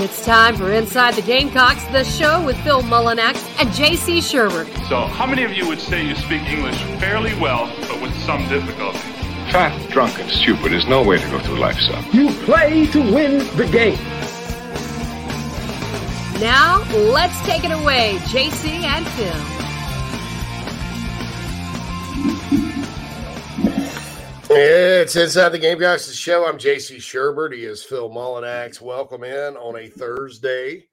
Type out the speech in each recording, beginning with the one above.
It's time for Inside the Gamecocks, the show with Phil Mullinax and JC Shurburtt. So, how many of you would say you speak English fairly well, but with some difficulty? Fat, drunk, and stupid is no way to go through life, son. You play to win the game. Now, let's take it away, JC and Phil. It's Inside the Game Gamecocks show. I'm JC Shurburtt. He is Phil Mullinax. Welcome in on a Thursday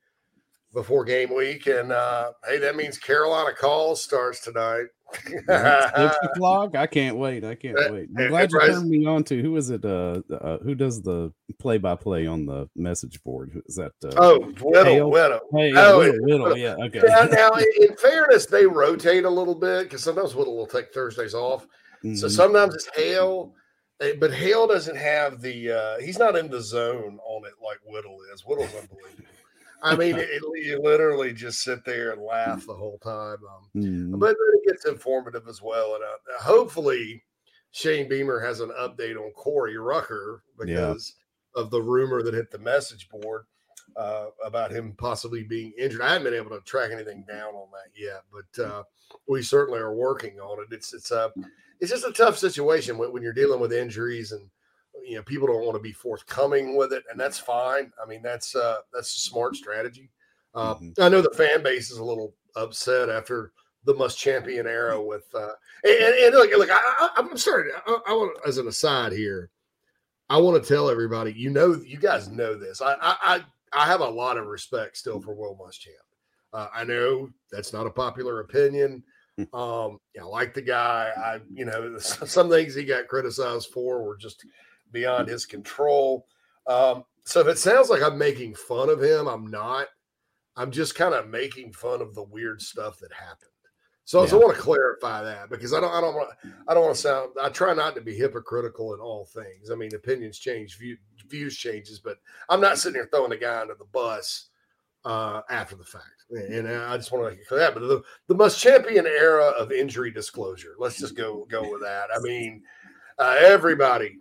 before game week. And uh, hey, that means Carolina Calls starts tonight. Six o'clock. I can't wait. I can't wait. I'm glad you turned me on to who is it? Uh, uh who does the play by play on the message board? Is that? Uh, oh, Whittle, Whittle. Hey, yeah, oh, Whittle, Whittle, Yeah, okay. Now, now, in fairness, they rotate a little bit because sometimes Whittle will take Thursdays off. Mm-hmm. So sometimes it's Hale, eh, but Hale doesn't have the. uh He's not in the zone on it like Whittle is. Whittle's unbelievable. I mean, it, you literally just sit there and laugh the whole time. Um, mm. But it gets informative as well. And uh, hopefully, Shane Beamer has an update on Corey Rucker because yeah. of the rumor that hit the message board uh, about him possibly being injured. I haven't been able to track anything down on that yet, but uh, we certainly are working on it. It's it's a it's just a tough situation when, when you're dealing with injuries and you know people don't want to be forthcoming with it, and that's fine. I mean that's uh, that's a smart strategy. Uh, mm-hmm. I know the fan base is a little upset after the Muschamp era with uh, and, and, look look I, am sorry I, I, want as an aside here I want to tell everybody you know you guys know this I I I have a lot of respect still for Will Muschamp. Uh, I know that's not a popular opinion. Hmm. Um, you know, like the guy, I you know some things he got criticized for were just beyond his control. Um, so if it sounds like I'm making fun of him, I'm not. I'm just kind of making fun of the weird stuff that happened. So, yeah. so I want to clarify that because I don't, I don't want, I don't want to sound. I try not to be hypocritical in all things. I mean, opinions change, view, views changes, but I'm not sitting here throwing a guy under the bus uh, after the fact. And I just want to make it clear that. But the, the Muschamp era of injury disclosure. Let's just go go with that. I mean, uh, everybody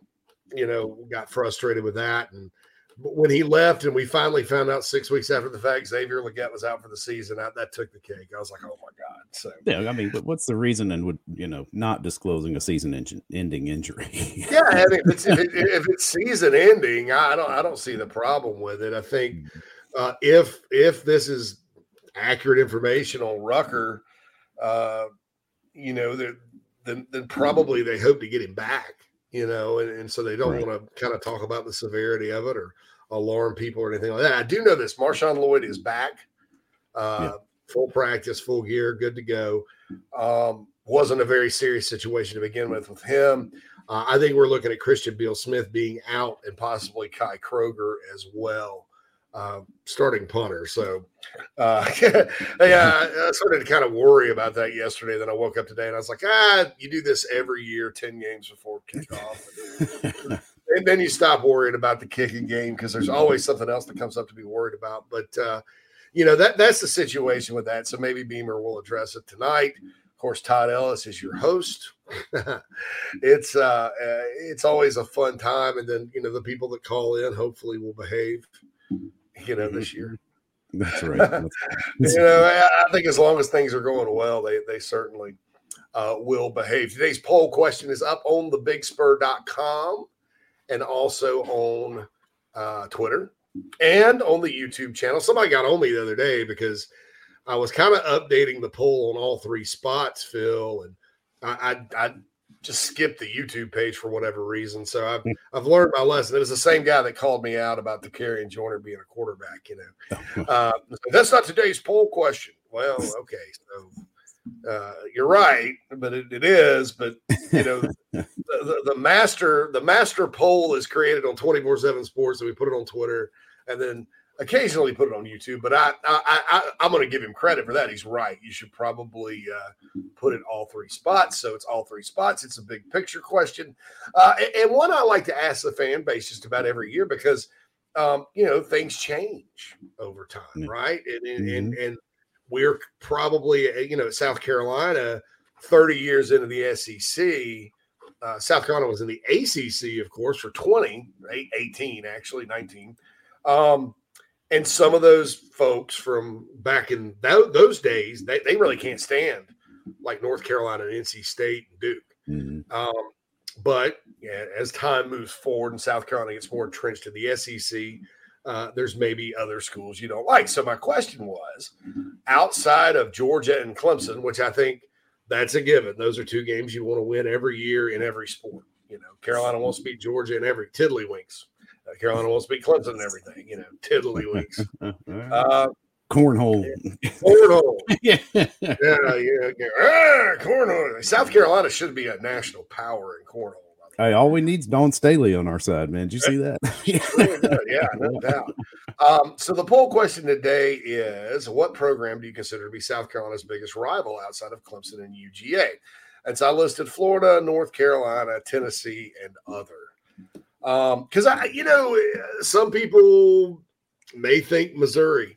you know, got frustrated with that. And when he left, and we finally found out six weeks after the fact, Xavier Legette was out for the season. That, that took the cake. I was like, oh my god. So yeah, I mean, what's the reason and would you know not disclosing a season-ending injury? yeah, and if it's if, it, if it's season-ending, I don't I don't see the problem with it. I think mm-hmm. Uh, if if this is accurate information on Rucker, uh, you know, then then probably they hope to get him back you know, and, and so they don't right. want to kind of talk about the severity of it or alarm people or anything like that. I do know this Marshawn Lloyd is back, uh, yeah. full practice, full gear, good to go. Um, wasn't a very serious situation to begin with with him. Uh, I think we're looking at Christian Beal Smith being out and possibly Kai Kroeger as well uh, starting punter. So, uh, yeah, I started to kind of worry about that yesterday. Then I woke up today and I was like, ah, you do this every year, 10 games before kickoff. and then you stop worrying about the kicking game because there's always something else that comes up to be worried about. But, uh, you know, that that's the situation with that. So maybe Beamer will address it tonight. Of course, Todd Ellis is your host. it's uh, uh, it's always a fun time, and then you know the people that call in hopefully will behave you know, this year. That's right. That's you know, I think as long as things are going well, they they certainly uh, will behave. Today's poll question is up on thebigspur.com and also on uh, Twitter and on the YouTube channel. Somebody got on me the other day because I was kind of updating the poll on all three spots, Phil, and I, I, I just skipped the YouTube page for whatever reason. So I've hmm. I've learned my lesson. It was the same guy that called me out about Dakereon Joyner being a quarterback. You know, uh, that's not today's poll question. Well, okay, so uh, you're right, but it, it is. But you know, the, the, the, master the master poll is created on twenty four seven Sports, and we put it on Twitter, and then occasionally put it on YouTube, but I, I, I am going to give him credit for that. He's right. You should probably uh, put it all three spots. So it's all three spots. It's a big picture question, uh, and, and, one I like to ask the fan base just about every year because um, you know things change over time, right? And and, mm-hmm. and and we're probably uh, you know South Carolina, 30 years into the SEC. Uh, South Carolina was in the ACC, of course, for 20, 18, actually 19. Um, and some of those folks from back in th- those days, they, they really can't stand like North Carolina and NC State and Duke. Mhm. Um, but yeah, as time moves forward and South Carolina gets more entrenched in the SEC, uh, there's maybe other schools you don't like. So my question was, outside of Georgia and Clemson, which I think that's a given, those are two games you want to win every year in every sport. You know, Carolina wants to beat Georgia in every tiddlywinks. Uh, Carolina wants to beat Clemson and everything. You know, tiddlywinks. Uh, Cornhole. cornhole. yeah. Yeah, yeah, yeah. Ah, cornhole. South Carolina should be a national power in cornhole. by the way. Hey, all we need is Dawn Staley on our side, man. Did you see that? Yeah, no doubt. Um, so the poll question today is: What program do you consider to be South Carolina's biggest rival outside of Clemson and UGA? And so I listed Florida, North Carolina, Tennessee, and other. Because I, you know, some people may think Missouri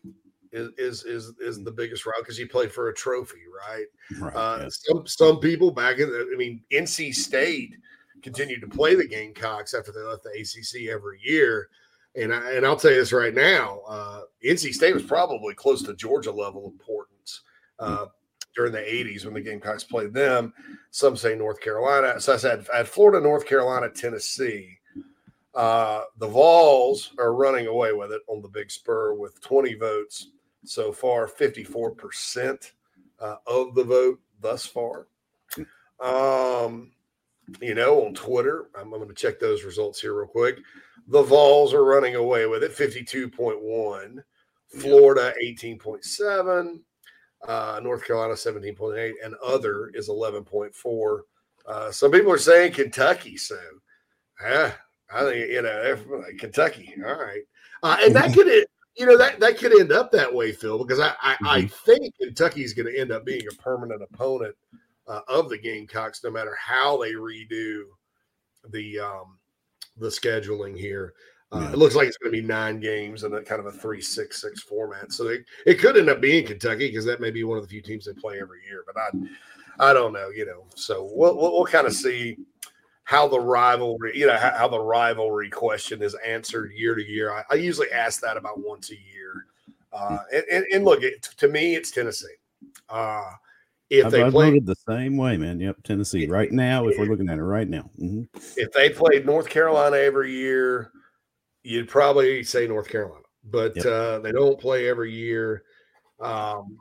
is is is, is the biggest rival because you play for a trophy, right? Right, Uh, yes. Some some people back in, the, I mean, NC State continued to play the Gamecocks after they left the ACC every year, and I, and I'll tell you this right now, uh, NC State was probably close to Georgia level importance uh, during the '80s when the Gamecocks played them. Some say North Carolina. So I said I had Florida, North Carolina, Tennessee. Uh, the Vols are running away with it on the Big Spur with 20 votes so far, 54% uh, of the vote thus far. Um, you know, on Twitter, I'm, I'm going to check those results here real quick. The Vols are running away with it 52.1, Florida 18.7, uh, North Carolina 17.8, and other is 11.4. Uh, some people are saying Kentucky, so yeah, I think you know everybody- Kentucky. All right, uh, and that could you know that that could end up that way, Phil, because I I, I think Kentucky's going to end up being a permanent opponent uh, of the Gamecocks, no matter how they redo the um, the scheduling here. Uh, Yeah. It looks like it's going to be nine games in a kind of a three six six format, so they, it could end up being Kentucky because that may be one of the few teams they play every year. But I I don't know, you know. So we'll we'll, we'll kind of see how the rivalry, you know, how, how the rivalry question is answered year to year. I, I usually ask that about once a year. Uh, and, and, and look, it, to me, it's Tennessee. Uh, if I've, they I've play, voted the same way, man. Yep, Tennessee. Right now, if we're looking at it right now. hmm if they played North Carolina every year, you'd probably say North Carolina. But Yep. uh, they don't play every year. Um,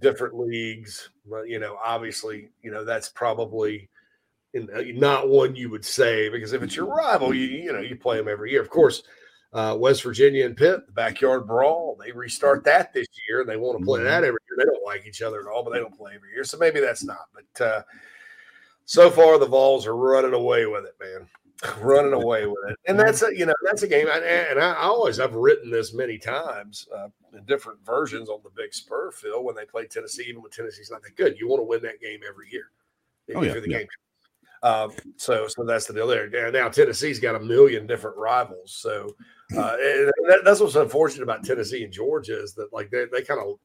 different leagues, well, you know, obviously, you know that's probably in, uh, not one you would say because if it's your rival, you you know you play them every year. Of course, uh, West Virginia and Pitt, the backyard brawl, they restart that this year, and they want to play Mhm. that every year. They don't like each other at all, but they don't play every year, so maybe that's not. But uh, so far, the Vols are running away with it, man, running away with it, and that's a you know that's a game. I, and I always I've written this many times uh, in different versions on the Big Spur, Phil, when they play Tennessee, even when Tennessee's not that good, you want to win that game every year. Oh, yeah, the yeah. game. Um, so, so that's the deal there. Now Tennessee's got a million different rivals. So uh, that, that's what's unfortunate about Tennessee and Georgia is that like they, they kind of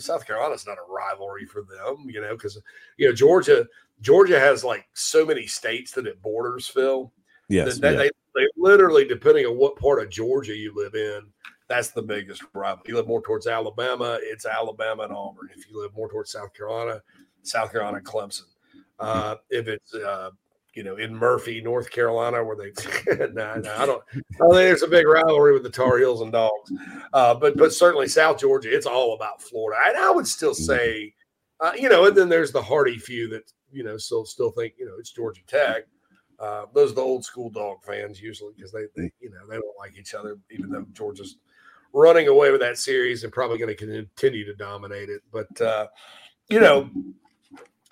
South Carolina's not a rivalry for them, you know, because you know Georgia Georgia has like so many states that it borders, Phil. Yes. that yeah. they, they literally, depending on what part of Georgia you live in, that's the biggest rival. If you live more towards Alabama, it's Alabama and Auburn. If you live more towards South Carolina, South Carolina Clemson. Uh, if it's uh, you know in Murphy, North Carolina, where they no, no, I don't. I think there's a big rivalry with the Tar Heels and Dogs, uh, but but certainly South Georgia, it's all about Florida. And I would still say, uh, you know, and then there's the hardy few that you know still still think you know it's Georgia Tech. Uh, those are the old school dog fans usually because they, they you know they don't like each other, even though Georgia's running away with that series and probably going to continue to dominate it. But uh, you know,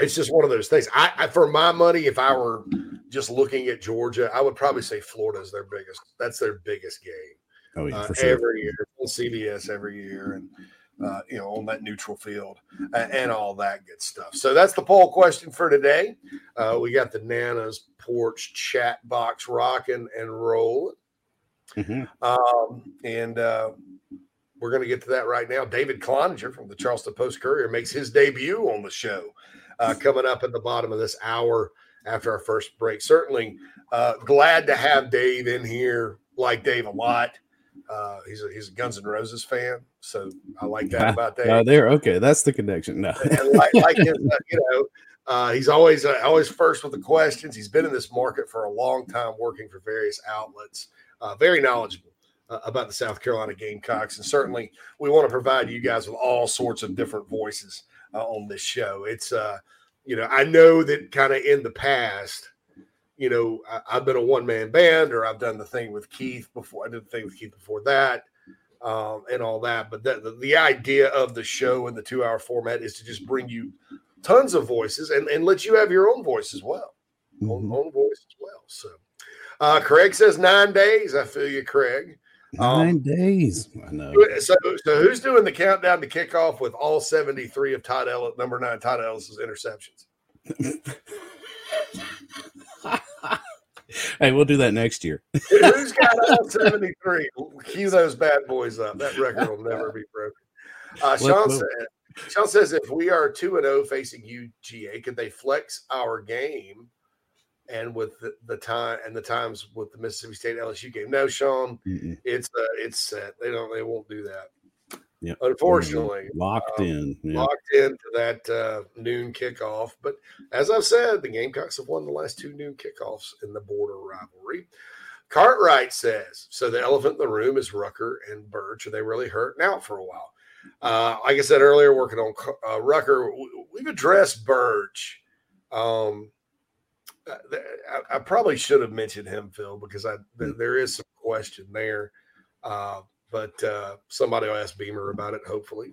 it's just one of those things. I, I for my money, if I were just looking at Georgia, I would probably say Florida is their biggest. That's their biggest game oh yeah, uh, sure. every year on CBS every year, and uh, you know on that neutral field and, and all that good stuff. So that's the poll question for today. Uh, we got the Nana's porch chat box rocking and rolling, Mhm. um, and uh, we're going to get to that right now. David Cloninger from the Charleston Post Courier makes his debut on the show uh, coming up at the bottom of this hour after our first break. Certainly uh, glad to have Dave in here. Like Dave a lot. Uh, he's a he's a Guns N' Roses fan, so I like that about that. Uh, there, okay, that's the connection. No, like, like his, uh, you know, uh, he's always uh, always first with the questions. He's been in this market for a long time, working for various outlets. Uh, very knowledgeable uh, about the South Carolina Gamecocks, and certainly we want to provide you guys with all sorts of different voices uh, on this show. It's uh, you know, I know that kind of in the past, you know, I, have been a one man band, or I've done the thing with Keith before. I did the thing with Keith before that. Um, and all that, but the, the, the idea of the show and the two hour format is to just bring you tons of voices and, and let you have your own voice as well, mm-hmm. own, own voice as well. So, uh, Craig says nine days. I feel you, Craig. Nine um, days. I know. So, so who's doing the countdown to kickoff with all 73 of Todd Ellis, number nine, Todd Ellis's interceptions? hey, we'll do that next year. who's got all 73? Cue those bad boys up. That record will never be broken. Uh, Sean, said, Sean says if we are 2 and 0 facing UGA, could they flex our game and with the, the, time and the times with the Mississippi State LSU game. No, Sean, Mm-mm. it's uh, it's set. They don't. They won't do that. Yeah, unfortunately, locked um, in, yeah. locked into that uh, noon kickoff. But as I've said, the Gamecocks have won the last two noon kickoffs in the border rivalry. Cartwright says so. The elephant in the room is Rucker and Burch. Are they really hurting out for a while? Uh, like I said earlier, working on uh, Rucker, we've addressed Burch. Um, I, I, probably should have mentioned him, Phil, because I mm. there is some question there. Uh, but uh, somebody will ask Beamer about it, hopefully.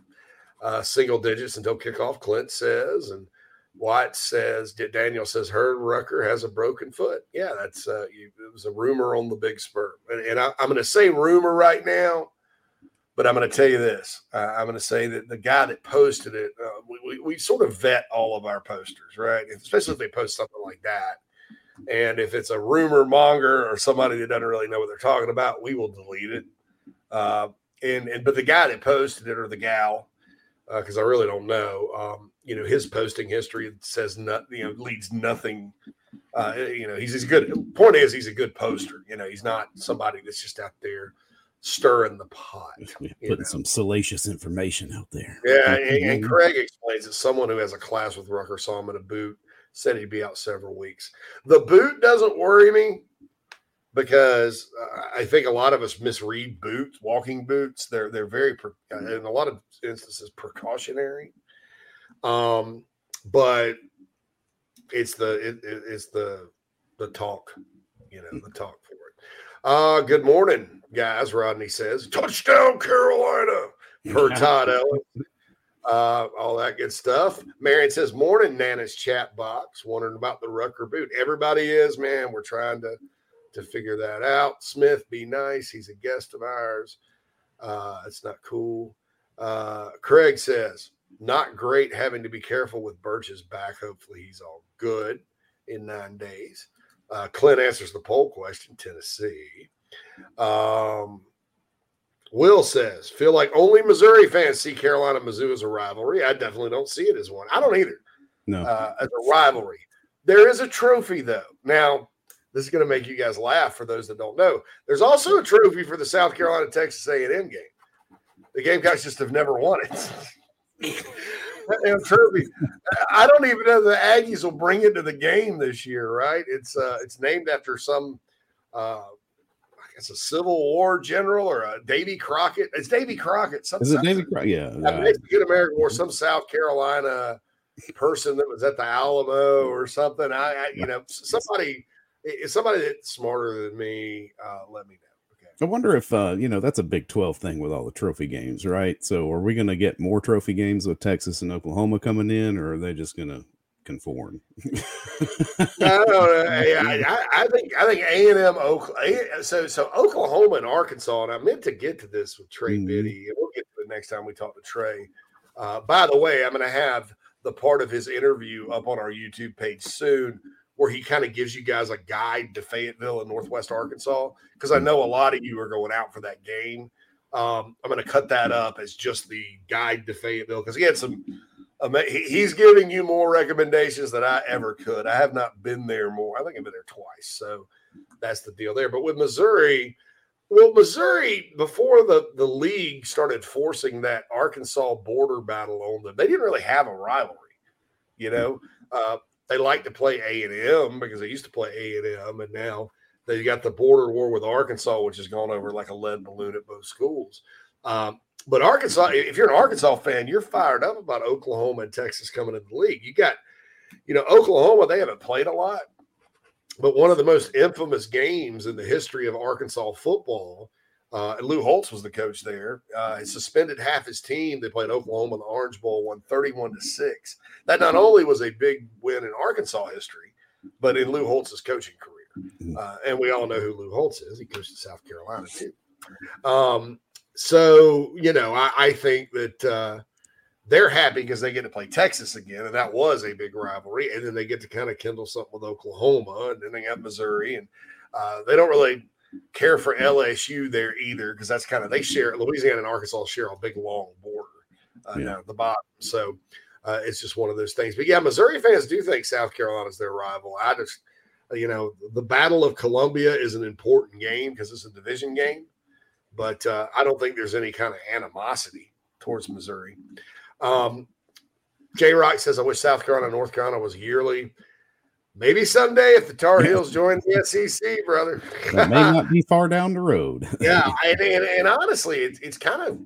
Uh, single digits until kickoff, Clint says. And White says, Daniel says, Herb Rucker has a broken foot. Yeah, that's uh, you, it was a rumor on the big spur. And, and I, am going to say rumor right now, but I'm going to tell you this. Uh, I'm going to say that the guy that posted it, uh, we, we, we, sort of vet all of our posters, right? Especially if they post something like that. And if it's a rumor monger or somebody that doesn't really know what they're talking about, we will delete it. Uh, and, and but the guy that posted it or the gal, because uh, I really don't know, um, you know, his posting history says not, you know, leads nothing. Uh, you know, he's, he's good. Point is, he's a good poster. You know, he's not somebody that's just out there stirring the pot. Putting know. some salacious information out there. Yeah, and, and, Craig explains that someone who has a class with Rucker saw him in a boot said he'd be out several weeks. The boot doesn't worry me because uh, I think a lot of us misread boots, walking boots. They're they're very in a lot of instances precautionary. Um, but it's the it, it's the the talk, you know, the talk for. Uh, good morning, guys. Rodney says touchdown Carolina per Todd Ellis uh, all that good stuff. Marion says, "Morning, Nana's chat box, wondering about the Rucker boot. Everybody is, man. We're trying to to figure that out. Smith, be nice. He's a guest of ours. Uh, it's not cool. Uh, Craig says, not great having to be careful with Burch's back. Hopefully, he's all good in nine days. Uh, Clint answers the poll question Tennessee. Um, Will says, feel like only Missouri fans see Carolina Mizzou as a rivalry. I definitely don't see it as one. I don't either. No. Uh, as a rivalry. There is a trophy, though. Now, this is going to make you guys laugh for those that don't know. There's also a trophy for the South Carolina Texas A&M game. The Gamecocks just have never won it. trophy. I don't even know the Aggies will bring it to the game this year, right? It's uh, it's named after some uh, it's a Civil War general or a Davy Crockett. It's Davy Crockett. Some Is it Davy Crockett? Yeah. Right. Good American War, some South Carolina person that was at the Alamo or something. I, I you know, somebody, somebody that's smarter than me, uh, let me know. I wonder if uh, you know that's a Big Twelve thing with all the trophy games, right? So, are we going to get more trophy games with Texas and Oklahoma coming in, or are they just going to conform. no, I, I, I, think I think A and M Oklahoma. So so Oklahoma and Arkansas, and I meant to get to this with Trey mm-hmm. Biddy, and we'll get to it next time we talk to Trey. Uh, by the way, I'm going to have the part of his interview up on our YouTube page soon, where he kind of gives you guys a guide to Fayetteville and Northwest Arkansas, because I know a lot of you are going out for that game. Um, I'm going to cut that up as just the guide to Fayetteville because he had some he's giving you more recommendations than I ever could. I have not been there more. I think I've been there twice. So that's the deal there. But with Missouri, Well, Missouri, before the, the league started forcing that Arkansas border battle on them, they didn't really have a rivalry. You know, uh, they like to play A and M because they used to play A and M, and now they got the border war with Arkansas, which has gone over like a lead balloon at both schools. Um, but Arkansas, if you're an Arkansas fan, you're fired up about Oklahoma and Texas coming into the league. You got, you know, Oklahoma, they haven't played a lot, but one of the most infamous games in the history of Arkansas football, uh, and Lou Holtz was the coach there. Uh, he suspended half his team. They played Oklahoma in the Orange Bowl, won 31 to 6. That not only was a big win in Arkansas history, but in Lou Holtz's coaching career. Uh, and we all know who Lou Holtz is. He coached in South Carolina too. Um, so you know, I, I think that uh, they're happy because they get to play Texas again, and that was a big rivalry. And then they get to kind of kindle something with Oklahoma, and then they got Missouri, and uh, they don't really care for LSU there either because that's kind of they share Louisiana and Arkansas share a big long border uh, yeah. down at the bottom. So uh, it's just one of those things. But yeah, Missouri fans do think South Carolina is their rival. I just, you know, the Battle of Columbia is an important game because it's a division game but uh, I don't think there's any kind of animosity towards Missouri. Um, J Rock says, I wish South Carolina North Carolina was yearly. Maybe someday if the Tar Heels join the SEC, brother. that may not be far down the road. yeah. And, and, and honestly, it's, it's kind of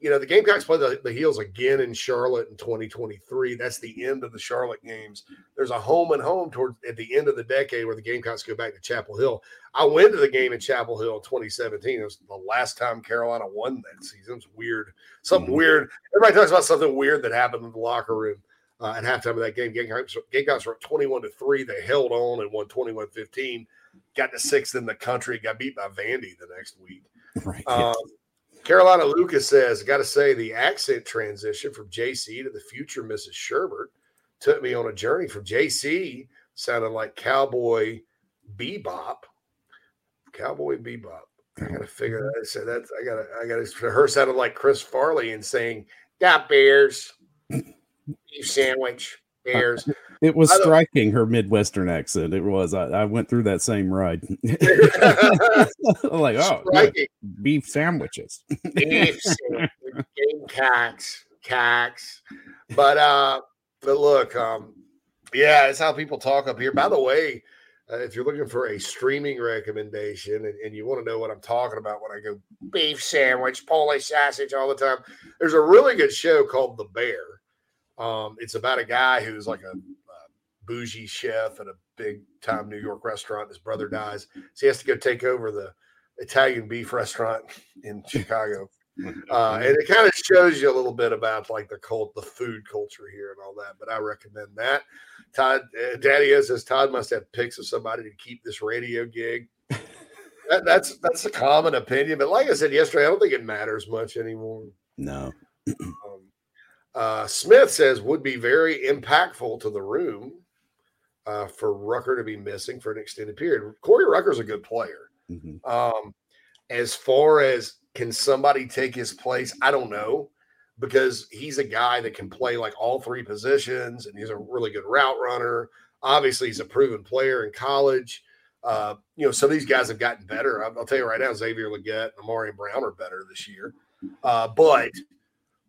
you know, the Gamecocks play the, the Heels again in Charlotte in 2023. That's the end of the Charlotte games. There's a home and home towards at the end of the decade where the Gamecocks go back to Chapel Hill. I went to the game in Chapel Hill in 2017. It was the last time Carolina won that season. It's weird. Something mm-hmm. weird. Everybody talks about something weird that happened in the locker room uh, at halftime of that game. Gamecocks, Gamecocks were 21 to 3. They held on and won 21 15. Got to sixth in the country. Got beat by Vandy the next week. Right. Um, Carolina Lucas says, got to say, the accent transition from JC to the future Mrs. Shurburtt took me on a journey from JC, sounded like Cowboy Bebop. Cowboy Bebop. I gotta figure that. So that's I gotta I gotta her sounded like Chris Farley and saying, Got bears, beef sandwich, bears. It was striking her Midwestern accent. It was. I, I went through that same ride. like, oh, beef sandwiches. beef gamecocks, cocks. But uh, but look, um, yeah, it's how people talk up here. By the way, uh, if you're looking for a streaming recommendation and, and you want to know what I'm talking about when I go beef sandwich, Polish sausage all the time, there's a really good show called The Bear. Um, it's about a guy who's like a bougie chef at a big time New York restaurant. His brother dies, so he has to go take over the Italian beef restaurant in Chicago. Uh, and it kind of shows you a little bit about like the cult, the food culture here and all that. But I recommend that. Todd, uh, Daddy says Todd must have pics of somebody to keep this radio gig. That, that's that's a common opinion, but like I said yesterday, I don't think it matters much anymore. No. um, uh, Smith says would be very impactful to the room uh, for Rucker to be missing for an extended period. Corey Rucker's a good player. Mm-hmm. Um, as far as can somebody take his place, I don't know because he's a guy that can play like all three positions and he's a really good route runner. Obviously, he's a proven player in college. Uh, you know, some of these guys have gotten better. I'll, I'll tell you right now, Xavier Legette and Ahmarean Brown are better this year. Uh, but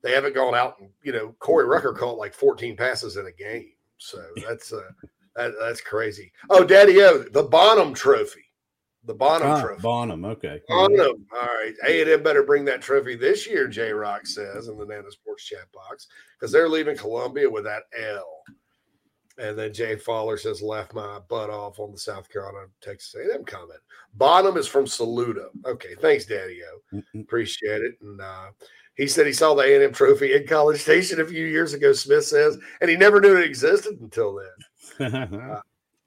they haven't gone out and, you know, Corey Rucker caught like 14 passes in a game. So that's uh, that, that's crazy. Oh, Daddy O, the Bonham Trophy. The Bonham ah, Trophy. Bonham, okay. Bonham. All right. A and M better bring that trophy this year, J Rock says in the Nana's porch chat box, because they're leaving Columbia with that L. And then Jay Fowler says, left my butt off on the South Carolina Texas A&M comment. Bonham is from Saluda. Okay, thanks, Daddy O. Appreciate it. And uh, he said he saw the A&M trophy in College Station a few years ago, Smith says, and he never knew it existed until then uh,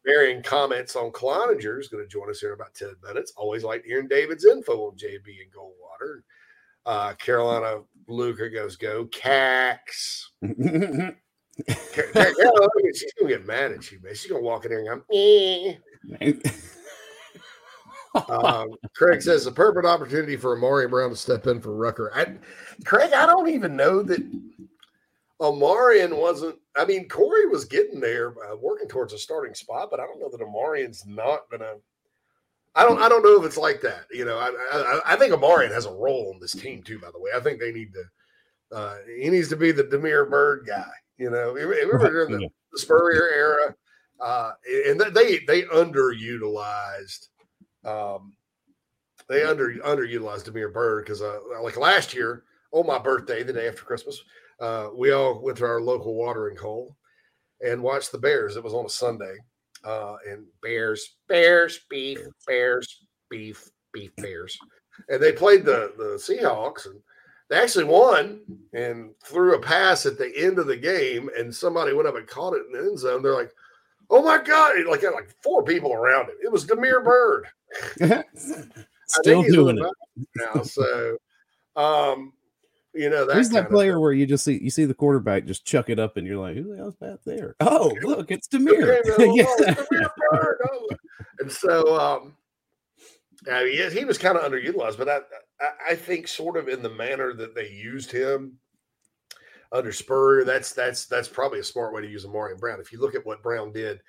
Marion comments on Cloninger is going to join us here in about 10 minutes. Always like hearing David's info on JB and Goldwater. Uh, Carolina Luca goes, go Cax. Carolina, she's going to get mad at you, man. She's going to walk in here and go, eh. um, Craig says a perfect opportunity for Ahmarean Brown to step in for Rucker. I, Craig, I don't even know that Ahmarean wasn't. I mean, Corey was getting there, uh, working towards a starting spot, but I don't know that Ahmarean's not going to I don't I don't know if it's like that. You know, I I, I think Ahmarean has a role in this team too. By the way, I think they need to. Uh, he needs to be the Damiere Byrd guy. You know, remember during the, the Spurrier era, uh, and they they underutilized. Um, they under underutilized Damiere Byrd because uh, like last year on my birthday, the day after Christmas, uh, we all went to our local watering hole and watched the Bears. It was on a Sunday, uh, and Bears, Bears, beef, Bears, beef, beef, Bears, and they played the the Seahawks, and they actually won and threw a pass at the end of the game, and somebody went up and caught it in the end zone. They're like, "Oh my god!" It Like had like four people around it. It was Damiere Byrd. Still doing it now. So, um, you know, that who's that player where you just see you see the quarterback just chuck it up and you're like, who the hell's back there? Oh, look, it's Damiere. yeah. oh, oh. And so, um, I mean, he was kind of underutilized, but I, I, I think sort of in the manner that they used him under Spurrier, that's that's that's probably a smart way to use Ahmarean Brown. If you look at what Brown did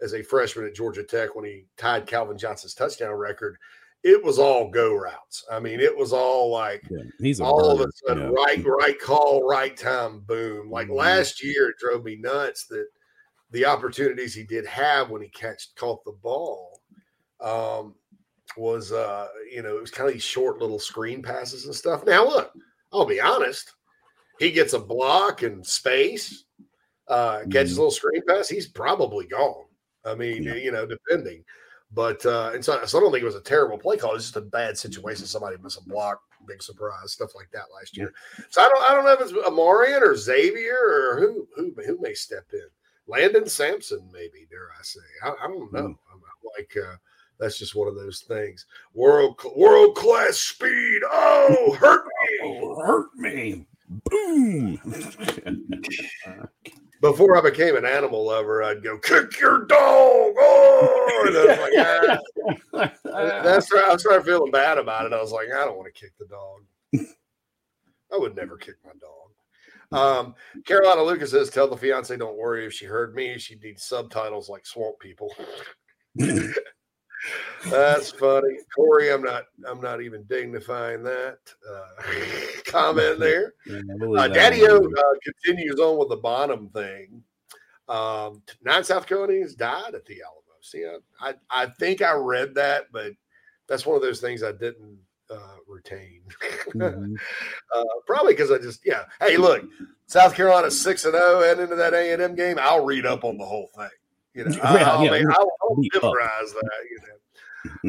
as a freshman at Georgia Tech when he tied Calvin Johnson's touchdown record, it was all go routes. I mean, it was all like yeah, he's all of a sudden yeah. right, right call, right time, boom. Like mm-hmm. last year, it drove me nuts that the opportunities he did have when he catched caught the ball um, was uh, you know, it was kind of these short little screen passes and stuff. Now look, I'll be honest, he gets a block and space, uh, catches mm-hmm. a little screen pass, he's probably gone. I mean, yeah. you know, depending. But uh, and so, so I don't think it was a terrible play call. It's just a bad situation. Somebody missed a block, big surprise, stuff like that last year. So I don't I don't know if it's Ahmarean or Xavier or who who who may step in. Landon Sampson, maybe dare I say? I, I don't know. Mm. I'm like uh, that's just one of those things. World world class speed. Oh, hurt me, oh, hurt me. Boom. before I became an animal lover, I'd go kick your dog. Oh, and I was like, ah. that's right. I started feeling bad about it. I was like, I don't want to kick the dog. I would never kick my dog. Um, Carolina Lucas says, "Tell the fiance, don't worry. If she heard me, she needs subtitles like swamp people." That's funny, Corey. I'm not. I'm not even dignifying that uh, comment there. Uh, Daddy O uh, continues on with the Bonham thing. Um, nine South Carolinians died at the Alamo. See, I, I, I think I read that, but that's one of those things I didn't uh, retain. Mm-hmm. uh, probably because I just yeah. Hey, look, South Carolina six and zero oh, and into that A and M game. I'll read up on the whole thing. You know, yeah, I'll, yeah, I'll, I'll memorize that. You know.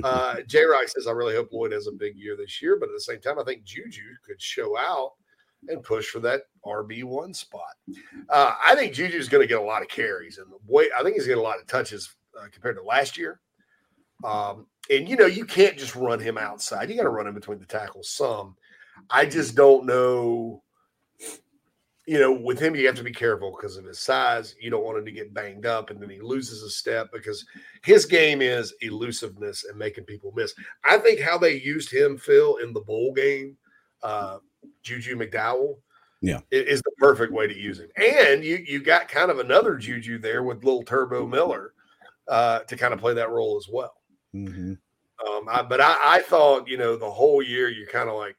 Uh, J Rock says, I really hope Lloyd has a big year this year, but at the same time, I think Juju could show out and push for that RB1 spot. Uh, I think Juju is going to get a lot of carries, and I think he's going to get a lot of touches uh, compared to last year. Um, and you know, you can't just run him outside, you got to run him between the tackles some. I just don't know you know, with him, you have to be careful because of his size. You don't want him to get banged up and then he loses a step because his game is elusiveness and making people miss. I think how they used him, Phil, in the bowl game, uh, Juju McDowell, yeah, is the perfect way to use him. And you you got kind of another Juju there with little Turbo Miller uh, to kind of play that role as well. Mm-hmm. Um, I, but I, I thought, you know, the whole year you're kind of like,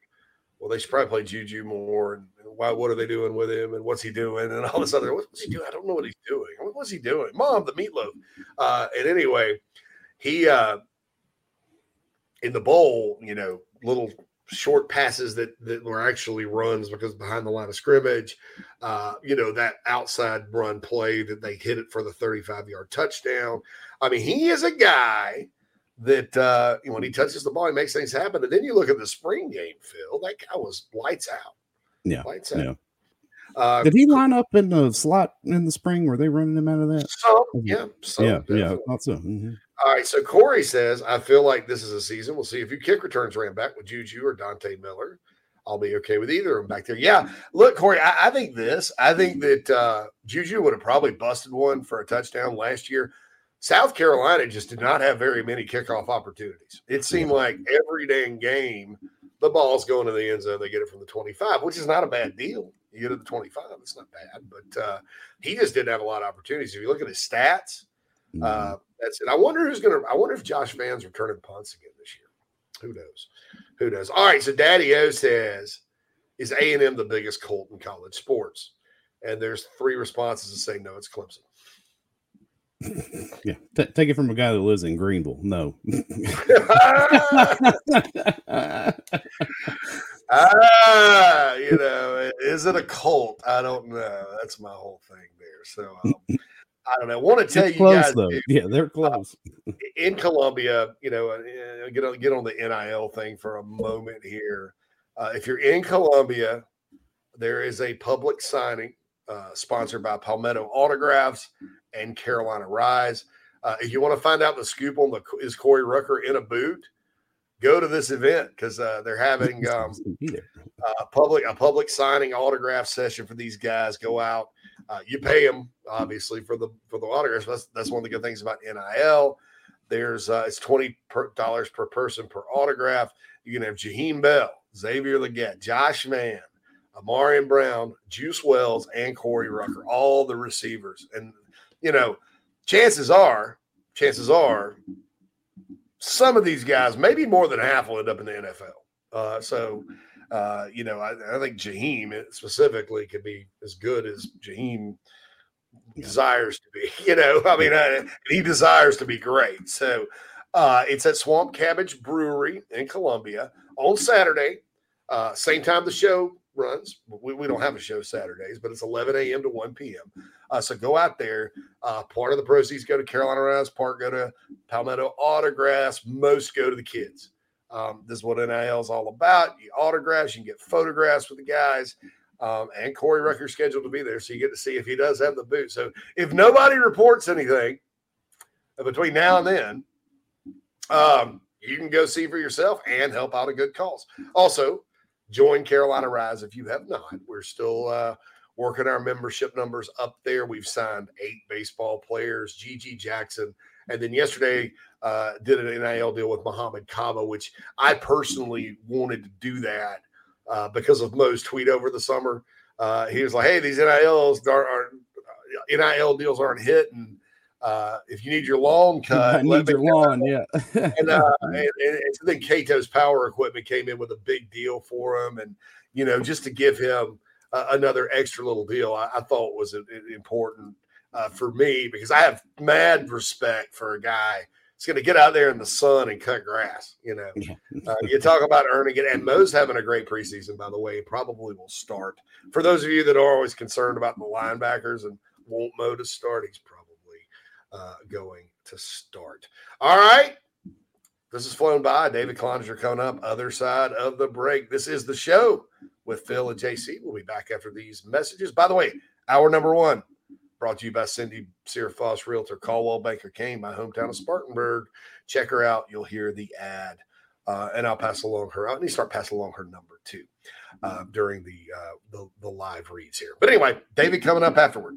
well, they should probably play Juju more and why what are they doing with him and what's he doing and all this other what's he doing? I don't know what he's doing. What's he doing? Mom, the meatloaf. Uh, and anyway, he uh, in the bowl, you know, little short passes that that were actually runs because behind the line of scrimmage, uh, you know, that outside run play that they hit it for the 35 yard touchdown. I mean, he is a guy that uh, when he touches the ball, he makes things happen. And then you look at the spring game, Phil, that guy was lights out. Yeah. Yeah. Uh, Did he line up in the slot in the spring? Were they running him out of that? Some, yeah. Some, yeah. Yeah. Thought so. Mm-hmm. All right. So Corey says, I feel like this is a season. We'll see if you kick returns ran back with Juju or Dante Miller. I'll be okay with either of them back there. Yeah. Look, Corey, I, I think this. I think that uh, Juju would have probably busted one for a touchdown last year. South Carolina just did not have very many kickoff opportunities. It seemed like every dang game the ball's going to the end zone. They get it from the 25, which is not a bad deal. You get to the 25, it's not bad. But uh, he just didn't have a lot of opportunities. If you look at his stats, Mm-hmm. Uh, that's it. I wonder who's gonna. I wonder if Josh Vann's returning punts again this year. Who knows? Who knows? All right. So Daddy O says, "Is A and M the biggest cult in college sports?" And there's three responses to say no. It's Clemson. Yeah, T- take it from a guy that lives in Greenville. No. ah, you know, is it a cult? I don't know. That's my whole thing there. So um, I don't know. I want to tell it's you close, guys, though. yeah, they're uh, close. Uh, in Columbia, you know, uh, get on get on the NIL thing for a moment here. Uh, if you're in Columbia, there is a public signing uh, sponsored by Palmetto Autographs and Carolina Rise. Uh, if you want to find out the scoop on the is Corey Rucker in a boot, go to this event because uh, they're having um, uh, public a public signing autograph session for these guys. Go out, uh, you pay them obviously for the for the autographs. That's that's one of the good things about NIL. There's uh, it's twenty dollars per person per autograph. You can have Jaheim Bell, Xavier Legette, Josh Vann, Ahmarean Brown, Juice Wells, and Corey Rucker, all the receivers. And you know, chances are, chances are, some of these guys, maybe more than half, will end up in the NFL. Uh, so, uh, you know, I, I, think Jaheim specifically could be as good as Jaheim desires to be. You know, I mean, I, he desires to be great. So, uh, it's at Swamp Cabbage Brewery in Columbia on Saturday, uh, same time the show runs. We, we don't have a show Saturdays, but it's 11 a.m. to 1 p.m. Uh, so go out there. Uh, part of the proceeds go to Carolina Rise, part go to Palmetto Autographs. Most go to the kids. Um, this is what NIL is all about. You autographs, you can get photographs with the guys. Um, and Corey Rucker's scheduled to be there, so you get to see if he does have the boot. So if nobody reports anything between now and then, um, you can go see for yourself and help out a good cause. Also, join Carolina Rise if you have not. We're still uh, working our membership numbers up there. We've signed eight baseball players, GG Jackson, and then yesterday uh, did an NIL deal with Mohamed Kaba, which I personally wanted to do that uh, because of Mo's tweet over the summer. Uh, he was like, "Hey, these NILs are, are NIL deals aren't hitting." Uh, if you need your lawn cut, I need your lawn, yeah. and, uh, and, and, and so then Cato's Power Equipment came in with a big deal for him, and you know, just to give him uh, another extra little deal, I, I thought was important uh, for me because I have mad respect for a guy that's going to get out there in the sun and cut grass. You know, uh, you talk about earning it, and Mo's having a great preseason, by the way. Probably will start. For those of you that are always concerned about the linebackers and want Mo to start, he's uh, going to start. All right. This is flown by. David Cloninger coming up, other side of the break. This is the show with Phil and JC. We'll be back after these messages. By the way, hour number one brought to you by Cindy Searfoss Realtor, Coldwell Banker Caine, my hometown of Spartanburg. Check her out. You'll hear the ad. Uh, and I'll pass along her. I need to start passing along her number too uh, during the, uh, the the live reads here. But anyway, David coming up afterward.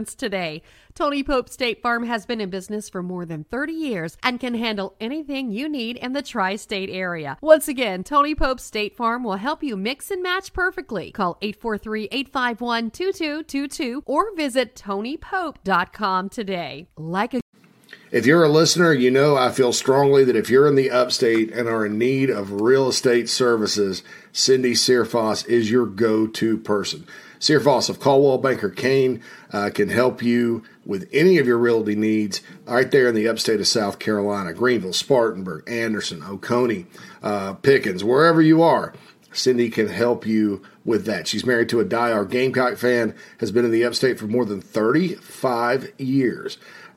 insurance today. Tony Pope State Farm has been in business for more than 30 years and can handle anything you need in the tri state area. Once again, Tony Pope State Farm will help you mix and match perfectly. Call 843 851 2222 or visit TonyPope.com today. Like a if you're a listener, you know I feel strongly that if you're in the upstate and are in need of real estate services, Cindy Searfoss is your go to person. Searfoss of Coldwell Banker Caine uh, can help you with any of your realty needs right there in the upstate of South Carolina, Greenville, Spartanburg, Anderson, Oconee, uh, Pickens, wherever you are. Cindy can help you with that. She's married to a die-hard Gamecock fan, has been in the upstate for more than 35 years.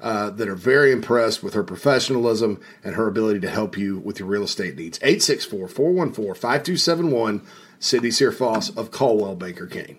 uh, that are very impressed with her professionalism and her ability to help you with your real estate needs. 864 414 5271, Cindy Searfoss of Coldwell Banker Caine.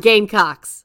Gamecocks.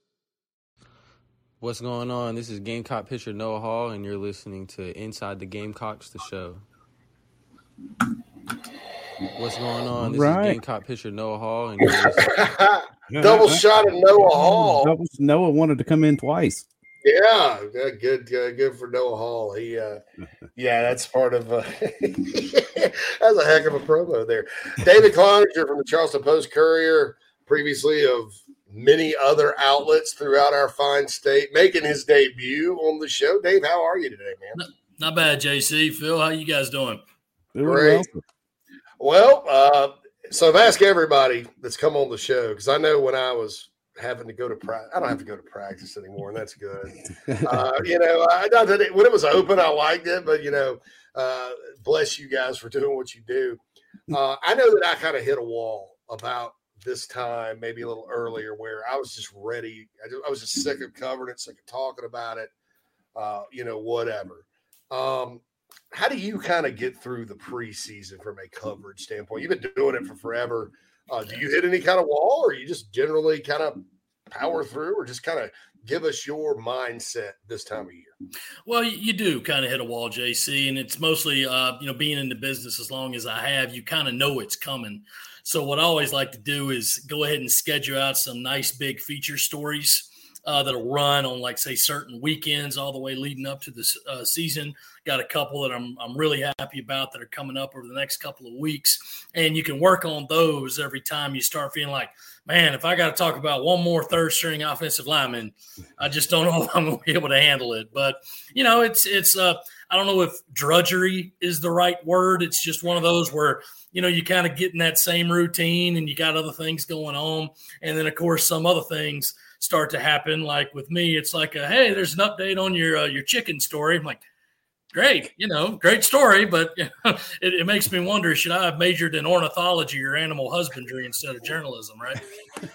What's going on? This is Gamecock pitcher Noah Hall, and you're listening to Inside the Gamecocks, the show. What's going on? This Right. is Gamecock pitcher Noah Hall, and you're listening. Double shot of Noah Hall. Noah- Noah wanted to come in twice. Yeah, good, good, good, good for Noah Hall. He, uh, yeah, that's part of. Uh, that's a heck of a promo there. David Cloninger from the Charleston Post Courier, previously of many other outlets throughout our fine state, making his debut on the show. Dave, how are you today, man? Not bad, JC. Phil, how you guys doing? Doing Great. well. Well, uh, so I've asked everybody that's come on the show because I know when I was having to go to practice, I don't have to go to practice anymore, and that's good. uh, you know, I not that it, when it was open, I liked it, but you know, uh, bless you guys for doing what you do. Uh, I know that I kind of hit a wall about this time, maybe a little earlier, where I was just ready. I, just, I was just sick of covering it, sick of talking about it. Uh, you know, whatever. Um, how do you kind of get through the preseason from a coverage standpoint? You've been doing it for forever. Uh, do you hit any kind of wall, or you just generally kind of power through, or just kind of give us your mindset this time of year? Well, you, do kind of hit a wall, JC, and it's mostly, uh, you know, being in the business as long as I have, you kind of know it's coming. So what I always like to do is go ahead and schedule out some nice big feature stories uh, that'll run on like say certain weekends all the way leading up to the uh, season. Got a couple that I'm I'm really happy about that are coming up over the next couple of weeks, and you can work on those every time you start feeling like, man, if I got to talk about one more third string offensive lineman, I just don't know if I'm going to be able to handle it. But you know, it's it's uh, I don't know if drudgery is the right word. It's just one of those where you know you kind of get in that same routine and you got other things going on, and then of course some other things start to happen. Like with me, it's like, a, hey, there's an update on your uh, your chicken story. I'm like, great, you know, great story, but it, it, makes me wonder: should I have majored in ornithology or animal husbandry instead of journalism? Right?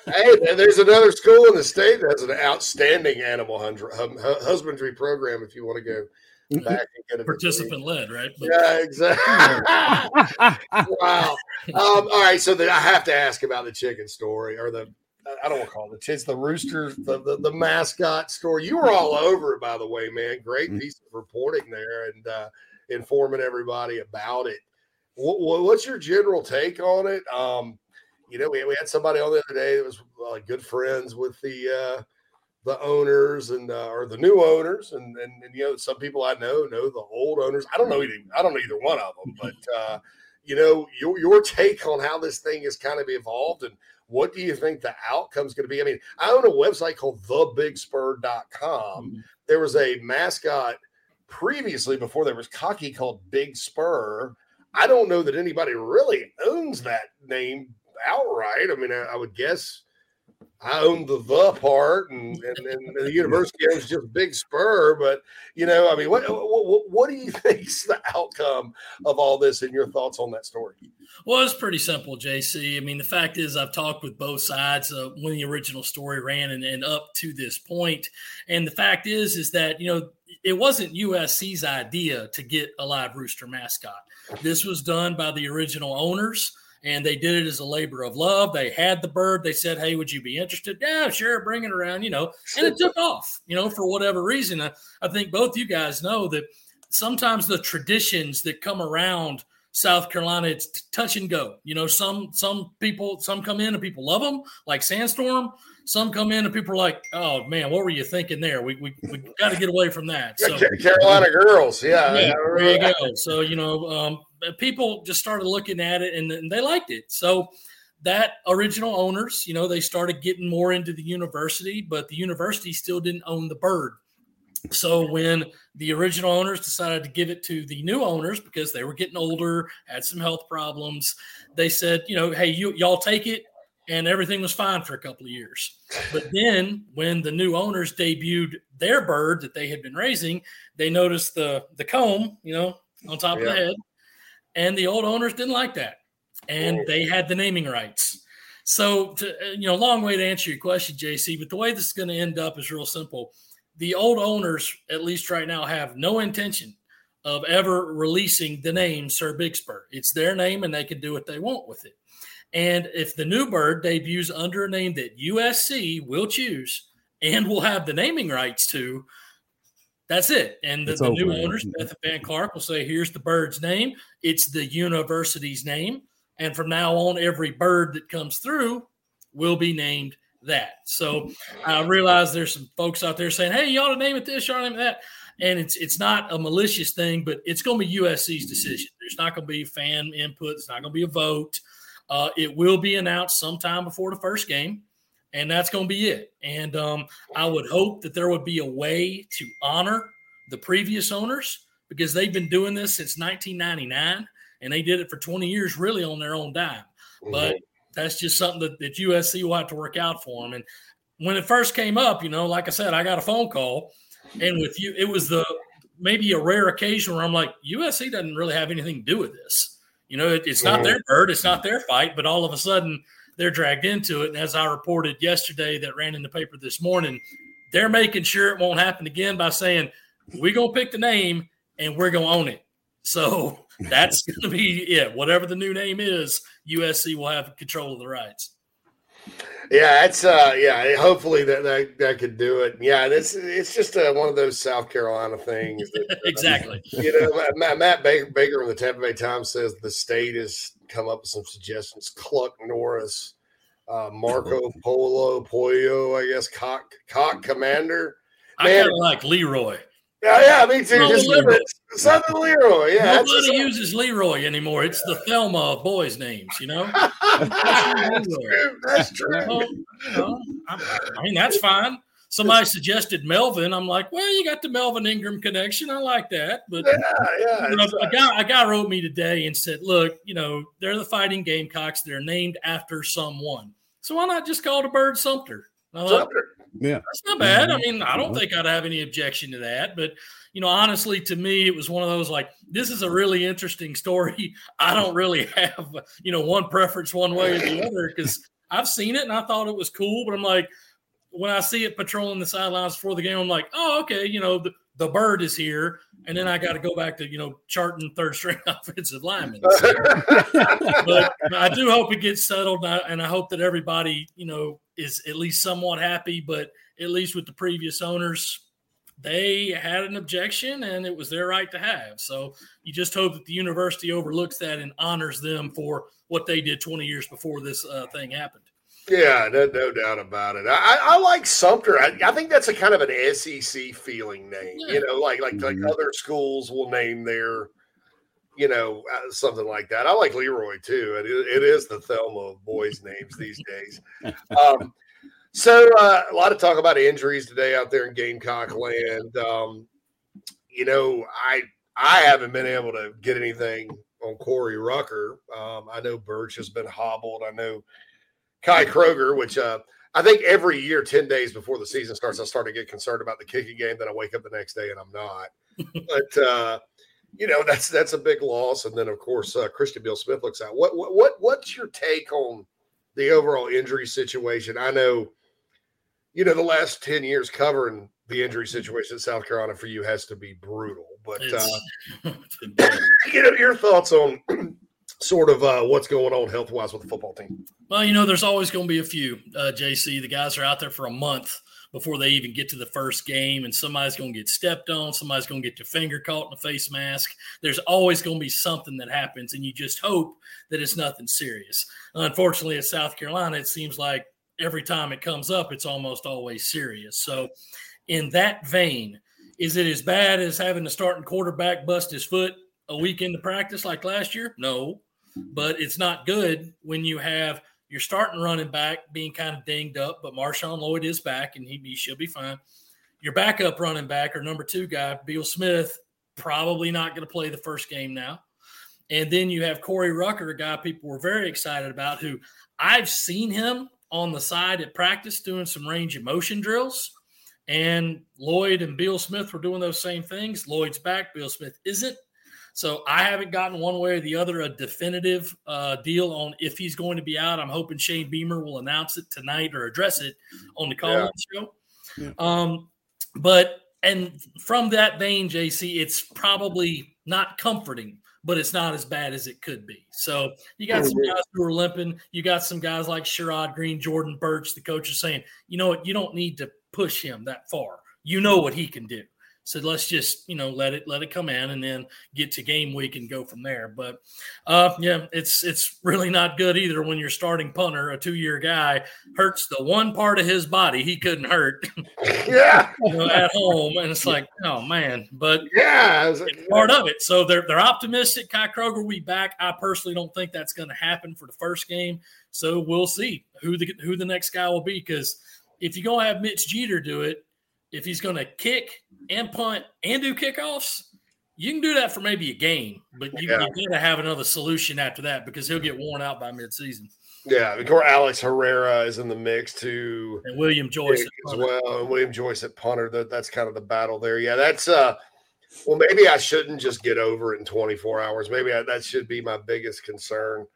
hey, there's another school in the state that has an outstanding animal husbandry program. If you want to go. Back and get a participant led, right? But, yeah, exactly. wow. Um, all right, so then I have to ask about the chicken story or the I don't want to call it. It's the rooster, the, the, the mascot story. You were all over it, by the way, man. Great mm. piece of reporting there and uh, informing everybody about it. What, what's your general take on it? Um, you know, we, we had somebody on the other day that was uh, good friends with the uh, the owners and uh, or the new owners, and, and, and you know, some people I know know the old owners. I don't know either. I don't know either one of them, but uh, you know, your your take on how this thing has kind of evolved and what do you think the outcome is going to be? I mean, I own a website called thebigspur.com. Mm-hmm. There was a mascot previously before there was cocky called Big Spur. I don't know that anybody really owns that name outright. I mean, I, I would guess I own the the part, and, and, and the university owns just Big Spur. But you know, I mean, what, what what do you think's the outcome of all this, and your thoughts on that story? Well, it's pretty simple, JC. I mean, the fact is, I've talked with both sides uh, when the original story ran, and, and up to this point. And the fact is, is that you know it wasn't USC's idea to get a live rooster mascot. This was done by the original owners and they did it as a labor of love. They had the bird. They said, "Hey, would you be interested?" Yeah, sure, bring it around. You know, and it took off. You know, for whatever reason. I, I think both you guys know that sometimes the traditions that come around South Carolina, it's touch and go. You know, some some people some come in and people love them, like Sandstorm. Some come in and people are like, "Oh man, what were you thinking there? We we, we got to get away from that." So, Carolina girls, yeah, yeah, there you go. So you know, um, people just started looking at it and, and they liked it. So that original owners, you know, they started getting more into the university, but the university still didn't own the bird. So when the original owners decided to give it to the new owners because they were getting older, had some health problems, they said, you know, hey, you y'all take it, and everything was fine for a couple of years. But then when the new owners debuted their bird that they had been raising, they noticed the the comb, you know, on top yeah. of the head, and the old owners didn't like that, and oh. they had the naming rights. So, to, you know, long way to answer your question, JC. But the way this is going to end up is real simple. The old owners, at least right now, have no intention of ever releasing the name Sir Big Spur. It's their name, and they can do what they want with it. And if the new bird debuts under a name that USC will choose and will have the naming rights to, that's it. And the, the new owners, Beth Van Clark, will say, here's the bird's name. It's the university's name. And from now on, every bird that comes through will be named that. So I realize there's some folks out there saying, hey, you ought to name it this, you ought to name it that. And it's it's not a malicious thing, but it's going to be USC's decision. There's not going to be fan input. It's not going to be a vote. Uh, it will be announced sometime before the first game and that's going to be it. And um, I would hope that there would be a way to honor the previous owners because they've been doing this since 1999 and they did it for 20 years really on their own dime. Mm-hmm. But that's just something that, that USC will have to work out for them. And when it first came up, you know, like I said, I got a phone call, and with you, it was the maybe a rare occasion where I'm like, USC doesn't really have anything to do with this. You know, it, it's not their bird, it's not their fight, but all of a sudden they're dragged into it. And as I reported yesterday, that ran in the paper this morning, they're making sure it won't happen again by saying, we're going to pick the name and we're going to own it. So that's going to be it. Whatever the new name is, USC will have control of the rights. Yeah, it's uh, yeah. Hopefully that that, that could do it. Yeah, it's it's just uh, one of those South Carolina things. That, uh, exactly. You know, Matt, Matt Baker, Baker from the Tampa Bay Times says the state has come up with some suggestions. Cluck Norris uh, Marco Polo Pollo, I guess cock cock commander. I kind of like Leroy. Yeah, me too. Just Southern Leroy. Yeah, nobody uses Leroy anymore. It's the Thelma of boys' names. You know, that's true. That's true. you know, I mean, that's fine. Somebody suggested Melvin. I'm like, well, you got the Melvin Ingram connection. I like that. But yeah, yeah. You know, a guy, a guy wrote me today and said, look, you know, they're the Fighting Gamecocks. They're named after someone. So why not just call the bird Sumter? Sumter. Yeah, that's not bad. I mean, I don't think I'd have any objection to that. But you know, honestly, to me, it was one of those like, this is a really interesting story. I don't really have you know one preference one way or the other because I've seen it and I thought it was cool. But I'm like, when I see it patrolling the sidelines before the game, I'm like, oh, okay, you know, the, the bird is here. And then I got to go back to, you know, charting third string offensive linemen. So, but I do hope it gets settled. And I, and I hope that everybody, you know, is at least somewhat happy. But at least with the previous owners, they had an objection and it was their right to have. So you just hope that the university overlooks that and honors them for what they did 20 years before this uh, thing happened. Yeah, no, no doubt about it. I, I like Sumter. I, I, think that's a kind of an SEC feeling name. Yeah. You know, like like mm-hmm. like other schools will name their, you know, uh, something like that. I like Leroy too. It, it is the Thelma of boys' names these days. Um, so uh, a lot of talk about injuries today out there in Gamecock land. Um, you know, I I haven't been able to get anything on Corey Rucker. Um, I know Birch has been hobbled. I know Kai Kroeger, which uh, I think every year, 10 days before the season starts, I start to get concerned about the kicking game. Then I wake up the next day and I'm not. but, uh, you know, that's that's a big loss. And then, of course, uh, Christian Beal Smith looks out. What, what, what, what's your take on the overall injury situation? I know, you know, the last 10 years covering the injury situation in South Carolina for you has to be brutal. But, uh, you know, your thoughts on sort of uh, what's going on health wise with the football team? Well, you know, there's always going to be a few, uh, JC. The guys are out there for a month before they even get to the first game, and somebody's going to get stepped on. Somebody's going to get their finger caught in a face mask. There's always going to be something that happens, and you just hope that it's nothing serious. Unfortunately, at South Carolina, it seems like every time it comes up, it's almost always serious. So, in that vein, is it as bad as having the starting quarterback bust his foot a week into practice like last year? No but it's not good when you have your starting running back being kind of dinged up, but Marshawn Lloyd is back and he, he should be fine. Your backup running back or number two guy, Beal Smith, probably not going to play the first game now. And then you have Corey Rucker, a guy people were very excited about, who I've seen him on the side at practice doing some range of motion drills. And Lloyd and Beal Smith were doing those same things. Lloyd's back, Beal Smith isn't. So I haven't gotten one way or the other a definitive uh, deal on if he's going to be out. I'm hoping Shane Beamer will announce it tonight or address it on the call yeah. show. Yeah. Um, but and from that vein, JC, it's probably not comforting, but it's not as bad as it could be. So you got some guys who are limping. You got some guys like Sherrod Greene, Jordan Burch. The coach is saying, you know what, you don't need to push him that far. You know what he can do said let's just you know let it let it come in and then get to game week and go from there. But uh yeah it's it's really not good either when your starting punter a two-year guy hurts the one part of his body he couldn't hurt yeah. you know, at home. And it's like oh man. But yeah it's part of it. So they're they're optimistic. Kai Kroeger will be back. I personally don't think that's going to happen for the first game. So we'll see who the who the next guy will be. Because if you're going to have mitch jeter do it if he's going to kick and punt and do kickoffs, you can do that for maybe a game, but you, yeah. you got to have another solution after that because he'll get worn out by midseason. Yeah, of course, Alex Herrera is in the mix too, and William Joyce as well, and William Joyce at punter. That, that's kind of the battle there. Yeah, that's uh, well, maybe I shouldn't just get over it in 24 hours. Maybe I, that should be my biggest concern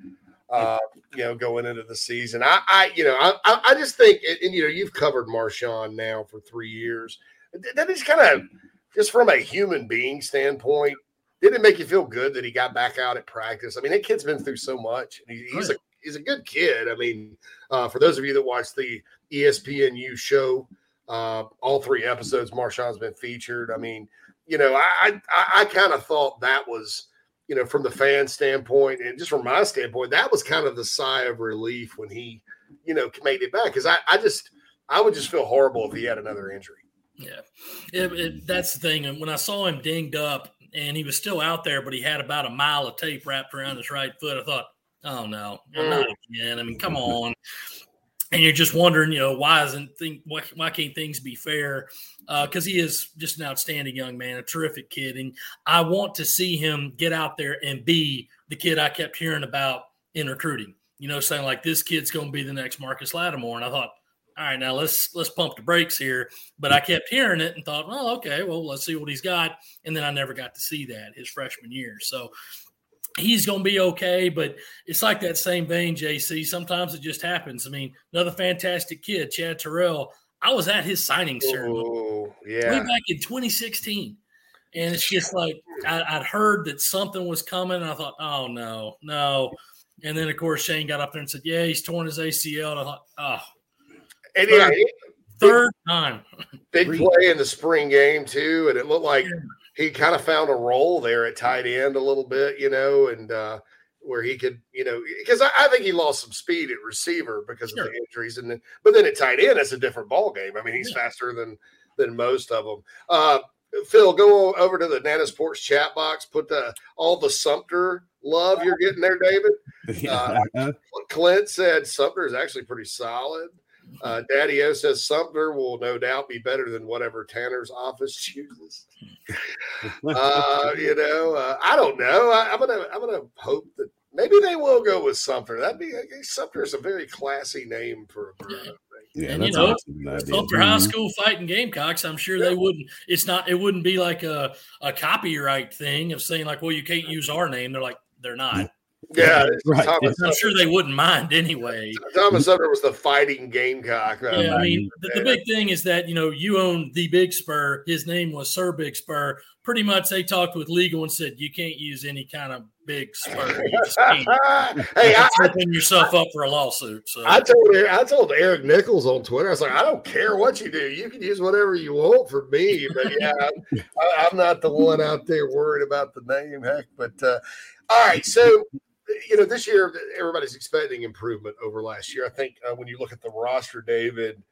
uh, you know, going into the season. I, I you know, I, I just think, and you know, you've covered Marshawn now for three years. That is kind of just from a human being standpoint. Did it make you feel good that he got back out at practice? I mean, that kid's been through so much. He, he's a he's a good kid. I mean, uh, for those of you that watch the ESPNU show, uh, all three episodes, Marshawn's been featured. I mean, you know, I I, I kind of thought that was you know, from the fan standpoint and just from my standpoint, that was kind of the sigh of relief when he you know, made it back. Because I, I just, I would just feel horrible if he had another injury. Yeah, it, it, that's the thing. And when I saw him dinged up and he was still out there, but he had about a mile of tape wrapped around his right foot, I thought, oh no, not mm. again. I mean, come on. And you're just wondering, you know, why isn't think why, why can't things be fair? Because uh, he is just an outstanding young man, a terrific kid, and I want to see him get out there and be the kid I kept hearing about in recruiting. You know, saying like this kid's going to be the next Marcus Lattimore, and I thought, all right, now let's let's pump the brakes here. But I kept hearing it and thought, well, okay, well, let's see what he's got. And then I never got to see that his freshman year. So he's going to be okay. But it's like that same vein, JC. Sometimes it just happens. I mean, another fantastic kid, Chad Terrell. I was at his signing ceremony Oh, yeah. way back in 2016. And it's just like I, would heard that something was coming. And I thought, oh no, no. And then of course Shane got up there and said, "Yeah, he's torn his ACL." And I thought, oh, And yeah, third, third time. big play in the spring game too, and it looked like he kind of found a role there at tight end a little bit, you know, and uh, where he could, you know, because I, I think he lost some speed at receiver because of the injuries, and then but then at tight end, it's a different ball game. I mean, he's faster than than most of them. Uh, Phil, go over to the Nana's porch chat box. Put the all the Sumter love you're getting there, David. Uh, Clint said Sumter is actually pretty solid. Uh, Daddy O says Sumter will no doubt be better than whatever Tanner's office chooses. uh, you know, uh, I don't know. I, I'm gonna I'm gonna hope that maybe they will go with Sumter. That'd be Sumter is a very classy name for a group. Yeah, and you that's know, awesome. Sumter High Mhm. School fighting Gamecocks, I'm sure they wouldn't. It's not. It wouldn't be like a a copyright thing of saying like, well, you can't use our name. They're like, they're not. Yeah, Right. Thomas, I'm sure they wouldn't mind anyway. Thomas Sumter was the fighting Gamecock. Yeah, I mean, the, the big thing is that you know you own the Big Spur. His name was Sir Big Spur. Pretty much, they talked with legal and said you can't use any kind of big spur. You just can't. hey, I, You're setting yourself up for a lawsuit. So I told I told Eric Nichols on Twitter. I was like, I don't care what you do. You can use whatever you want for me. But yeah, I'm, I- I'm not the one out there worried about the name. Heck, but uh, all right. So you know, this year everybody's expecting improvement over last year. I think uh, when you look at the roster, David,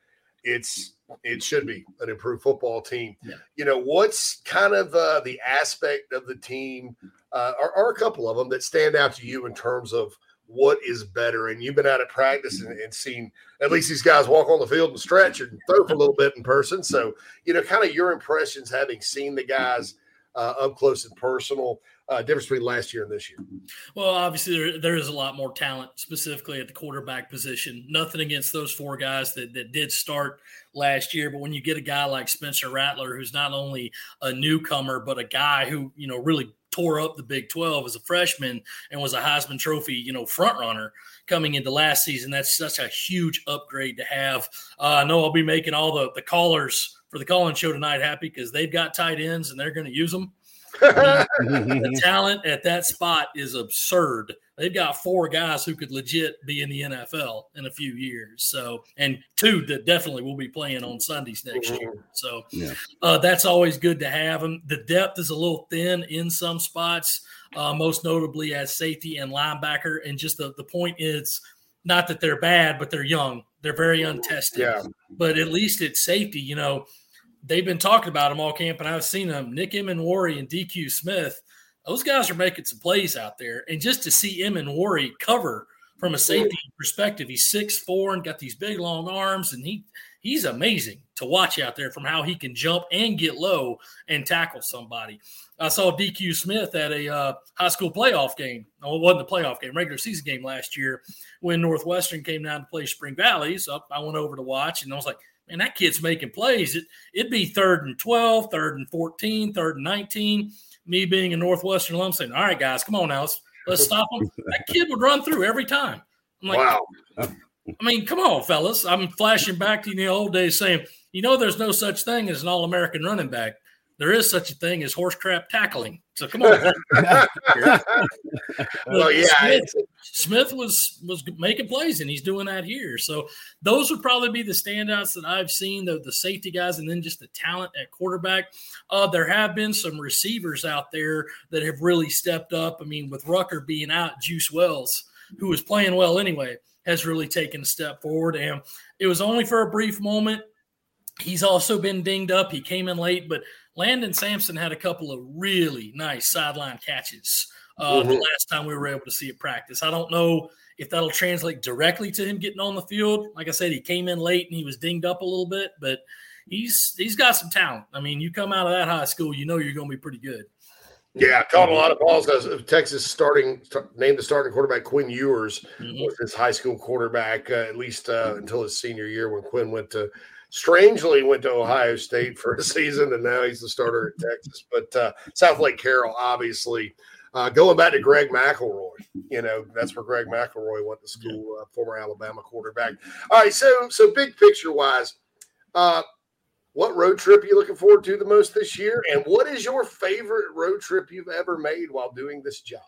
it's it should be an improved football team. You know, what's kind of uh, the aspect of the team, uh, or, or a couple of them that stand out to you in terms of what is better? And you've been out at practice and, and seen at least these guys walk on the field and stretch and throw for a little bit in person. So, you know, kind of your impressions having seen the guys uh, up close and personal, uh, difference between last year and this year. Well, obviously, there, there is a lot more talent, specifically at the quarterback position. Nothing against those four guys that, that did start last year, but when you get a guy like Spencer Rattler, who's not only a newcomer, but a guy who, you know, really tore up the Big 12 as a freshman and was a Heisman Trophy, you know, front runner coming into last season, that's such a huge upgrade to have. Uh, I know I'll be making all the, the callers for the calling show tonight happy because they've got tight ends and they're going to use them the talent at that spot is absurd. They've got four guys who could legit be in the NFL in a few years. So, and two that definitely will be playing on Sundays next year. So, Yeah. uh, that's always good to have them. The depth is a little thin in some spots, uh, most notably as safety and linebacker. And just the, the point is not that they're bad, but they're young. They're very untested. Yeah. But at least it's safety, you know, they've been talking about them all camp, and I've seen them. Nick Emmanwori and DQ Smith, those guys are making some plays out there. And just to see Emanwari cover from a safety perspective, he's six four and got these big long arms, and he he's amazing to watch out there from how he can jump and get low and tackle somebody. I saw DQ Smith at a uh, high school playoff game. No, it wasn't a playoff game, regular season game last year when Northwestern came down to play Spring Valley. So I went over to watch, and I was like, man, that kid's making plays. It, it'd be third and 12, third and 14, third and 19. Me being a Northwestern alum saying, all right, guys, come on now. Let's, let's stop him. That kid would run through every time. I'm like, Wow. I mean, come on, fellas. I'm flashing back to you the old days saying, you know, there's no such thing as an all American running back. There is such a thing as horse crap tackling. So come on. Well, yeah, Smith, Smith was was making plays, and he's doing that here. So those would probably be the standouts that I've seen. The the safety guys, and then just the talent at quarterback. Uh, there have been some receivers out there that have really stepped up. I mean, with Rucker being out, Juice Wells, who was playing well anyway, has really taken a step forward. And it was only for a brief moment. He's also been dinged up. He came in late, but Landon Sampson had a couple of really nice sideline catches uh, mm-hmm. the last time we were able to see it practice. I don't know if that'll translate directly to him getting on the field. Like I said, he came in late and he was dinged up a little bit, but he's he's got some talent. I mean, you come out of that high school, you know you're going to be pretty good. Yeah, caught a lot of balls. Texas starting named the starting quarterback Quinn Ewers mm-hmm. was his high school quarterback uh, at least uh, until his senior year when Quinn went to strangely went to Ohio State for a season and now he's the starter at Texas. But uh, Southlake Carroll, obviously, uh, going back to Greg McElroy, you know that's where Greg McElroy went to school, uh, former Alabama quarterback. All right, so so big picture wise, uh, what road trip are you looking forward to the most this year? And what is your favorite road trip you've ever made while doing this job?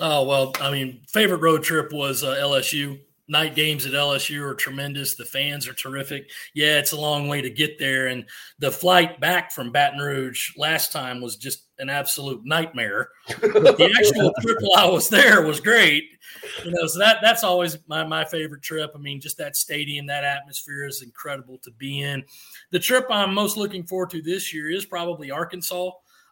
Oh, well, I mean, favorite road trip was uh, LSU. Night games at LSU are tremendous. The fans are terrific. Yeah, it's a long way to get there. And the flight back from Baton Rouge last time was just an absolute nightmare. the actual trip while I was there was great you know, so that that's always my my favorite trip. I mean, just that stadium, that atmosphere is incredible to be in. The trip I'm most looking forward to this year is probably Arkansas.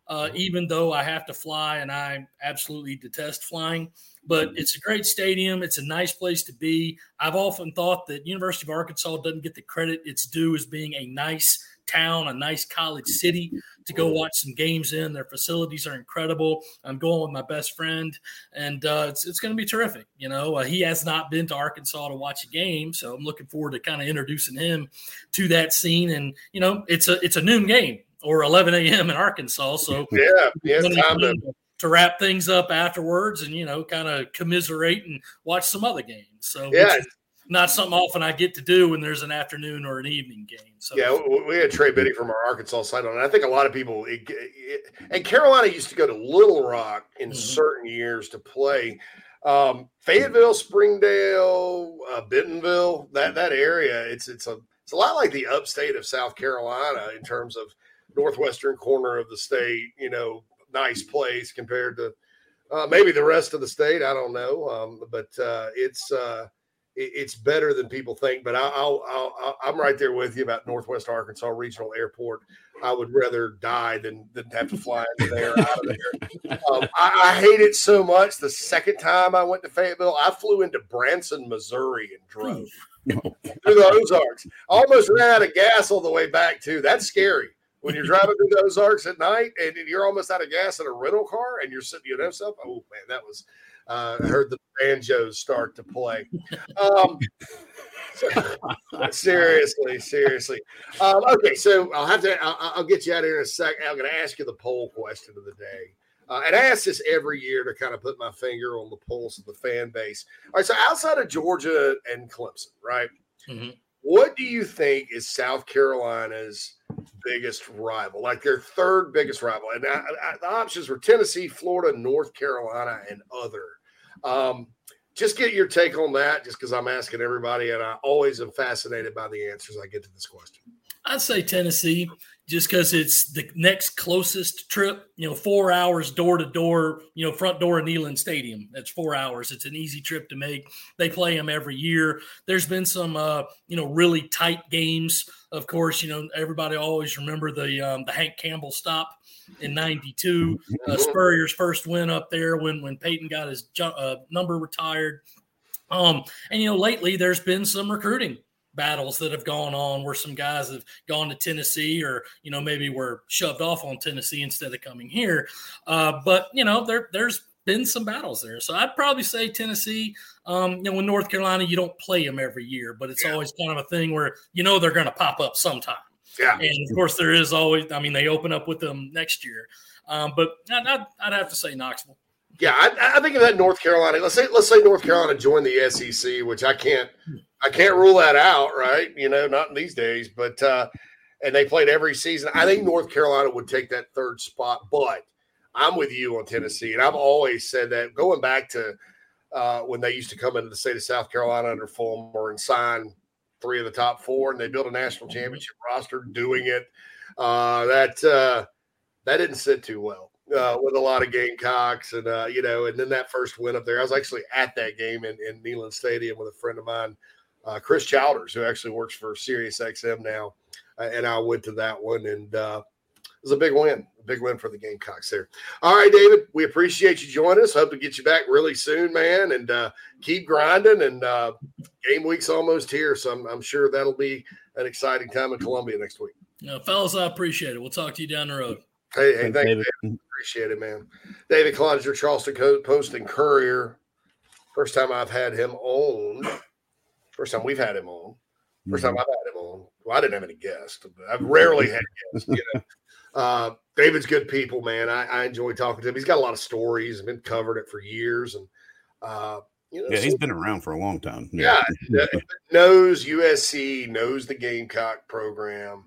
Uh, mm-hmm. even though I have to fly and I absolutely detest flying, but mm-hmm. it's a great stadium. It's a nice place to be. I've often thought that University of Arkansas doesn't get the credit it's due as being a nice town, a nice college city to go watch some games in. Their facilities are incredible. I'm going with my best friend, and uh, it's, it's going to be terrific. You know, uh, he has not been to Arkansas to watch a game, so I'm looking forward to kind of introducing him to that scene. And you know, it's a it's a noon game or 11 a.m. in Arkansas, so yeah, yeah, time to, to wrap things up afterwards, and you know, kind of commiserate and watch some other games. So yeah, not something often I get to do when there's an afternoon or an evening game. So yeah, we had Trey Biddy from our Arkansas side on. I think a lot of people it, it, and Carolina used to go to Little Rock in mm-hmm. certain years to play. Um, Fayetteville, Springdale, uh, Bentonville, that that area, it's it's a it's a lot like the upstate of South Carolina in terms of northwestern corner of the state. You know, nice place compared to uh, maybe the rest of the state. I don't know, um, but uh, it's uh, it's better than people think. But I'll, I'll, i am right there with you about Northwest Arkansas Regional Airport. I would rather die than than have to fly into there out of there. Um, I, I, hate it so much. The second time I went to Fayetteville, I flew into Branson, Missouri, and drove through the Ozarks. Almost ran out of gas all the way back too. That's scary when you're driving through the Ozarks at night and you're almost out of gas in a rental car and you're sitting, you know, stuff. Oh man, that was uh, I heard the banjos start to play. Um, seriously, seriously. Um, okay, so I'll have to. I'll, I'll, get you out of here in a second. I'm going to ask you the poll question of the day. Uh, and I ask this every year to kind of put my finger on the pulse of the fan base. All right, so outside of Georgia and Clemson, right? Mm-hmm. What do you think is South Carolina's biggest rival, like their third biggest rival? And I, I, the options were Tennessee, Florida, North Carolina, and other. Um, just get your take on that, just because I'm asking everybody, and I always am fascinated by the answers I get to this question. I'd say Tennessee just because it's the next closest trip. You know, four hours door to door. You know, front door of Neyland Stadium. That's four hours. It's an easy trip to make. They play them every year. There's been some, uh, you know, really tight games. Of course, you know everybody always remember the um, the Hank Campbell stop in '92. Uh, Spurrier's first win up there when when Peyton got his uh, number retired. Um, and you know, lately there's been some recruiting battles that have gone on where some guys have gone to Tennessee or you know maybe were shoved off on Tennessee instead of coming here. Uh, but you know there there's been some battles there, so I'd probably say Tennessee. Um, you know, in North Carolina, you don't play them every year, but it's yeah. always kind of a thing where you know they're going to pop up sometime. Yeah, and of course there is always. I mean, they open up with them next year, um, but I'd, I'd, I'd have to say Knoxville. Yeah, I, I, think of that North Carolina. Let's say let's say North Carolina joined the SEC, which I can't I can't rule that out, right? You know, not in these days, but uh, and they played every season. I think North Carolina would take that third spot, but I'm with you on Tennessee, and I've always said that going back to uh, when they used to come into the state of South Carolina under Fulmer and sign three of the top four, and they built a national championship roster doing it. Uh, that uh, that didn't sit too well uh, with a lot of Gamecocks, and uh, you know, and then that first win up there, I was actually at that game in, in Neyland Stadium with a friend of mine, uh, Chris Chowders, who actually works for Sirius XM now, uh, and I went to that one, and uh, it was a big win, a big win for the Gamecocks there. All right, David, we appreciate you joining us. Hope to get you back really soon, man, and uh, keep grinding. And uh, game week's almost here, so I'm, I'm sure that'll be an exciting time in Columbia next week. Uh, fellas, I appreciate it. We'll talk to you down the road. Hey, hey, thanks, David. David. Appreciate it, man. David Cloninger, Charleston Post and Courier. First time I've had him on. First time we've had him on. 1st mm-hmm. time I've had him on. Well, I didn't have any guests. I've rarely had guests. You know? uh, David's good people, man. I, I, enjoy talking to him. He's got a lot of stories. I've been covering it for years, and uh, you know, yeah, so, he's been around for a long time. Yeah, yeah knows USC, knows the Gamecock program.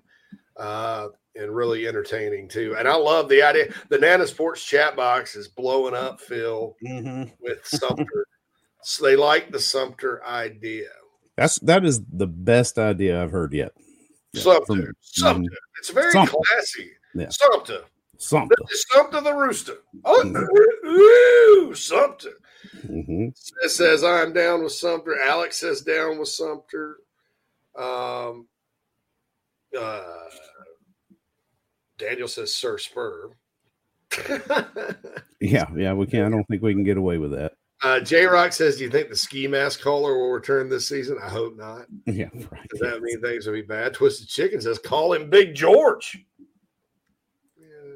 Uh, and really entertaining too. And I love the idea. The Nana's porch chat box is blowing up, Phil, mm-hmm. with Sumter. so they like the Sumter idea. That's that is the best idea I've heard yet. Yeah, Sumter, Sumter. Mm-hmm. It's very Sumter. classy. Yeah. Sumter. Sumter. Sumter the rooster. Oh, mm-hmm. ooh, Sumter. Mm-hmm. It says I'm down with Sumter. Alex says down with Sumter. Um, uh, Daniel says Sir Spur. yeah, yeah, we can. I don't think we can get away with that. Uh, J Rock says, "Do you think the ski mask caller will return this season? I hope not. Yeah, right. Does that mean things will be bad?" Twisted Chicken says, "Call him Big George."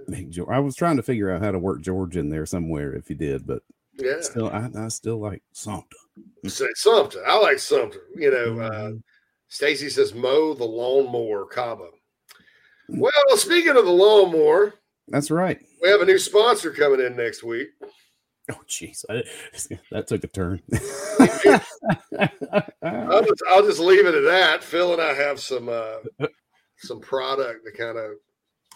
Big George. I was trying to figure out how to work George in there somewhere if you did, but yeah, still, I, I still like Sumter. Say Sumter. I like Sumter. You know, uh, mm-hmm. uh, Stacy says, "Mow the lawnmower, Cabo." Well, speaking of the lawnmower, that's right. We have a new sponsor coming in next week. Oh, jeez, that took a turn. I'll, just, I'll, just, leave it at that. Phil and I have some uh, some product to kind of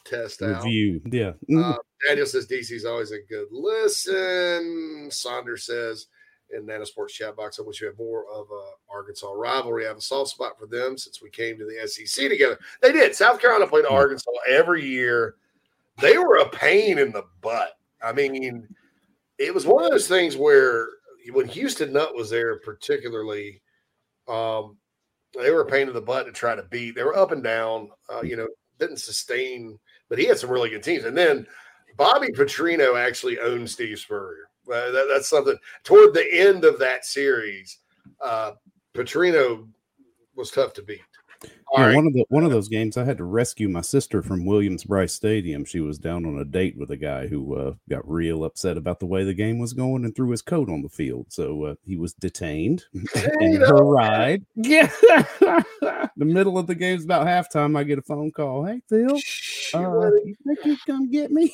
test out. Review, yeah. Mm-hmm. Uh, Daniel says DC's always a good listen. Saunders says in Nana's porch chat box. I wish you had more of a Arkansas rivalry. I have a soft spot for them since we came to the SEC together. They did. South Carolina played hmm. Arkansas every year. They were a pain in the butt. I mean, it was one of those things where when Houston Nutt was there, particularly, um, they were a pain in the butt to try to beat. They were up and down. Uh, you know, didn't sustain, but he had some really good teams. And then Bobby Petrino actually owned Steve Spurrier. Uh, that, that's something. Toward the end of that series, uh, Petrino was tough to beat. Yeah, right. one of the one of those games, I had to rescue my sister from Williams Bryce Stadium. She was down on a date with a guy who uh, got real upset about the way the game was going and threw his coat on the field. So uh, he was detained in her ride. Yeah, the middle of the game's about halftime. I get a phone call. Hey Phil, uh, you think you come get me?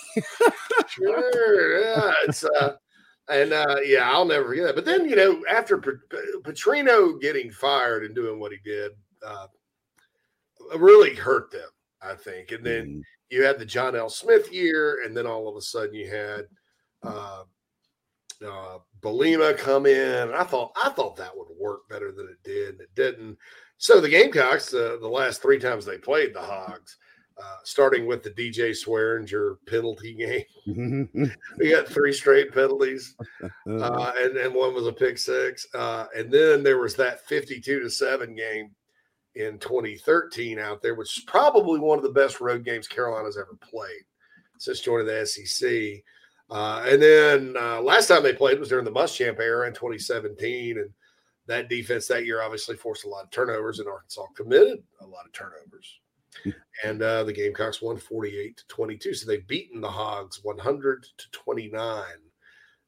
sure. Yeah, it's uh, and uh, yeah, I'll never forget that. But then, you know, after Petrino getting fired and doing what he did, uh, really hurt them, I think. And then mm. you had the John L. Smith year, and then all of a sudden you had uh, uh, Bielema come in. And I thought I thought that would work better than it did, and it didn't. So the Gamecocks, uh, the last three times they played the Hogs, uh, starting with the DJ Swearinger penalty game. we got three straight penalties, uh, and, and one was a pick six. Uh, and then there was that 52 to 7 game in 2013 out there, which is probably one of the best road games Carolina's ever played since joining the SEC. Uh, and then uh, last time they played was during the Muschamp era in 2017. And that defense that year obviously forced a lot of turnovers, and Arkansas committed a lot of turnovers and uh, the Gamecocks won 48 to 22. So they've beaten the Hogs 100 to 29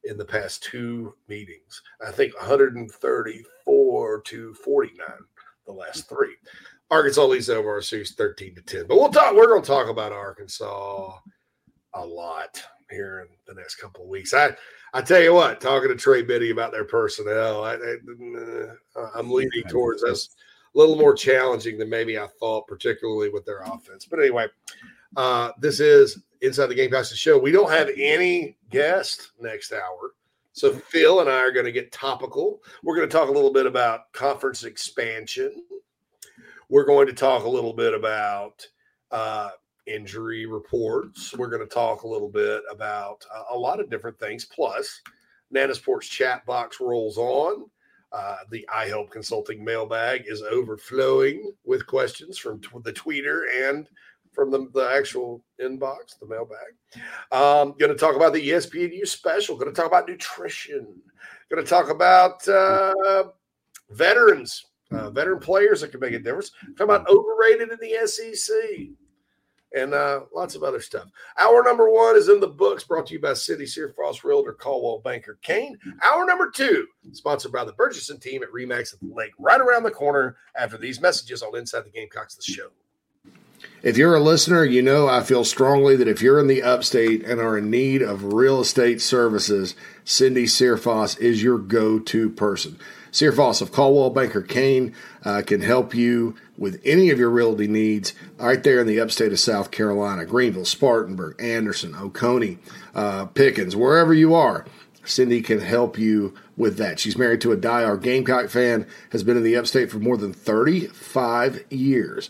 in the past two meetings. I think 134 to 49 the last three. Arkansas leads over our series 13 to 10. But we'll talk, we're going to talk about Arkansas a lot here in the next couple of weeks. I I tell you what, talking to Trey Biddy about their personnel, I, am leaning towards us a little more challenging than maybe I thought, particularly with their offense. But anyway, uh, this is Inside the Game Pass show. We don't have any guest next hour. So Phil and I are going to get topical. We're going to talk a little bit about conference expansion. We're going to talk a little bit about uh, injury reports. We're going to talk a little bit about uh, a lot of different things. Plus, Nana's porch chat box rolls on. Uh, the I Help Consulting mailbag is overflowing with questions from the tweeter and from the, the actual inbox, the mailbag. Um, going to talk about the ESPNU special. Going to talk about nutrition. Going to talk about uh, veterans, uh, veteran players that can make a difference. Talk about overrated in the SEC and uh, lots of other stuff. Hour number one is in the books, brought to you by Cindy Searfoss Realtor, Coldwell Banker Caine. Hour number two, sponsored by the Bergeson team at Remax at the Lake, right around the corner after these messages on Inside the Gamecocks, the show. If you're a listener, you know I feel strongly that if you're in the upstate and are in need of real estate services, Cindy Searfoss is your go to person. Searfoss of Coldwell Banker Caine uh, can help you with any of your realty needs right there in the upstate of South Carolina, Greenville, Spartanburg, Anderson, Oconee, uh, Pickens, wherever you are. Cindy can help you with that. She's married to a diehard Gamecock fan, has been in the upstate for more than 35 years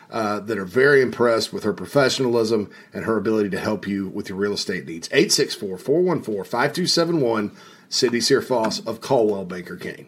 uh, that are very impressed with her professionalism and her ability to help you with your real estate needs. 864 414 5271, Cindy Searfoss of Coldwell Banker Caine.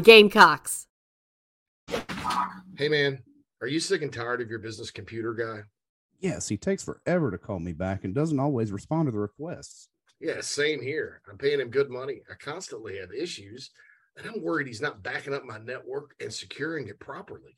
Gamecocks. Hey, man, are you sick and tired of your business computer guy? Yes, he takes forever to call me back and doesn't always respond to the requests. Yeah, same here. I'm paying him good money. I constantly have issues, and I'm worried he's not backing up my network and securing it properly.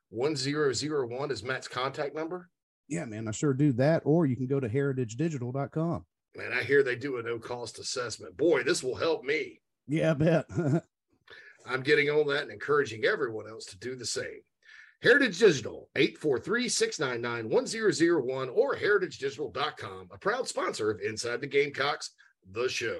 1001 is Matt's contact number? Yeah, man, I sure do that. Or you can go to heritagedigital.com. Man, I hear they do a no cost assessment. Boy, this will help me. Yeah, I bet. I'm getting on that and encouraging everyone else to do the same. Heritage Digital, 843-699-1001 or heritagedigital.com, a proud sponsor of Inside the Gamecocks, the show.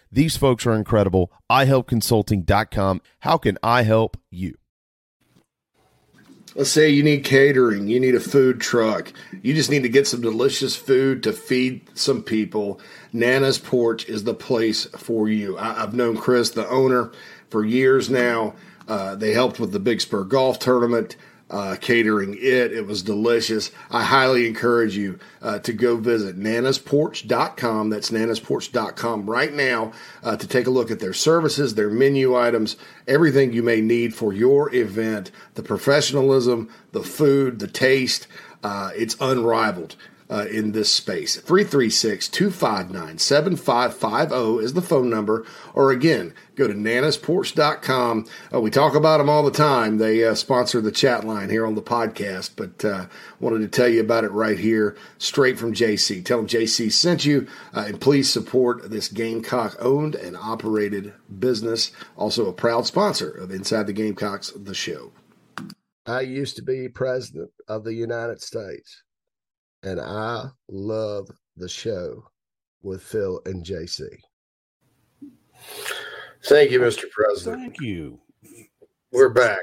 These folks are incredible. ihelpconsulting.com. How can I help you? Let's say you need catering, you need a food truck, you just need to get some delicious food to feed some people. Nana's Porch is the place for you. I, have known Chris, the owner, for years now. Uh, they helped with the Big Spur Golf Tournament uh, catering it. It was delicious. I highly encourage you uh, to go visit nanasporch.com. That's nanasporch.com right now uh, to take a look at their services, their menu items, everything you may need for your event, the professionalism, the food, the taste. Uh, it's unrivaled. Uh, in this space. 336 259 7550 is the phone number. Or again, go to nanasporch.com. Uh, we talk about them all the time. They uh, sponsor the chat line here on the podcast, but uh, wanted to tell you about it right here, straight from JC. Tell them JC sent you, uh, and please support this Gamecock owned and operated business. Also, a proud sponsor of Inside the Gamecocks, the show. I used to be president of the United States and I love the show with Phil and JC. Thank you, Mr. President. Thank you. We're back.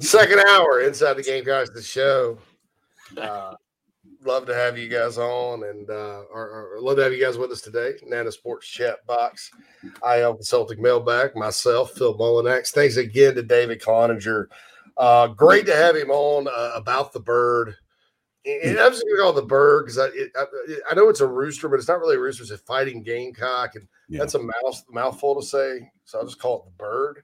Second hour inside the game, guys. The show. Uh, love to have you guys on, and uh, or, or love to have you guys with us today. Nana's Porch Chat Box, iHelp Consulting Mailbag, myself, Phil Mullinax. Thanks again to David Cloninger. Uh, great to have him on uh, about the bird. And I'm just to call it the bird because I, I, I, know it's a rooster, but it's not really a rooster. It's a fighting gamecock, and yeah. that's a mouth mouthful to say. So I'll just call it the bird.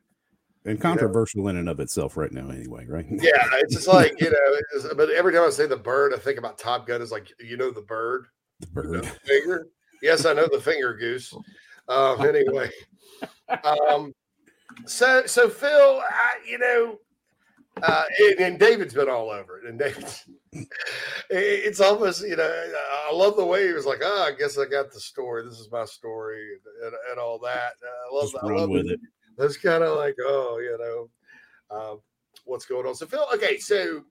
And controversial you know? in and of itself right now, anyway, right? Yeah, it's just like you know. but every time I say the bird, I think about Top Gun. Is like you know the bird, the bird you know, the finger. yes, I know the finger goose. Um, anyway, um, so so Phil, I, you know, uh, and, and, David's been all over it. And David's, it's almost, you know, I love the way he was like, oh, I guess I got the story. This is my story and, and, all that. I love, Just I love with it. it. That's kind of like, oh, you know, um, what's going on. So, Phil, okay, so,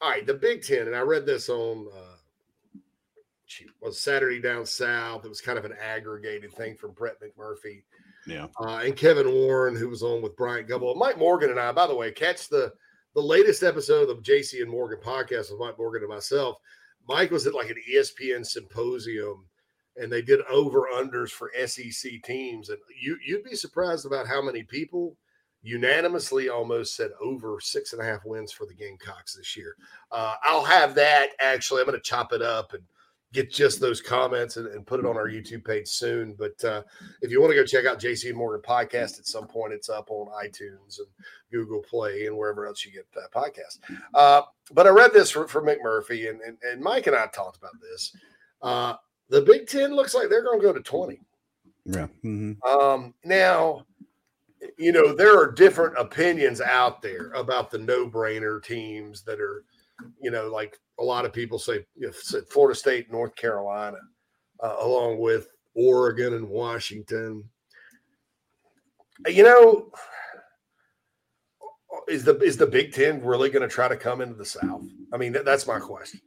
all right, the Big Ten, and I read this on, uh, was Saturday Down South. It was kind of an aggregated thing from Brett McMurphy. Yeah. Uh, and Kevin Warren, who was on with Bryant Gumbel. Mike Morgan and I, by the way, catch the the latest episode of the JC and Morgan podcast with Mike Morgan and myself. Mike was at like an ESPN symposium and they did over unders for SEC teams. And you you'd be surprised about how many people unanimously almost said over six and a half wins for the Gamecocks this year. Uh, I'll have that actually. I'm going to chop it up and get just those comments and, and, put it on our YouTube page soon. But uh, if you want to go check out JC Morgan podcast at some point, it's up on iTunes and Google Play and wherever else you get that podcast. Uh, but I read this from, from McMurphy and, and, and, Mike and I talked about this. Uh, the Big Ten looks like they're going to go to 20. Yeah. Mm-hmm. Um, now, you know, there are different opinions out there about the no brainer teams that are, you know, like a lot of people say, you know, Florida State, North Carolina, uh, along with Oregon and Washington. You know, is the is the Big Ten really going to try to come into the South? I mean, that, that's my question.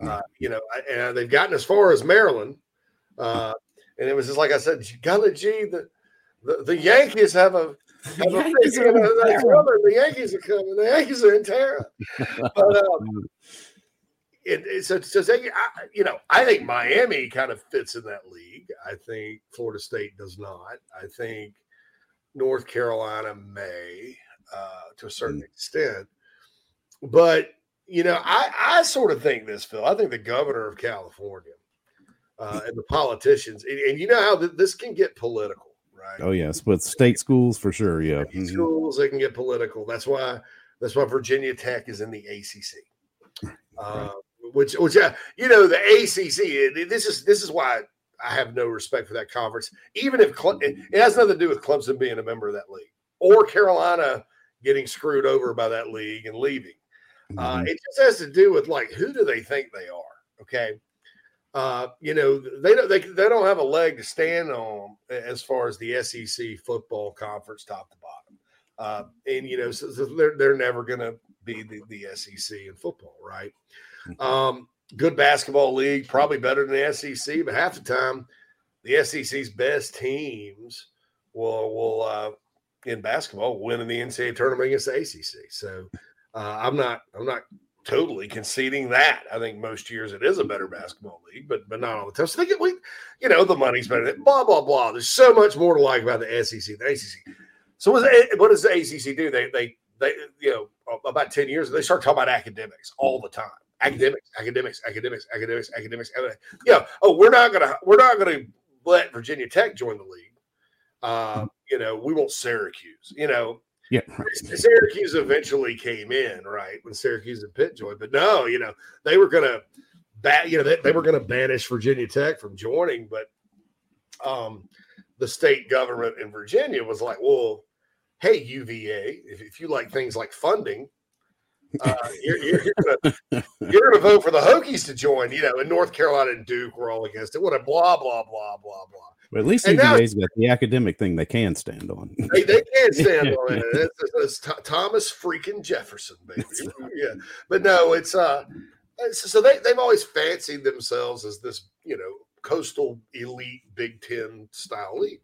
Uh, you know, and they've gotten as far as Maryland, uh, and it was just like I said, golly gee, the the, the Yankees have a have the Yankees, a, are the Yankees are coming. The Yankees are in terror. But, um, it, it, so, so say, I, you know, I think Miami kind of fits in that league. I think Florida State does not. I think North Carolina may, uh, to a certain mm. extent. But you know, I, I sort of think this, Phil. I think the governor of California uh, and the politicians, and, and you know how th- this can get political, right? Oh yes, but state schools for sure. Yeah, mm-hmm. schools they can get political. That's why that's why Virginia Tech is in the ACC. Uh, which which uh, you know the ACC. This is this is why I have no respect for that conference. Even if Cle- it has nothing to do with Clemson being a member of that league or Carolina getting screwed over by that league and leaving. Uh, mm-hmm. It just has to do with like who do they think they are? Okay. Uh, you know they don't they, they don't have a leg to stand on as far as the SEC football conference top to bottom, uh, and you know so, so they're they're never going to be the, the SEC in football, right? Mm-hmm. Um, good basketball league, probably better than the SEC, but half the time, the SEC's best teams will will uh, in basketball win in the NCAA tournament against the ACC. So uh, I'm not I'm not totally conceding that. I think most years it is a better basketball league, but but not all the time. So they get we, you know, the money's better. Blah blah blah. There's so much more to like about the SEC, than the ACC. So what does, what does the ACC do? They they they you know about ten years they start talking about academics all the time academics, academics, academics, academics, academics. Yeah. Oh, we're not gonna we're not gonna let Virginia Tech join the league. Uh, you know, we want Syracuse. You know, yeah. Syracuse eventually came in, right? When Syracuse and Pitt joined, but no, you know, they were gonna bad. You know, they, they were going to banish Virginia Tech from joining, but um, the state government in Virginia was like, "Well, hey UVA, if, if you like things like funding." Uh, you're, you're, gonna, you're gonna vote for the Hokies to join, you know. And North Carolina and Duke were all against it. What a blah blah blah blah blah. But at least UVA's got the academic thing they can stand on. They, they can't stand on it. It's, it's, it's Th- Thomas freaking Jefferson, baby. Yeah, but no, it's uh, so they they've always fancied themselves as this, you know, coastal elite Big Ten style league.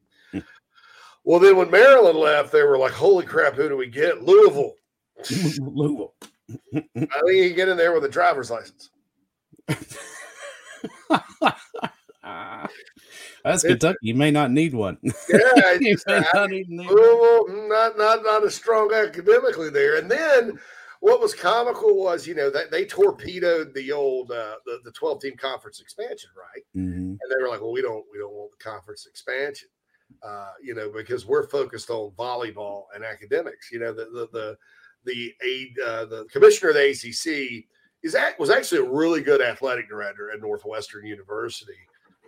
well, then when Maryland left, they were like, "Holy crap, who do we get? Louisville." Louisville. I think you get in there with a driver's license. That's Kentucky. You may not need one. Yeah, just- I- not even need one. Not not not as strong academically there. And then what was comical was, you know, that they torpedoed the old uh, the the twelve team conference expansion, right? Mhm. And they were like, well, we don't we don't want the conference expansion, uh, you know, because we're focused on volleyball and academics. You know, the the the the aid uh, the commissioner of the ACC is act, was actually a really good athletic director at Northwestern University.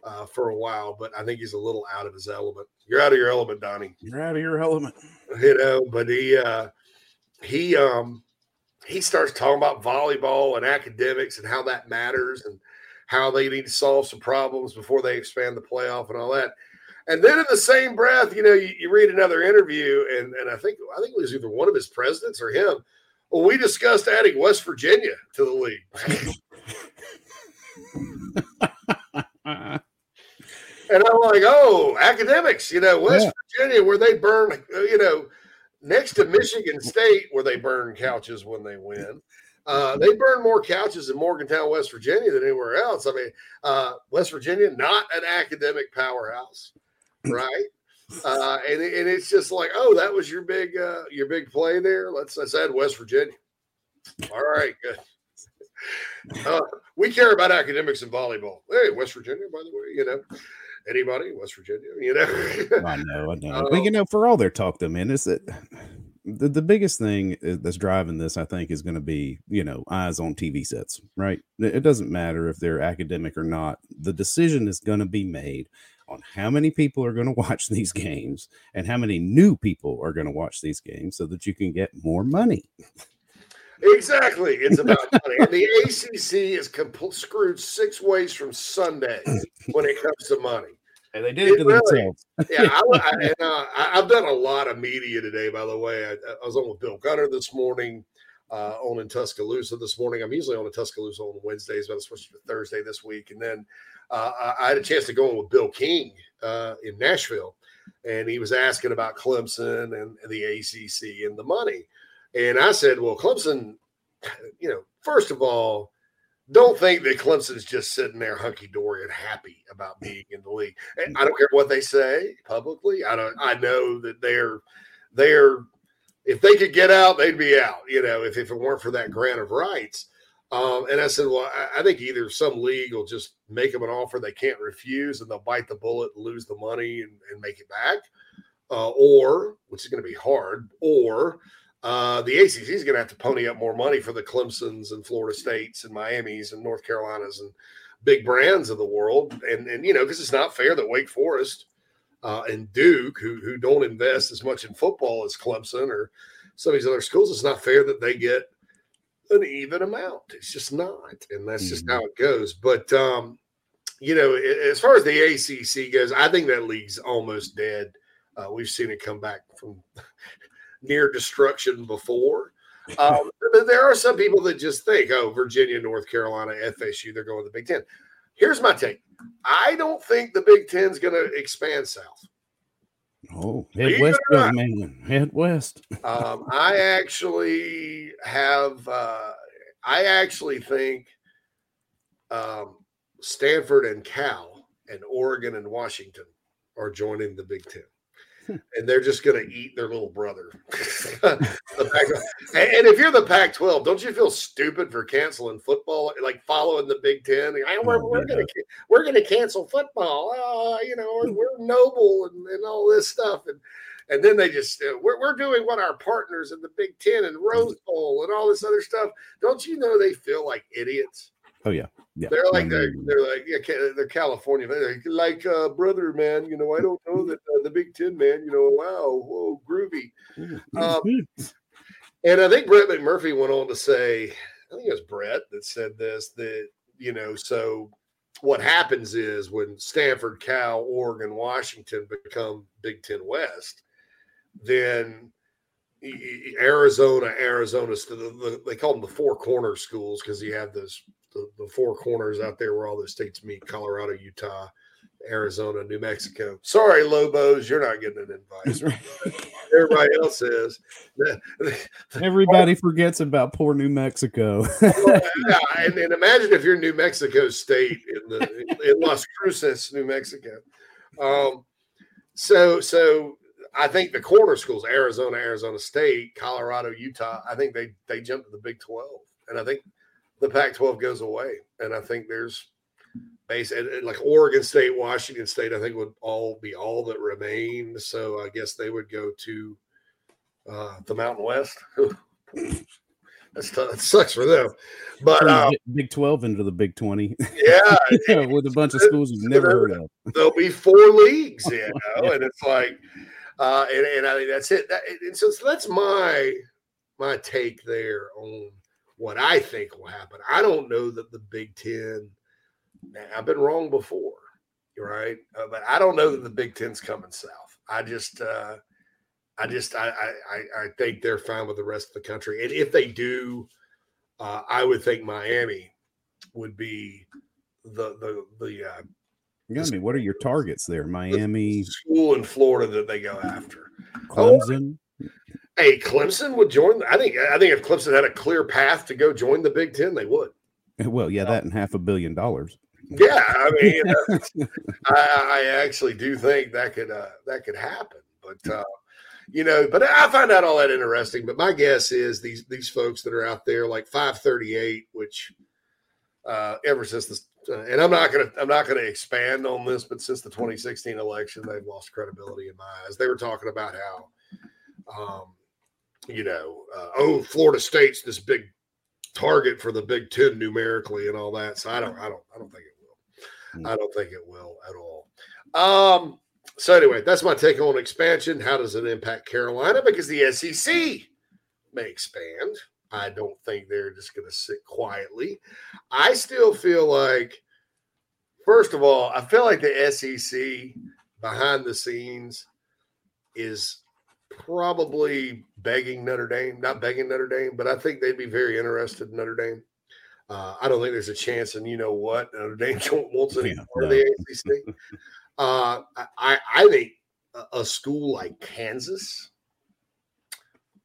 Uh, for a while, but I think he's a little out of his element. You're out of your element, Donnie You're out of your element. you know but he uh he um he starts talking about volleyball and academics and how that matters and how they need to solve some problems before they expand the playoff and all that and then in the same breath you know you, you read another interview and and i think i think it was either one of his presidents or him well we discussed adding west virginia to the league And I'm like, oh, academics, you know, West Yeah. Virginia, where they burn, you know, next to Michigan State, where they burn couches when they win. Uh, they burn more couches in Morgantown, West Virginia than anywhere else. I mean, uh, West Virginia, not an academic powerhouse, right? Uh, and, and it's just like, oh, that was your big uh, your big play there. Let's let's add West Virginia. All right, good. Uh, we care about academics and volleyball. Hey, West Virginia, by the way, you know, anybody, West Virginia, you know. I know, I know. Oh. but you know, for all their talk, though, man, is that the, the biggest thing that's driving this, I think, is going to be, you know, eyes on TV sets, right? It it doesn't matter if they're academic or not. The decision is going to be made on how many people are going to watch these games and how many new people are going to watch these games so that you can get more money. Exactly. It's about money. And the ACC is compl- screwed six ways from Sunday when it comes to money. And they did it to themselves. yeah, I, I, and, uh, I, I've done a lot of media today. By the way, I, I was on with Bill Gunner this morning, uh, on in Tuscaloosa this morning. I'm usually on in Tuscaloosa on Wednesdays, but I was supposed to be Thursday this week. And then uh, I, had a chance to go on with Bill King uh, in Nashville, and he was asking about Clemson and, and the ACC and the money. And I said, well, Clemson, you know, first of all, don't think that Clemson's just sitting there hunky dory and happy about being in the league. And I don't care what they say publicly. I don't. I know that they're they're if they could get out, they'd be out. You know, if, if it weren't for that grant of rights. Um, and I said, well, I, I think either some league will just make them an offer they can't refuse, and they'll bite the bullet, and lose the money, and, and make it back, uh, or which is going to be hard, or uh, the ACC is going to have to pony up more money for the Clemsons and Florida States and Miami's and North Carolinas and big brands of the world. And, and you know, because it's not fair that Wake Forest uh, and Duke, who, who don't invest as much in football as Clemson or some of these other schools, it's not fair that they get an even amount. It's just not. And that's just how it goes. But, um, you know, as far as the ACC goes, I think that league's almost dead. Uh, we've seen it come back from near destruction before. Um, but there are some people that just think, oh, Virginia, North Carolina, FSU, they're going to the Big Ten. Here's my take I don't think the Big Ten's going to expand south. Oh, head west, young man. Head west. Um, I actually have, uh, I actually think um, Stanford and Cal and Oregon and Washington are joining the Big Ten. And they're just going to eat their little brother. The and if you're the Pac-12, don't you feel stupid for canceling football, like following the Big Ten? We're, we're going to we're to cancel football. Uh, you know, we're, we're noble and, and all this stuff. And and then they just uh, we're, we're doing what our partners in the Big Ten and Rose Bowl and all this other stuff. Don't you know they feel like idiots? Oh yeah, yeah. They're like they're, they're like yeah, they're California. They're like, uh, brother, man. You know, I don't know that uh, the Big Ten, man. You know, wow, whoa, groovy. Um, and I think Brett McMurphy went on to say, I think it was Brett that said this that you know, so what happens is when Stanford, Cal, Oregon, Washington become Big Ten West, then Arizona, Arizona, the, the, they call them the four corner schools because you have those the, the four corners out there where all those states meet: Colorado, Utah, Arizona, New Mexico. Sorry, Lobos, you're not getting an invite. Everybody else is. Everybody forgets about poor New Mexico. Yeah, and, and imagine if you're New Mexico State in the in Las Cruces, New Mexico. Um, so so I think the corner schools, Arizona, Arizona State, Colorado, Utah, I think they they jump to the Big Twelve, and I think the Pac-12 goes away, and I think there's base like Oregon State, Washington State, I think would all be all that remain. So I guess they would go to uh, the Mountain West. That's tough. It sucks for them, but uh, Big- Twelve into the Big Twenty. yeah, with a bunch of schools you've never heard of. there'll be four leagues, you know, and it's like, uh, and, and I think that's it. That, and so, so that's my my take there on what I think will happen. I don't know that the Big Ten. I've been wrong before, right? Uh, but I don't know that the Big Ten's coming south. I just, uh, I just, I, I, I- think they're fine with the rest of the country, and if they do, uh, I would think Miami would be the the the uh, You gotta be. What are your targets there? Miami, school in Florida that they go after. Clemson. Hey, Clemson would join. I think. I think if Clemson had a clear path to go join the Big Ten, they would. Well, yeah, that and half a billion dollars. Yeah, I mean, uh, I, I actually do think that could uh, that could happen. But uh, you know, but I find out all that interesting. But my guess is these these folks that are out there, like five thirty eight, which uh, ever since this, uh, and I'm not gonna I'm not gonna expand on this, but since the 2016 election, they've lost credibility in my eyes. They were talking about how, um, you know, uh, oh, Florida State's this big target for the Big Ten numerically and all that. So I don't, I don't, I don't think it will. I don't think it will at all. Um. So anyway, that's my take on expansion. How does it impact Carolina? Because the SEC may expand. I don't think they're just going to sit quietly. I still feel like, first of all, I feel like the SEC behind the scenes is probably begging Notre Dame, not begging Notre Dame, but I think they'd be very interested in Notre Dame. Uh, I don't think there's a chance, and you know what, Notre Dame wants any Yeah, part of the ACC. Uh, I, I think a school like Kansas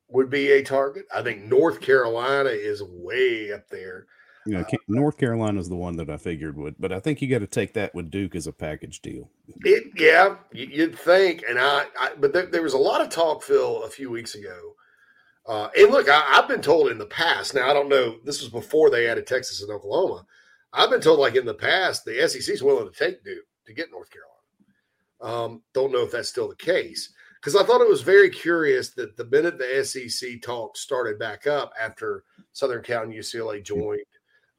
would be a target. I think North Carolina is way up there. You know, Ca- North Carolina's the one that I figured would, but I think you got to take that with Duke as a package deal. It, yeah, you- you'd think, and I, I but there, there was a lot of talk, Phil, a few weeks ago. Uh, and look, I, I've been told in the past. Now I don't know. This was before they added Texas and Oklahoma. I've been told, like in the past, the SEC is willing to take Duke to get North Carolina. Um, don't know if that's still the case because I thought it was very curious that the minute the SEC talk started back up after Southern Cal and UCLA joined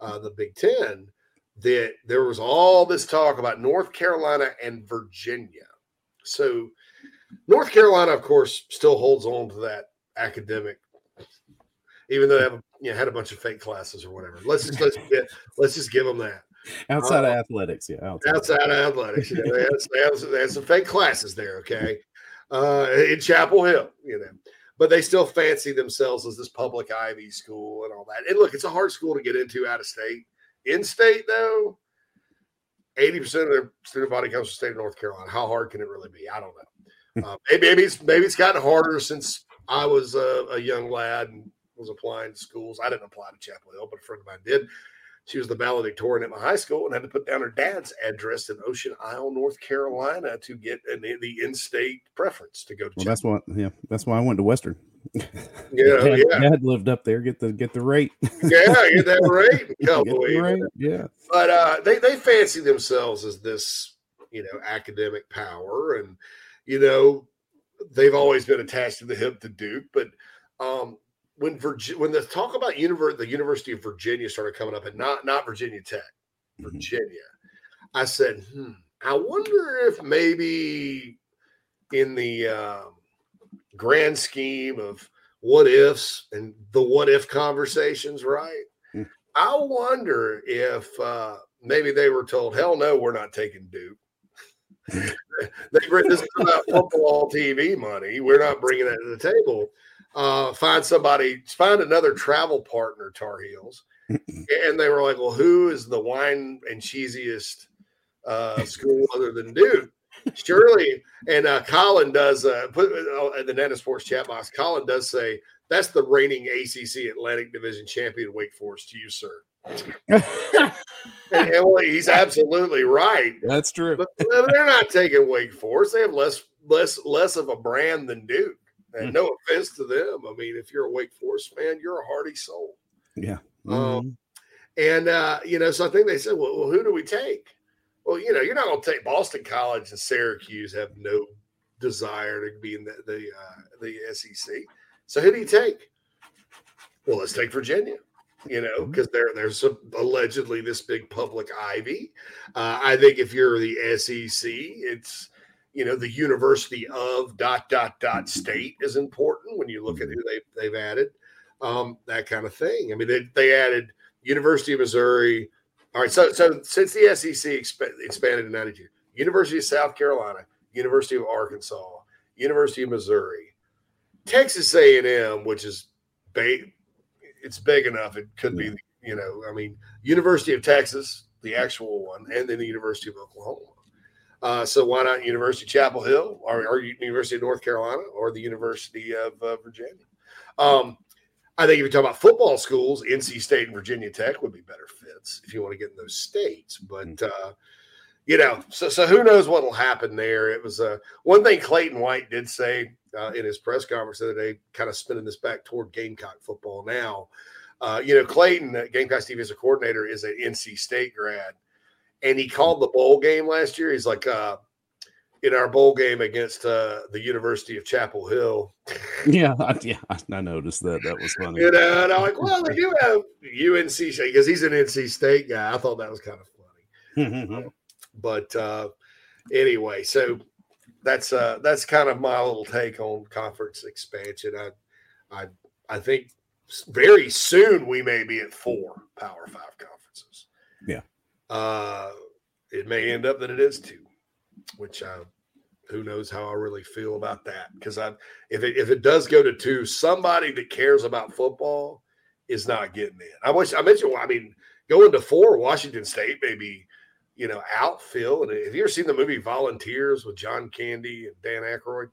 uh, the Big Ten, that there was all this talk about North Carolina and Virginia. So North Carolina, of course, still holds on to that academic, even though they have you know, had a bunch of fake classes or whatever. Let's just let's get, let's just give them that. Outside Uh, of athletics, yeah. Outside. outside of athletics. You know, they, had, they, had, they had some fake classes there, okay, uh, in Chapel Hill, you know, but they still fancy themselves as this public Ivy school and all that. And look, it's a hard school to get into out of state. In state, though, 80% of their student body comes from the state of North Carolina. How hard can it really be? I don't know. Uh, maybe, maybe it's maybe it's gotten harder since I was a, a young lad and was applying to schools. I didn't apply to Chapel Hill, but a friend of mine did. She was the valedictorian at my high school and had to put down her dad's address in Ocean Isle, North Carolina, to get an, the in-state preference to go to. Well, that's what. Yeah, that's why I went to Western. Yeah, Dad, yeah. Dad lived up there. Get the get the rate. yeah, get that rate. Get Come the rate. Yeah. But uh, they they fancy themselves as this, you know, academic power, and you know, they've always been attached to the hip to Duke. But um, when Virginia, when the talk about univer- the University of Virginia started coming up, and not not Virginia Tech, Virginia, I said, hmm, I wonder if maybe in the uh, grand scheme of what ifs and the what if conversations, right? Mm. I wonder if uh, maybe they were told, hell no, we're not taking Duke. they bring this is about football TV money. We're not bringing that to the table. Uh, find somebody, find another travel partner, Tar Heels. and they were like, well, who is the wine and cheesiest uh, school other than Duke? Surely, and uh, Colin does uh, put uh, in the Nana's Porch chat box. Colin does say that's the reigning ACC Atlantic Division champion, Wake Forest. To you, sir. and, and, he's absolutely right. That's true. But they're not taking Wake Forest. They have less less less of a brand than Duke. And no offense to them. I mean, if you're a Wake Forest fan, you're a hearty soul. Yeah. Um, Mhm. and uh, you know, so I think they said, well, well, who do we take? Well, you know, you're not going to take Boston College and Syracuse have no desire to be in the the, uh, the SEC. So who do you take? Well, let's take Virginia. You know, because there there's some, allegedly this big public ivy. Uh, I think if you're the SEC, it's you know the University of dot dot dot state is important when you look at who they they've added, um, that kind of thing. I mean, they they added University of Missouri. All right, so so since the SEC exp- expanded in '92, University of South Carolina, University of Arkansas, University of Missouri, Texas A&M, which is ba- it's big enough. It could be, you know, I mean, University of Texas, the actual one, and then the University of Oklahoma. Uh, so why not University of Chapel Hill or, or University of North Carolina or the University of uh, Virginia? Um, I think if you're talking about football schools, NC State and Virginia Tech would be better fits if you want to get in those states. But uh, you know, so so who knows what will happen there? It was uh, one thing Clayton White did say uh, in his press conference the other day, kind of spinning this back toward Gamecock football now. Uh, you know, Clayton, Gamecock TV as a coordinator, is an NC State grad, and he called the bowl game last year. He's like, uh, in our bowl game against uh, the University of Chapel Hill, Yeah, I, yeah, I noticed that. That was funny. you know, and I'm like, well, they do have UNC because he's an NC State guy. I thought that was kind of funny. But uh, anyway, so that's uh, that's kind of my little take on conference expansion. I I I think very soon we may be at four Power Five conferences. Yeah. Uh, it may end up that it is two, which I who knows how I really feel about that because I if it if it does go to two, somebody that cares about football is not getting in. I wish I mentioned. I mean, going to four, Washington State maybe you know outfill. And have you ever seen the movie Volunteers with John Candy and Dan Aykroyd?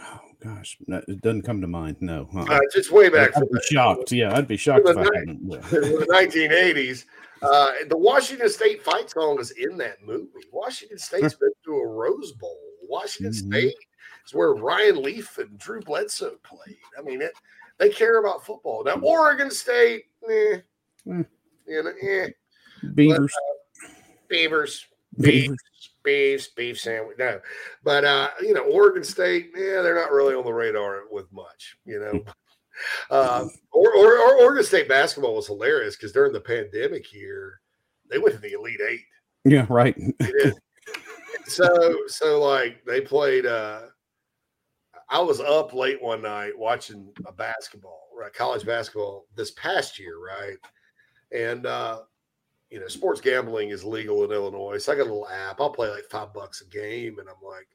Oh gosh, no, it doesn't come to mind. No, uh-uh. Uh, it's way back I'd be shocked. Yeah, I'd be shocked the if I hadn't. Yeah. the 1980s. Uh, the Washington State fight song is in that movie. Washington State's been to a Rose Bowl. Washington Mhm. State is where Ryan Leaf and Drew Bledsoe played. I mean, it, they care about football. Now, Oregon State, eh, Mm. you know, eh. Beavers. Beavers, Beavers. Beef, beef sandwich. No, but uh, you know, Oregon State, yeah, they're not really on the radar with much. You know, uh, or, or, or Oregon State basketball was hilarious because during the pandemic year, they went to the Elite Eight. Yeah, right. So, so like they played. uh I was up late one night watching a basketball, right? College basketball this past year, right? And uh you know, sports gambling is legal in Illinois. So I got a little app. I'll play like five bucks a game, and I'm like,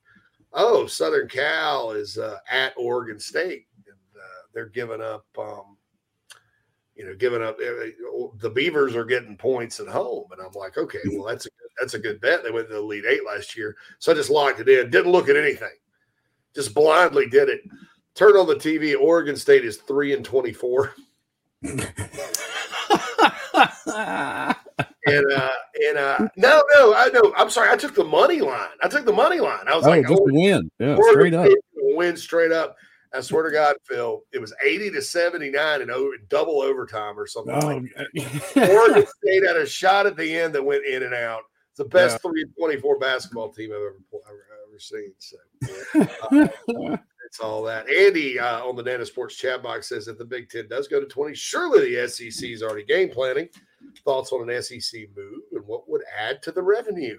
oh, Southern Cal is uh, at Oregon State, and uh, they're giving up. Um, you know, giving up. uh, The Beavers are getting points at home, and I'm like, okay, well, that's a good, that's a good bet. They went to the Elite Eight last year, so I just locked it in. Didn't look at anything, just blindly did it. Turn on the TV. Oregon State is three and twenty four. and uh and uh no no I no I'm sorry I took the money line. I took the money line. I was oh, like just oh, win. Yeah, straight up. Win straight up. I swear to God Phil it was 80 to 79 and over double overtime or something Oh, like Oregon State had a shot at the end that went in and out. It's the best 3 and 24 basketball team I've ever, ever, ever seen so uh, That's all that. Andy uh, on the Nana's Porch chat box says if the Big Ten does go to 20, surely the SEC is already game planning. Thoughts on an SEC move and what would add to the revenue?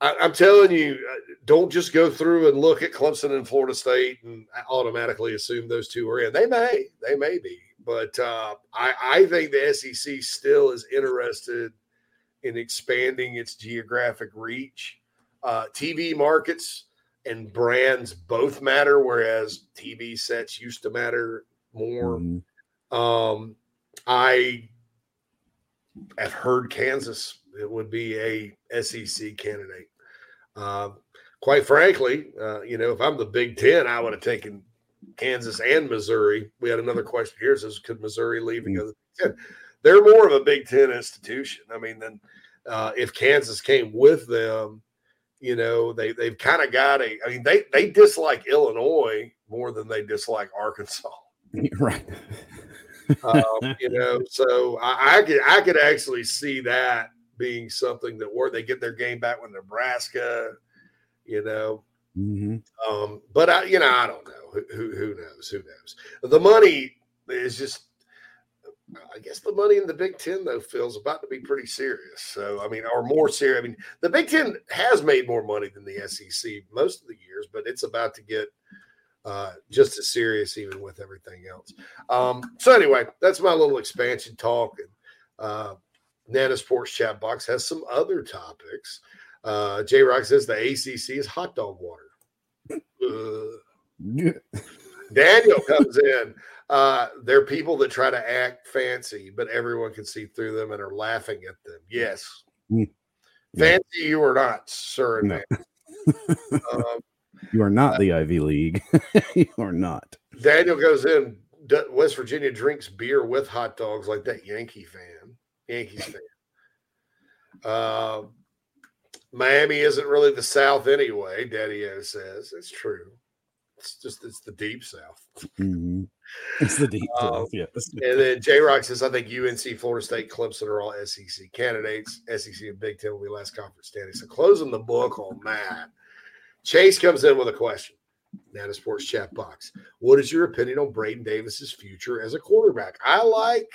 I, am telling you, uh, don't just go through and look at Clemson and Florida State and automatically assume those two are in. They may, they may be, but uh, I, I think the SEC still is interested in expanding its geographic reach. Uh, TV markets and brands both matter, whereas TV sets used to matter more. Mm-hmm. Um, I have heard Kansas it would be a SEC candidate. Uh, quite frankly, uh, you know, if I'm the Big Ten, I would have taken Kansas and Missouri. We had another question here: says could Missouri leave and go to the Big Ten? They're more of a Big Ten institution. I mean, then uh, if Kansas came with them, you know, they they've kind of got a. I mean, they they dislike Illinois more than they dislike Arkansas. Right. Um, you know, so I, I could I could actually see that being something that where they get their game back with Nebraska, you know. Mm-hmm. Um, but I, you know, I don't know. Who, who knows? Who knows? The money is just. I guess the money in the Big Ten though feels about to be pretty serious. So I mean, or more serious. I mean, the Big Ten has made more money than the SEC most of the years, but it's about to get uh, just as serious even with everything else. Um, so anyway, that's my little expansion talk. And uh, Nana's Porch chat box has some other topics. Uh, J Rock says the ACC is hot dog water. Uh, Daniel comes in. Uh, they're people that try to act fancy, but everyone can see through them and are laughing at them. Yes. Mm. Fancy you are not, sir no. um, you are not the Ivy League. you are not. Daniel goes in. West Virginia drinks beer with hot dogs like that Yankee fan. Yankees fan. Uh, Miami isn't really the South anyway. Daddy O says it's true. It's just it's the deep South. Mm-hmm. It's the deep um, South, yes. and then J Rock says, I think UNC, Florida State, Clemson are all SEC candidates. SEC and Big Ten will be last conference standing. So closing the book on that. Chase comes in with a question. Nana's Porch chat box. What is your opinion on Braden Davis's future as a quarterback? I like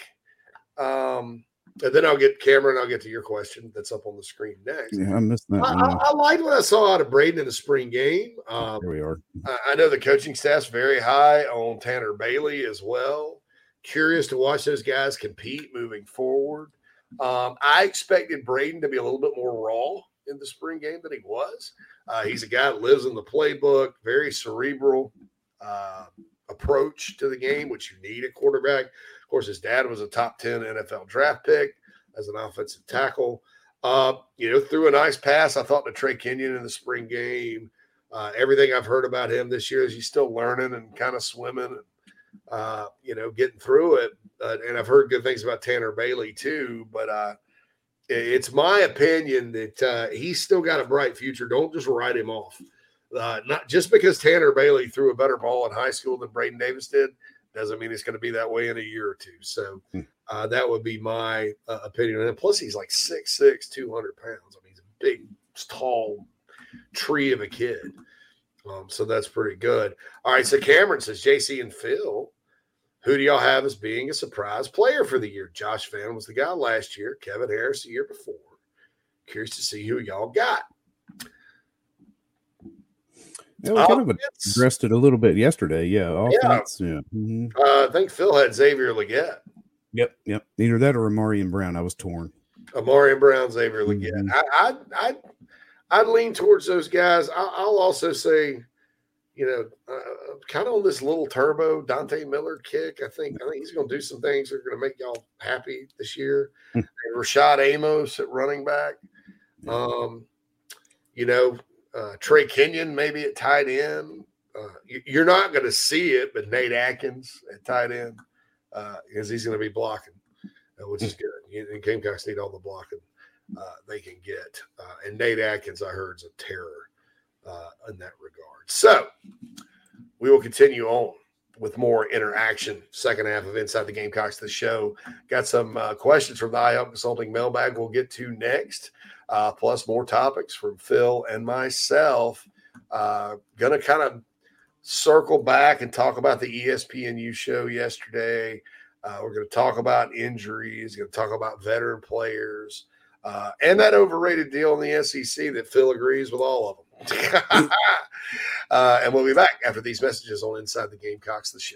um and then I'll get Cameron. I'll get to your question that's up on the screen next. Yeah, I missed that. I, I, I liked what I saw out of Braden in the spring game. Um, Here we are. I, I know the coaching staff's very high on Tanner Bailey as well. Curious to watch those guys compete moving forward. Um, I expected Braden to be a little bit more raw in the spring game than he was. Uh, he's a guy that lives in the playbook, very cerebral uh, approach to the game, which you need at quarterback. Of course, his dad was a top 10 NFL draft pick as an offensive tackle. Uh, you know, threw a nice pass, I thought, to Trey Kenyon in the spring game. Uh, everything I've heard about him this year is he's still learning and kind of swimming and, uh, you know, getting through it. and I've heard good things about Tanner Bailey too. But uh, it's my opinion that uh, he's still got a bright future. Don't just write him off. Uh, not just because Tanner Bailey threw a better ball in high school than Braden Davis did doesn't mean it's going to be that way in a year or two. So hmm. uh, that would be my uh, opinion. And plus, he's like 6'6, 200 pounds. I mean, he's a big, tall tree of a kid. Um, so that's pretty good. All right. So Cameron says, JC and Phil, who do y'all have as being a surprise player for the year? Josh Vann was the guy last year, Kevin Harris the year before. Curious to see who y'all got. Yeah, we kind of addressed it a little bit yesterday. Yeah, offense. Yeah, yeah. Mm-hmm. Uh, I think Phil had Xavier Legette. Yep, yep. Either that or Ahmarean Brown. I was torn. Ahmarean Brown, Xavier Legette. Mm-hmm. I, I, I, I'd lean towards those guys. I, will also say, you know, uh, kind of on this little turbo Dante Miller kick. I think I think he's going to do some things that are going to make y'all happy this year. Hmm. and Rashad Amos at running back. Um, you know, uh, Trey Kenyon maybe at tight end. Uh, you, are not going to see it, but Nate Adkins at tight end because uh, he's going to be blocking, uh, which is good. And Gamecocks need all the blocking uh, they can get. Uh, and Nate Adkins, I heard, is a terror in that regard. So we will continue on with more interaction. Second half of Inside the Gamecocks, the show. Got some questions from the iHelp Consulting mailbag we'll get to next uh, plus more topics from Phil and myself. Uh, gonna kind of circle back and talk about the ESPNU show yesterday. Uh, we're going to talk about injuries. Going to talk about veteran players uh, and that overrated deal in the SEC that Phil agrees with all of them. uh, and we'll be back after these messages on Inside the Gamecocks, the show.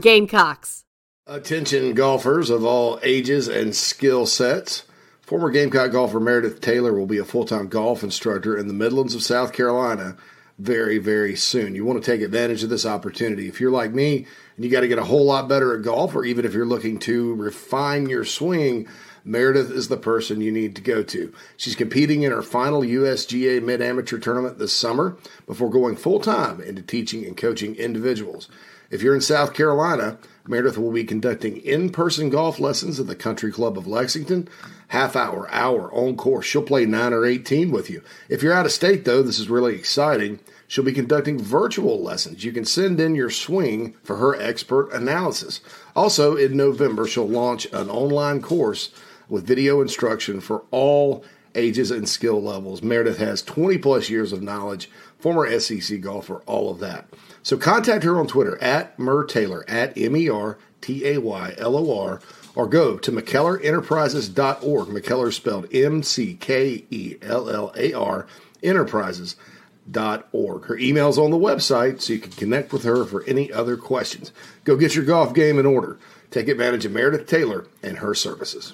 Gamecocks. Attention golfers of all ages and skill sets. Former Gamecock golfer Meredith Taylor will be a full time golf instructor in the Midlands of South Carolina very, very soon. You want to take advantage of this opportunity. If you're like me and you got to get a whole lot better at golf, or even if you're looking to refine your swing, Meredith is the person you need to go to. She's competing in her final USGA Mid Amateur tournament this summer before going full time into teaching and coaching individuals. If you're in South Carolina, Meredith will be conducting in person golf lessons at the Country Club of Lexington, half hour, hour on course. She'll play 9 or 18 with you. If you're out of state, though, this is really exciting. She'll be conducting virtual lessons. You can send in your swing for her expert analysis. Also, in November, she'll launch an online course with video instruction for all ages and skill levels. Meredith has 20 plus years of knowledge, former SEC golfer, all of that. So contact her on Twitter at Mer Taylor, at M E R T A Y L O R, or go to McKellarEnterprises.org. McKellar spelled M C K E L L A R, Enterprises.org. Her email's on the website, so you can connect with her for any other questions. Go get your golf game in order. Take advantage of Meredith Taylor and her services.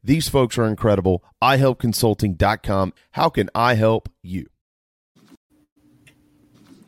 These folks are incredible. iHelpConsulting.com. How can I help you?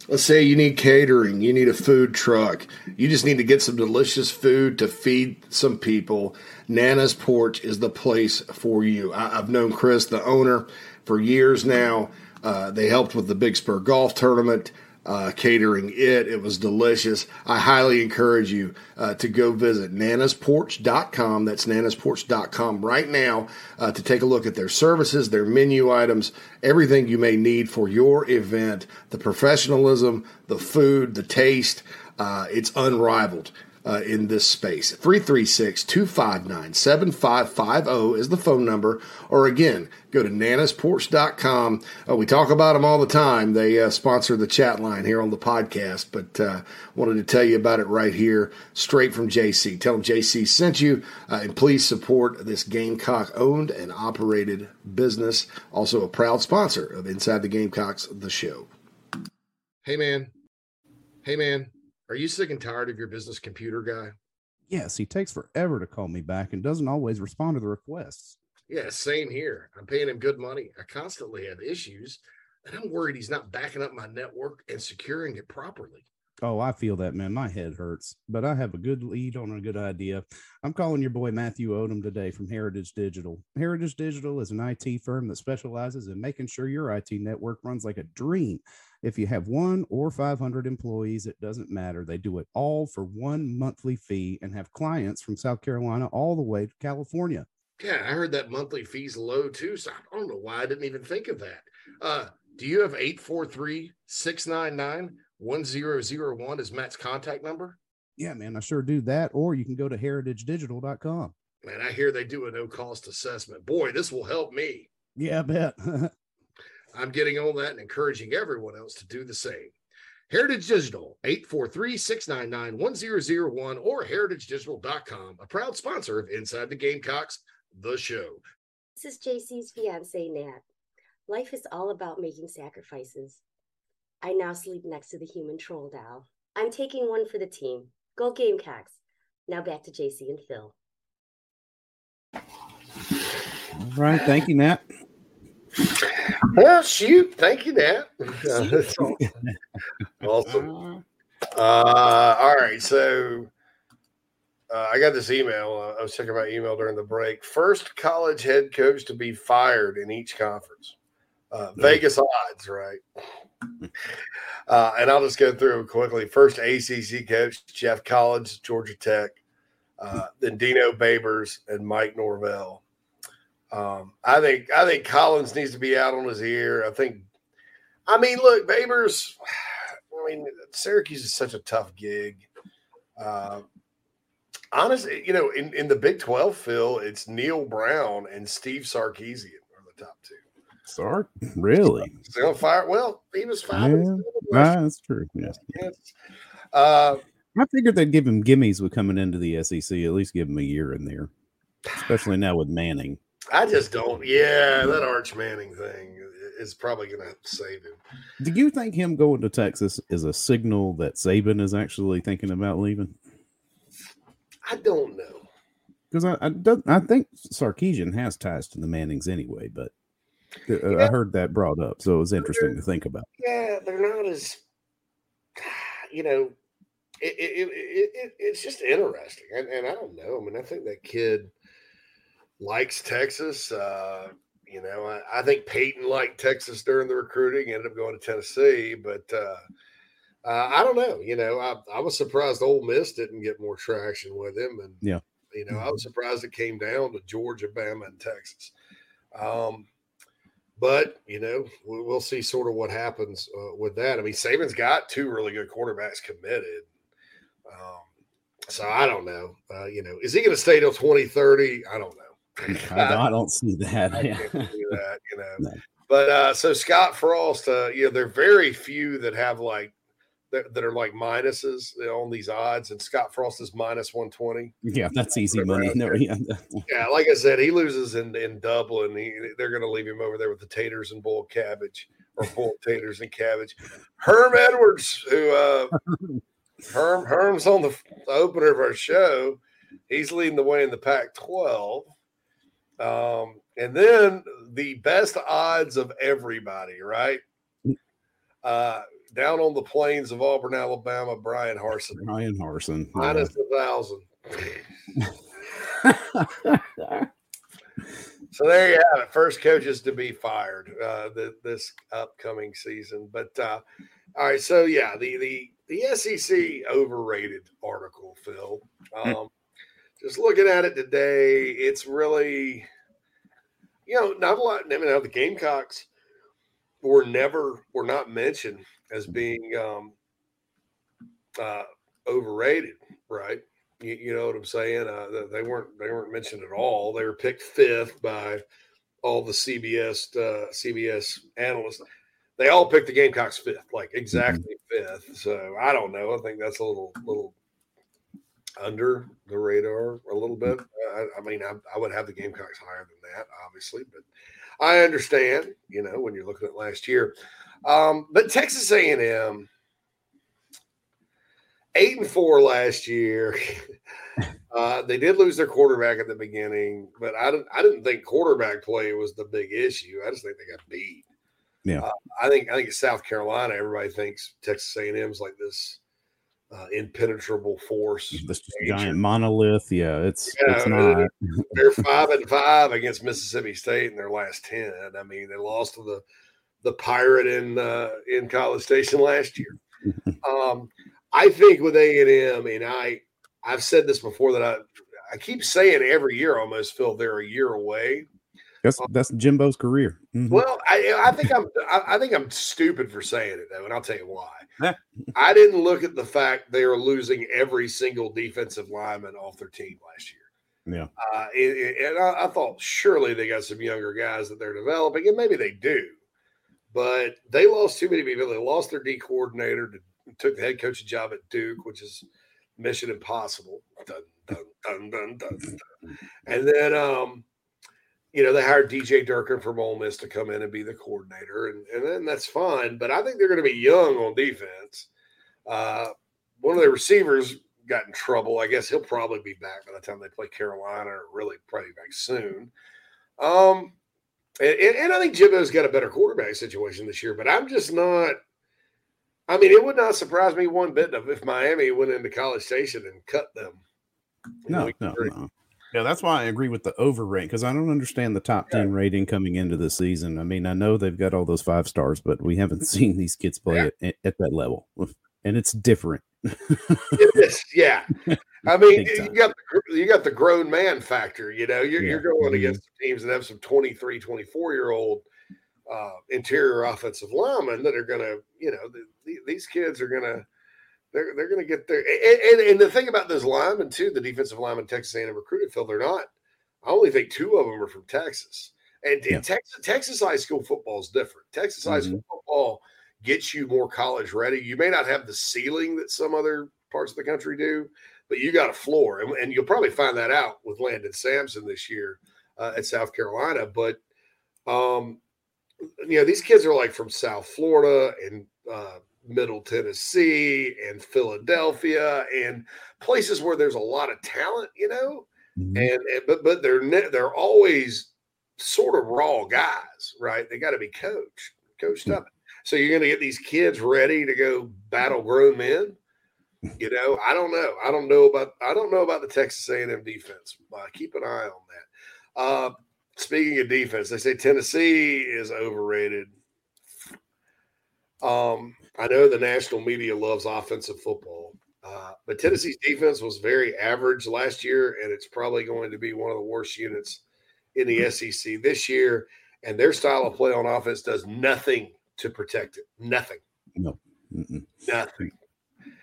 Let's say you need catering, you need a food truck, you just need to get some delicious food to feed some people. Nana's Porch is the place for you. I, have known Chris, the owner, for years now. Uh, they helped with the Big Spur Golf Tournament uh, catering it. It was delicious. I highly encourage you uh, to go visit nanasporch.com. That's nanasporch.com right now uh, to take a look at their services, their menu items, everything you may need for your event, the professionalism, the food, the taste. Uh, it's unrivaled. Uh, in this space. 336 259 7550 is the phone number. Or again, go to nanasporch.com. Uh, we talk about them all the time. They uh, sponsor the chat line here on the podcast, but uh, wanted to tell you about it right here, straight from JC. Tell them JC sent you, uh, and please support this Gamecock owned and operated business. Also, a proud sponsor of Inside the Gamecocks, the show. Hey, man. Hey, man. Are you sick and tired of your business computer guy? Yes, he takes forever to call me back and doesn't always respond to the requests. Yeah, same here. I'm paying him good money. I constantly have issues, and I'm worried he's not backing up my network and securing it properly. Oh, I feel that, man. My head hurts, but I have a good lead on a good idea. I'm calling your boy Matthew Odom today from Heritage Digital. Heritage Digital is an IT firm that specializes in making sure your IT network runs like a dream. If you have one or 500 employees, it doesn't matter. They do it all for one monthly fee and have clients from South Carolina all the way to California. Yeah, I heard that monthly fee's low too. So I don't know why I didn't even think of that. Uh, do you have 843 699 1001 as Matt's contact number? Yeah, man, I sure do that. Or you can go to heritagedigital.com. Man, I hear they do a no cost assessment. Boy, this will help me. Yeah, I bet. I'm getting on that and encouraging everyone else to do the same. Heritage Digital, 843-699-1001 or heritagedigital.com, a proud sponsor of Inside the Gamecocks, the show. This is JC's fiance, Nat. Life is all about making sacrifices. I now sleep next to the human troll doll. I'm taking one for the team. Go Gamecocks. Now back to JC and Phil. All right. Thank you, Nat. Well, shoot. Thank you, Nat. awesome. Uh, all right. So uh, I got this email. Uh, I was checking my email during the break. First college head coach to be fired in each conference. Uh, Vegas odds, right? Uh, and I'll just go through them quickly. First ACC coach, Geoff Collins, Georgia Tech. Uh, then Dino Babers and Mike Norvell. Um, I think I think Collins needs to be out on his ear. I think. I mean, look, Babers. I mean, Syracuse is such a tough gig. Uh, honestly, you know, in, in the Big Twelve, Phil, it's Neal Brown and Steve Sarkisian are the top two. Sark, really? Still fire. Well, he was five. Yeah, ah, that's true. Yeah. Yes. Uh, I figured they'd give him gimmies with coming into the SEC. At least give him a year in there, especially now with Manning. I just don't. Yeah, that Arch Manning thing is probably going to save him. Do you think him going to Texas is a signal that Saban is actually thinking about leaving? I don't know because I I, I, think Sarkisian has ties to the Mannings anyway, but uh, I heard that brought up, so it was interesting to think about. Yeah, they're not as you know. It, it, it, it it's just interesting, and, and I don't know. I mean, I think that kid likes Texas. Uh, you know, I, I, think Peyton liked Texas during the recruiting, ended up going to Tennessee, but uh, uh, I don't know. You know, I, I was surprised Ole Miss didn't get more traction with him, and yeah, you know, I was surprised it came down to Georgia, Bama, and Texas. Um, but you know, we'll see sort of what happens uh, with that. I mean, Saban's got two really good quarterbacks committed. Um, so I don't know. Uh, you know, is he going to stay till twenty thirty? I don't know. I, I don't see that. I yeah. that, you know. No. But uh, so Scott Frost, uh, you know, there are very few that have like that, that are like minuses on these odds, and Scott Frost is minus one twenty. Yeah, that's easy money. No, yeah. yeah, like I said, he loses in in Dublin. He, they're going to leave him over there with the taters and boiled cabbage, or boiled taters and cabbage. Herm Edwards, who uh, Herm Herm's on the opener of our show. He's leading the way in the Pac-12. Um, and then the best odds of everybody, right? Uh, down on the plains of Auburn, Alabama, Bryan Harsin. Bryan Harsin. Minus a thousand. so there you have it. First coaches to be fired uh, the, this upcoming season. But uh, all right, so yeah, the the the SEC overrated article, Phil. Um, just looking at it today, it's really, you know, not a lot. I mean, the Gamecocks were never were not mentioned as being um, uh, overrated, right? You, you, know what I'm saying? Uh, they weren't they weren't mentioned at all. They were picked fifth by all the CBS uh, CBS analysts. They all picked the Gamecocks fifth, like exactly fifth. So I don't know. I think that's a little little under the radar a little bit. I, I mean, I, I, would have the Gamecocks higher than that, obviously, but I understand. You know, when you're looking at last year, um, but Texas A&M, eight and four last year. Uh, they did lose their quarterback at the beginning, but I didn't. I didn't think quarterback play was the big issue. I just think they got beat. Yeah, uh, I think. I think it's South Carolina. Everybody thinks Texas A&M's like this uh, impenetrable force. This giant monolith. Yeah, it's yeah, it's not. they're five and five against Mississippi State in their last ten. I mean, they lost to the the pirate in uh, in College Station last year. um, I think with A and M, and I I've said this before that I I keep saying every year I almost feel they're a year away. That's that's Jimbo's career. Mm-hmm. Well, I, I think I'm I, I, think I'm stupid for saying it though, and I'll tell you why. I didn't look at the fact they are losing every single defensive lineman off their team last year. Yeah, uh, and, and I, I, thought surely they got some younger guys that they're developing, and maybe they do, but they lost too many people. They lost their D coordinator, to, took the head coaching job at Duke, which is mission impossible. Dun, dun, dun, dun, and then um you know, they hired DJ Durkin from Ole Miss to come in and be the coordinator, and, and then that's fine. But I think they're going to be young on defense. Uh, one of the receivers got in trouble. I guess he'll probably be back by the time they play Carolina, or really probably back soon. Um, and, and I think Jimbo's got a better quarterback situation this year, but I'm just not. I mean, it would not surprise me one bit if Miami went into College Station and cut them. No, no, no. Yeah, that's why I agree with the over rate because I don't understand the top 10 rating coming into the season. I mean, I know they've got all those five stars, but we haven't seen these kids play Yeah. at, at that level. And it's different. It is, yeah. I mean, you got the, you got the grown man factor. You know, you're, you're Yeah. going Mhm. against teams that have some 23, 24 year old uh, interior offensive linemen that are going to, you know, the, the, these kids are going to, they're, they're going to get there. And, and, and the thing about those linemen, too, the defensive linemen Texas A&M recruited, Phil, they're not. I only think two of them are from Texas. And, and Yeah. Texas, Texas high school football is different. Texas high school football gets you more college ready. You may not have the ceiling that some other parts of the country do, but you got a floor. And, and you'll probably find that out with Landon Sampson this year uh, at South Carolina. But, um, you know, these kids are like from South Florida and uh, Middle Tennessee and Philadelphia and places where there's a lot of talent, you know, Mm-hmm. and, and but but they're ne- they're always sort of raw guys, right? They got to be coached, coached up. So you're going to get these kids ready to go battle grown men. You know, I don't know. I don't know about I don't know about the Texas A&M defense. Uh, keep an eye on that. Uh, speaking of defense, they say Tennessee is overrated. Um, I know the national media loves offensive football, uh, but Tennessee's defense was very average last year, and it's probably going to be one of the worst units in the SEC this year. And their style of play on offense does nothing to protect it. Nothing. No. Mm-mm. Nothing.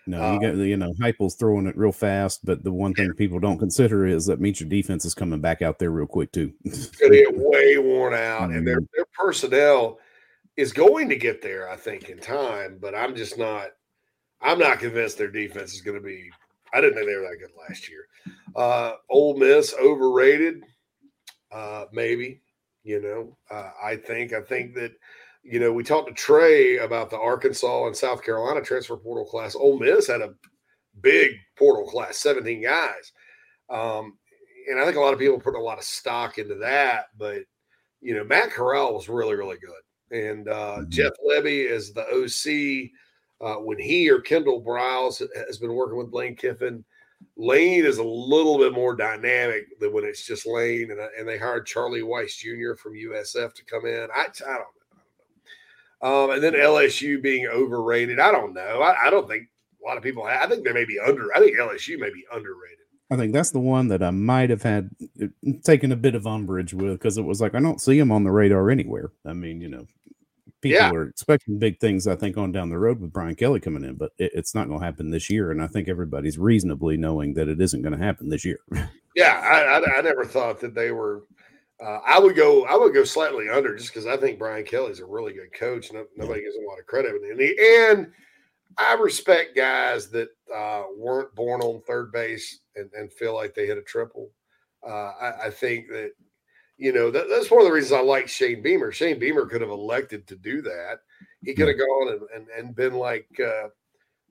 No, you got you know Heupel's throwing it real fast, but the one thing people don't consider is that means your defense is coming back out there real quick too. To get way worn out, and their Mhm. their personnel is going to get there, I think, in time. But I'm just not. I'm not convinced their defense is going to be. I didn't think they were that good last year. Uh, Ole Miss overrated, uh, maybe. You know, uh, I think. I think that. You know, we talked to Trey about the Arkansas and South Carolina transfer portal class. Ole Miss had a big portal class, 17 guys. Um, and I think a lot of people put a lot of stock into that. But you know, Matt Corral was really, really good, and uh, Jeff Lebby is the OC. Uh, when he or Kendall Browse has been working with Lane Kiffin, Lane is a little bit more dynamic than when it's just Lane. And, and they hired Charlie Weis Jr. from USF to come in. I, I don't know. Um, and then LSU being overrated. I don't know. I, I don't think a lot of people. I think they may be under. I think LSU may be underrated. I think that's the one that I might have had uh, taken a bit of umbrage with because it was like I don't see him on the radar anywhere. I mean, you know, people Yeah. are expecting big things. I think on down the road with Brian Kelly coming in, but it, it's not going to happen this year. And I think everybody's reasonably knowing that it isn't going to happen this year. Yeah, I, I, I never thought that they were. Uh, I would go. I would go slightly under just because I think Brian Kelly's a really good coach. No, nobody gives him a lot of credit, and he, and I respect guys that uh, weren't born on third base and, and feel like they hit a triple. Uh, I, I think that you know that, that's one of the reasons I like Shane Beamer. Shane Beamer could have elected to do that. He could have gone and, and, and been like uh,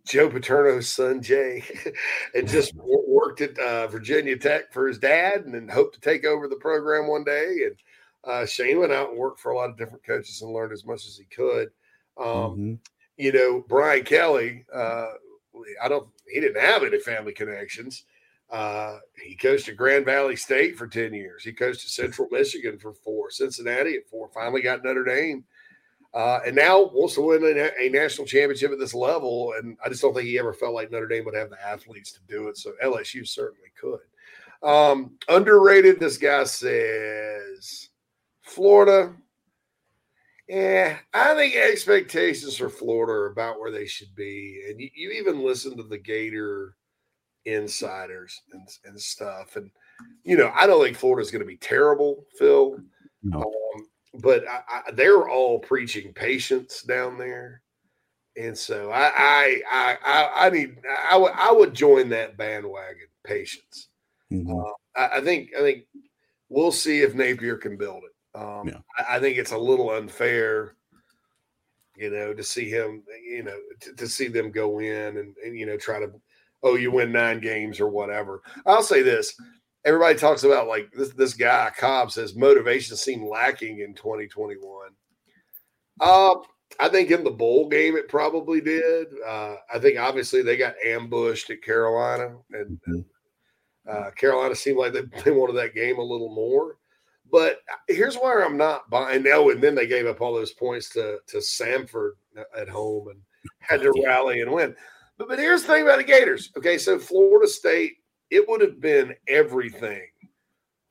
Joe Paterno's son Jay, and just wo- worked at uh, Virginia Tech for his dad, and then hoped to take over the program one day. And uh, Shane went out and worked for a lot of different coaches and learned as much as he could. Um, Mhm. You know, Brian Kelly, uh, I don't, he didn't have any family connections. Uh, he coached at Grand Valley State for 10 years. He coached at Central Michigan for four, Cincinnati at four, finally got Notre Dame. Uh, and now wants to win a, a national championship at this level. And I just don't think he ever felt like Notre Dame would have the athletes to do it. So LSU certainly could. Um, underrated, this guy says Florida. Yeah, I think expectations for Florida are about where they should be. And you, you even listen to the Gator insiders and, and stuff. And, you know, I don't think Florida's going to be terrible, Phil. No. Um, but I, I, they're all preaching patience down there. And so I, I, I, I, I need, I would, I would join that bandwagon, patience. Mhm. Uh, I, I think, I think we'll see if Napier can build it. Um, Yeah. I, I think it's a little unfair, you know, to see him, you know, to, to see them go in and, and, you know, try to. Oh, you win nine games or whatever. I'll say this. Everybody talks about like this this guy, Cobb says motivation seemed lacking in 2021. Uh, I think in the bowl game it probably did. Uh, I think obviously they got ambushed at Carolina, and, and uh, Carolina seemed like they, they wanted that game a little more. But here's where I'm not buying. now. and then they gave up all those points to to Samford at home and had to rally and win. But, but here's the thing about the Gators. Okay, so Florida State, it would have been everything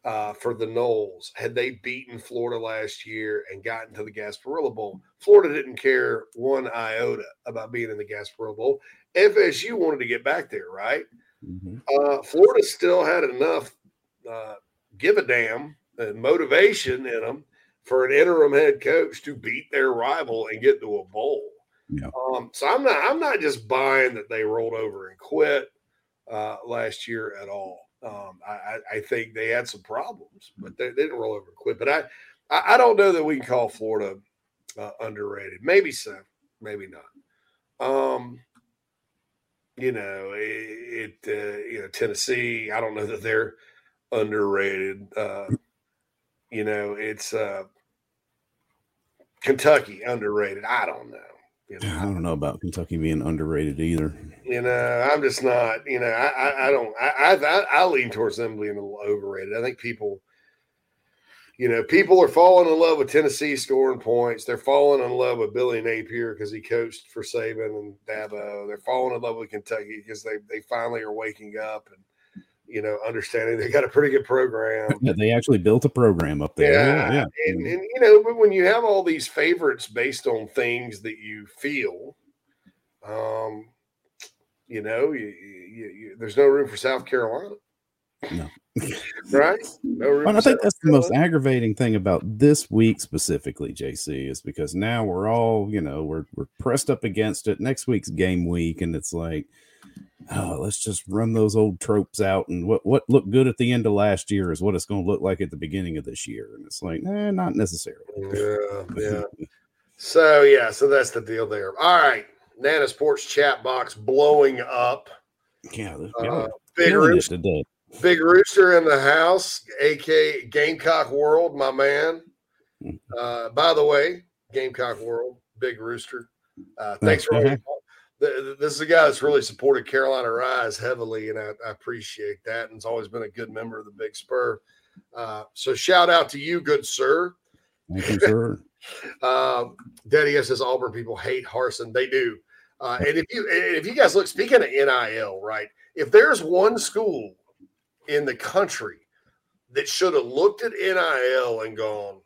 uh, for the Noles had they beaten Florida last year and gotten to the Gasparilla Bowl. Florida didn't care one iota about being in the Gasparilla Bowl. FSU wanted to get back there, right? Mm-hmm. Uh, Florida still had enough uh, give a damn and motivation in them for an interim head coach to beat their rival and get to a bowl. Yeah. Um, so I'm not I'm not just buying that they rolled over and quit uh, last year at all. Um, I, I, think they had some problems, but they, they, didn't roll over and quit. But I, I, don't know that we can call Florida uh, underrated. Maybe so, maybe not. Um, you know, it, it uh, you know Tennessee. I don't know that they're underrated. Uh, you know, it's uh, Kentucky underrated. I don't know. You know? I don't know about Kentucky being underrated either. You know, I'm just not. You know, I I, I don't. I, I I lean towards them being a little overrated. I think people. You know, people are falling in love with Tennessee scoring points. They're falling in love with Billy Napier because he coached for Saban and Dabo. They're falling in love with Kentucky because they they finally are waking up and you know, understanding they got a pretty good program. Yeah, they actually built a program up there. Yeah, yeah. And, and, you know, but when you have all these favorites based on things that you feel, um, you know, you, you, you, there's no room for South Carolina. No. right? No room. I think that's the most aggravating thing about this week specifically, JC, is because now we're all, you know, we're we're pressed up against it. Next week's game week, and it's like oh, let's just run those old tropes out. And what, what looked good at the end of last year is what it's going to look like at the beginning of this year. And it's like, eh, not necessarily. Yeah. Yeah. so, yeah. So that's the deal there. All right. Nana's Porch chat box blowing up. Yeah. Uh, big, rooster, today. big Rooster in the house, AK Gamecock World, my man. Hmm. Uh, by the way, Gamecock World, Big Rooster. Uh, thanks for uh-huh this is a guy that's really supported Carolina Rise heavily, and I, I appreciate that. And has always been a good member of the Big Spur. Uh, so shout out to you, good sir. Thank you, sir. uh, Daddy says Auburn people hate Harsin. They do. Uh, and if you if you guys look, speaking of NIL, right? If there's one school in the country that should have looked at NIL and gone,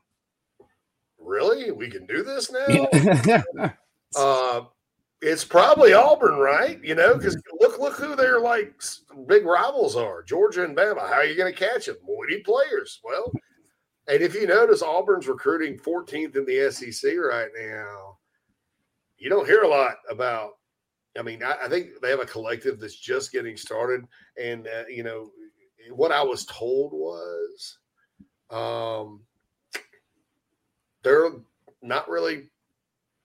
"Really, we can do this now." uh, it's probably Auburn, right? You know, because look, look who their like big rivals are: Georgia and Bama. How are you going to catch them? we need players. Well, and if you notice, Auburn's recruiting 14th in the SEC right now. You don't hear a lot about. I mean, I, I think they have a collective that's just getting started, and uh, you know, what I was told was, um, they're not really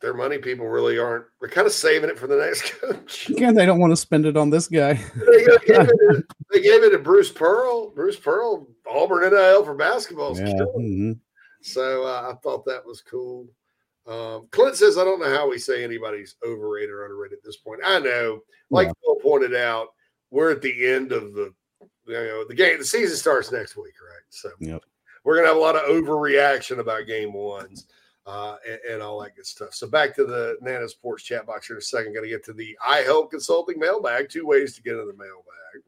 their money people really aren't. They're kind of saving it for the next coach. Again, they don't want to spend it on this guy. they, gave it, they, gave it, to Bruce Pearl. Bruce Pearl, Auburn NIL for basketball. Yeah. Mm-hmm. So uh, I thought that was cool. Um, Clint says, I don't know how we say anybody's overrated or underrated at this point. I know, like yeah. Phil pointed out, we're at the end of the you know the game. The season starts next week, right? So yep. we're gonna have a lot of overreaction about game ones uh, and, and, all that good stuff. So back to the Nana's Porch chat box here in a second. Going to get to the iHelp Consulting mailbag. Two ways to get in the mailbag.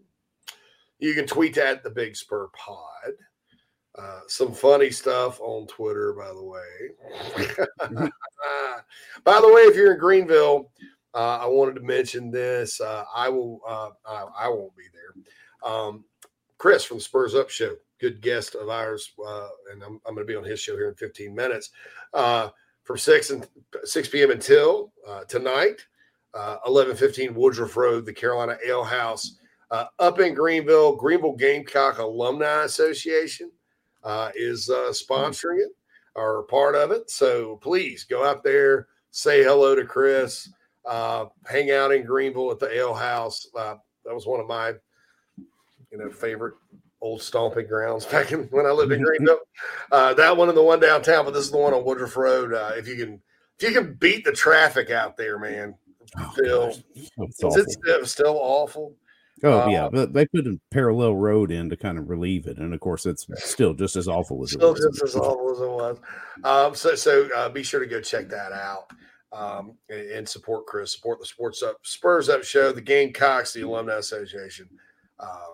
You can tweet at the Big Spur Pod. Uh, some funny stuff on Twitter, by the way. by the way, if you're in Greenville, uh, I wanted to mention this. Uh, I will. Uh, I, I, won't be there. Um, Chris from Spurs Up Show good guest of ours, uh, and I'm, I'm going to be on his show here in 15 minutes uh, from six and 6 p.m. until uh, tonight, 11:15 uh, Woodruff Road, the Carolina Ale House, uh, up in Greenville. Greenville Gamecock Alumni Association uh, is sponsoring it or part of it. So please go out there, say hello to Chris, hang out in Greenville at the Ale House. that was one of my, you know, favorite old stomping grounds back in when I lived in Greenville. Uh, that one and the one downtown, but this is the one on Woodruff Road. Uh, if you can, if you can beat the traffic out there, man, Oh, it's is it still, still awful? Oh Uh, yeah, but they put a parallel road in to kind of relieve it, and of course it's still just as awful as it Still was. just as awful as it was. Um, so so uh, be sure to go check that out um, and, and support Chris, support the Sports Up Spurs Up Show, the Gamecocks, the Alumni Association, uh,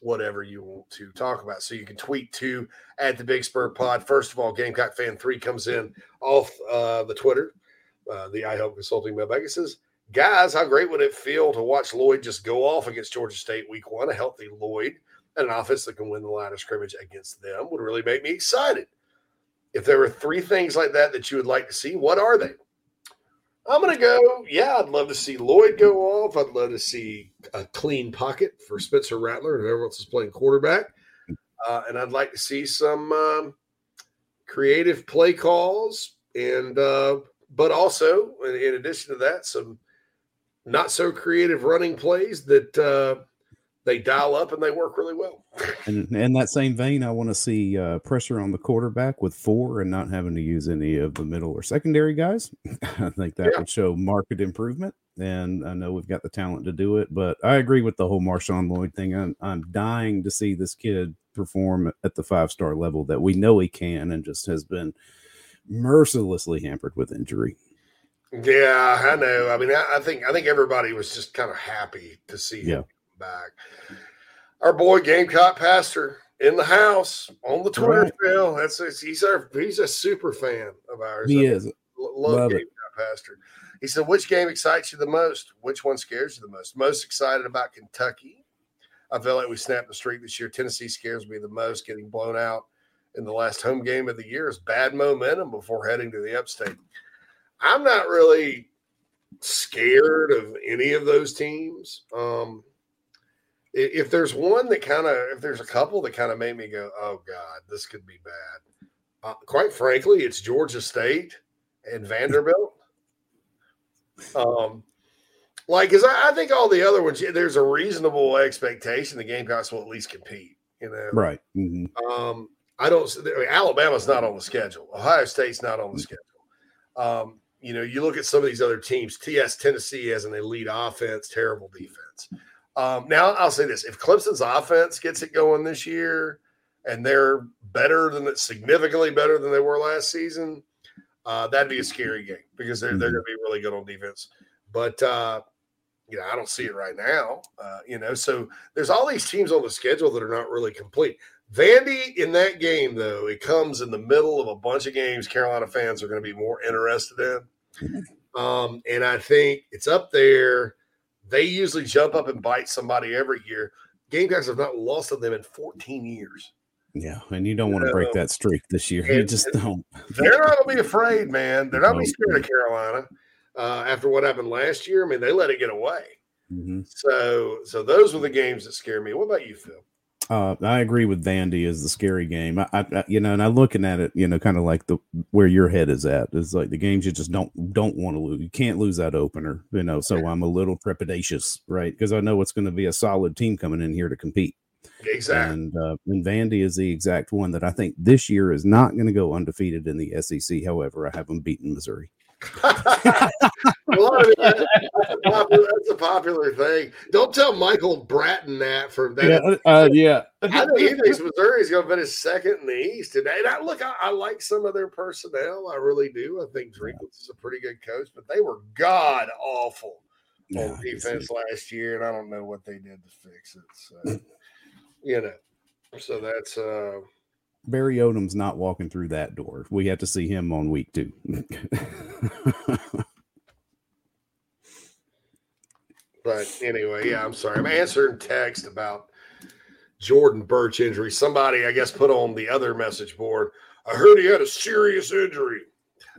whatever you want to talk about. So you can tweet to at the Big Spur Pod. First of all, Gamecock Fan Three comes in off uh, the Twitter, uh, the iHelp Consulting mailbag. It says, "Guys, how great would it feel to watch Lloyd just go off against Georgia State Week One? A healthy Lloyd." and an offense that can win the line of scrimmage against them would really make me excited. If there were three things like that that you would like to see, what are they? I'm going to go, yeah, I'd love to see Lloyd go off. I'd love to see a clean pocket for Spencer Rattler and whoever else is playing quarterback. Uh, and I'd like to see some um, creative play calls. And, uh, but also, in, in addition to that, some not so creative running plays that uh, they dial up and they work really well. And in that same vein, I want to see uh, pressure on the quarterback with four and not having to use any of the middle or secondary guys. I think that Yeah. would show market improvement. And I know we've got the talent to do it, but I agree with the whole Marshawn Lloyd thing. I'm, I'm dying to see this kid perform at the five star level that we know he can and just has been mercilessly hampered with injury. Yeah, I know. I mean, I, I think I think everybody was just kind of happy to see him Yeah. come back. Our boy Gamecock Pastor in the house on the Twitter, Right. Phil. That's he's our he's a super fan of ours. He I is. Lo- Love, Love it. Gamecock Pastor. He said, "Which game excites you the most? Which one scares you the most? Most excited about Kentucky. I feel like we snapped the streak this year. Tennessee scares me the most. Getting blown out in the last home game of the year is bad momentum before heading to the Upstate. I'm not really scared of any of those teams. Um, if there's one that kind of, if there's a couple that kind of made me go, "Oh God, this could be bad." Uh, quite frankly, it's Georgia State and Vanderbilt. Um, like, because I, I think all the other ones, there's a reasonable expectation the Gamecocks will at least compete. You know, Right. hmm um, I don't. I mean, Alabama's not on the schedule. Ohio State's not on the schedule. Um, you know, you look at some of these other teams. TS Tennessee has an elite offense, terrible defense. Um, now I'll say this: if Clemson's offense gets it going this year, and they're better than significantly better than they were last season, uh, that'd be a scary game because they're they're going to be really good on defense. But uh, you know, I don't see it right now. Uh, you know, so there's all these teams on the schedule that are not really complete. Vandy in that game, though, it comes in the middle of a bunch of games Carolina fans are going to be more interested in. Um, and I think it's up there. They usually jump up and bite somebody every year. Gamecocks have not lost to them in 14 years. Yeah. And you don't want to break No. that streak this year. You just don't. They're not going to be afraid, man. They're not going to be scared of Carolina uh, after what happened last year. I mean, they let it get away. Mhm. So, so those were the games that scare me. What about you, Phil? Uh, I agree with Vandy as the scary game. I, I, you know, and I'm looking at it, you know, kind of like the where your head is at is like the games you just don't don't want to lose. You can't lose that opener, you know. So I'm a little trepidatious, right? Because I know it's going to be a solid team coming in here to compete. Exactly. And uh, and Vandy is the exact one that I think this year is not going to go undefeated in the SEC. However, I have them beaten Missouri. Of that's, a popular, that's a popular thing. Don't tell Michael Bratton that for that. uh, yeah. I think he thinks Missouri's going to finish second in the East today. And I, look, I, I like some of their personnel. I really do. I think Drinkwitz is a pretty good coach, but they were god awful Yeah, on defense last year, and I don't know what they did to fix it. So, you know, so that's uh Barry Odom's not walking through that door. We have to see him on week two. But anyway, yeah, I'm sorry. I'm answering text about Jordan Burch injury. Somebody, I guess, put on the other message board. I heard he had a serious injury.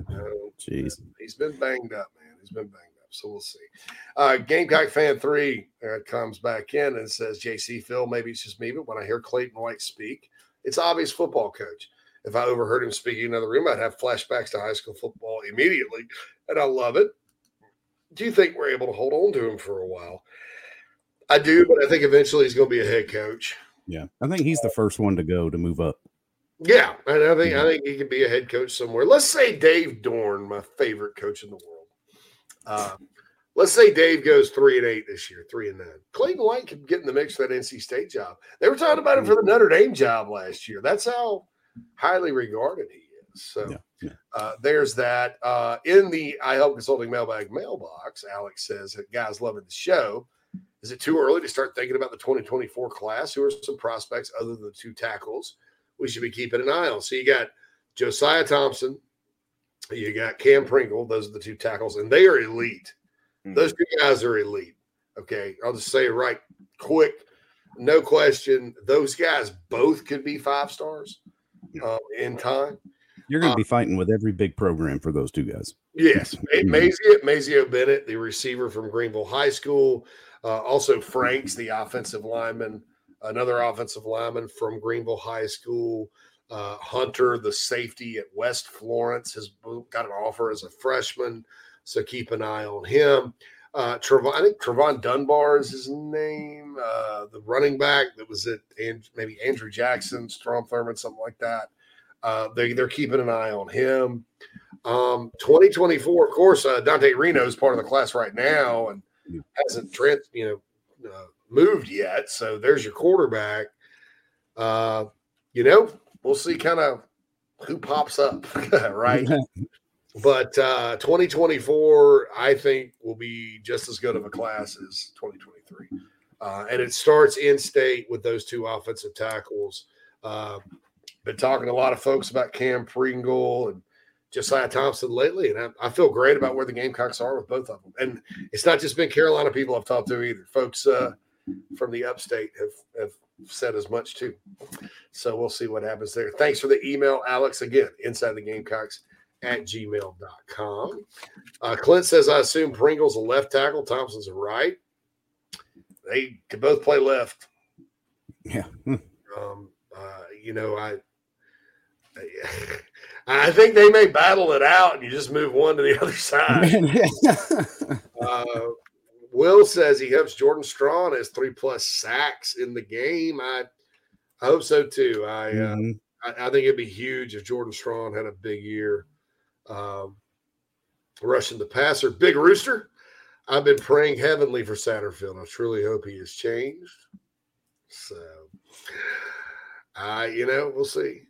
Uh, Jeez. he's been banged up, man. He's been banged up. So we'll see. Uh, Gamecock fan three uh, comes back in and says, JC Phil, maybe it's just me, but when I hear Clayton White speak, it's obvious football coach. If I overheard him speaking in another room, I'd have flashbacks to high school football immediately. And I love it do you think we're able to hold on to him for a while? I do, but I think eventually he's going to be a head coach. Yeah, I think he's the first one to go to move up. Yeah, and I think I think he could be a head coach somewhere. Let's say Dave Doeren, my favorite coach in the world. Uh, let's say Dave goes three and eight this year, three and nine. Clayton White could get in the mix for that NC State job. They were talking about him for the Notre Dame job last year. That's how highly regarded he is. So Yeah, yeah. uh, there's that. Uh, in the iHelp Consulting mailbag mailbox, Alex says, that "Guys, loving the show. Is it too early to start thinking about the 2024 class? Who are some prospects other than the two tackles we should be keeping an eye on?" So you got Josiah Thompson, you got Cam Pringle. Those are the two tackles, and they are elite. Those two guys are elite. Okay, I'll just say right quick, no question. Those guys both could be five stars uh, in time. You're going to be fighting with every big program for those two guys. Yes. Mazeo, Mazeo Bennett, the receiver from Greenville High School. Uh, also, Franks, the offensive lineman, another offensive lineman from Greenville High School. Uh, Hunter, the safety at West Florence, has got an offer as a freshman, so keep an eye on him. Uh, Trevon, I think Trevon Dunbar is his name. Uh, the running back that was at and maybe Andrew Jackson, Strom Thurmond, something like that. Uh, they they're keeping an eye on him. Um, 2024, of course, uh, Dante Reno is part of the class right now and hasn't trans, you know, uh, moved yet. So there's your quarterback. Uh, you know, we'll see kind of who pops up, right? but uh, 2024, I think, will be just as good of a class as 2023. Uh, and it starts in state with those two offensive tackles. Uh, been talking to a lot of folks about Cam Pringle and Josiah Thompson lately, and I, I feel great about where the Gamecocks are with both of them. And it's not just been Carolina people I've talked to either. Folks uh, from the upstate have, have said as much too. So we'll see what happens there. Thanks for the email, Alex. Again, inside the Gamecocks at gmail.com. Uh, Clint says, I assume Pringle's a left tackle, Thompson's a right. They could both play left. Yeah. Um, uh, you know, I I think they may battle it out and you just move one to the other side. uh, Will says he hopes Jordan Strachan has three plus sacks in the game. I, I hope so too. I, uh, Mhm. I I think it'd be huge if Jordan Strachan had a big year. Um, rushing the passer, Big Rooster. I've been praying heavenly for Satterfield. I truly hope he has changed. So, uh, you know, we'll see.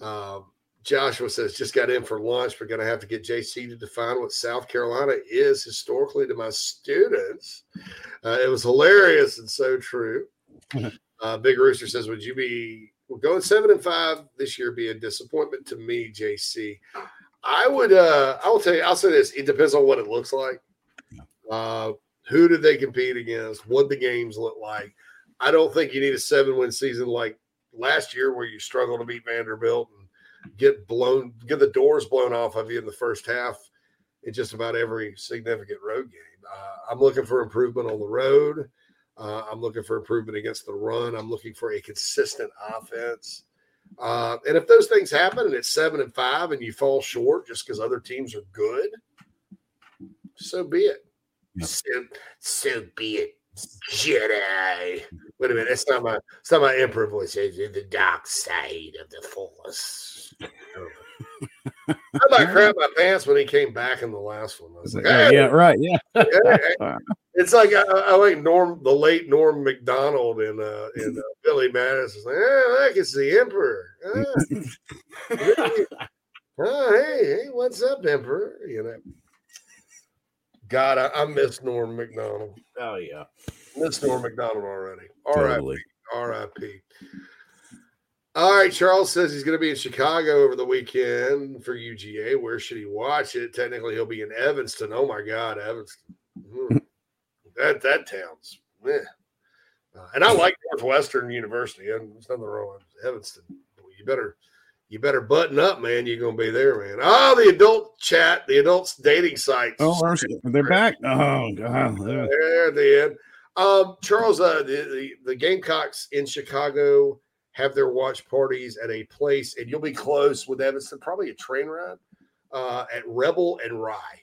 Um, Joshua says, just got in for lunch. We're going to have to get JC to define what South Carolina is historically to my students. Uh, it was hilarious and so true. Uh, Big Rooster says, would you be, well, going seven and five this year be a disappointment to me, JC? I would, uh, I will tell you, I'll say this. It depends on what it looks like. Uh, who did they compete against? What the games look like? I don't think you need a seven win season like last year where you struggle to beat Vanderbilt and get blown, get the doors blown off of you in the first half in just about every significant road game. Uh, I'm looking for improvement on the road. Uh, I'm looking for improvement against the run. I'm looking for a consistent offense. Uh, and if those things happen and it's seven and five and you fall short just because other teams are good, so be it. So, so be it. Jedi. Wait a minute, that's not my it's not my emperor voice. It's the dark side of the force. I about crap my pants when he came back in the last one. I was like, Yeah, "Hey." yeah, right. Yeah. Yeah, It's like I, I like Norm, the late Norm Macdonald in uh, in uh, Billy Madison. Like, oh, look, it's the Emperor. Oh, hey, hey, what's up, Emperor? You know. God, I, I miss Norm Macdonald. Oh yeah, miss Norm Macdonald already. R.I.P. Totally. R.I.P. All right, Charles says he's going to be in Chicago over the weekend for UGA. Where should he watch it? Technically, he'll be in Evanston. Oh my God, Evanston. Hmm. that that town's meh. Uh, and I like Northwestern University, and there's nothing wrong with Evanston. You better you better button up, man. You're going to be there, man. Oh, the adult chat, the adults dating sites. Oh, are they're back. Oh god. Yeah. There at the end. Um, Charles, uh, the, the the Gamecocks in Chicago have their watch parties at a place, and you'll be close with Evanston, probably a train ride uh, at Rebel and Rye.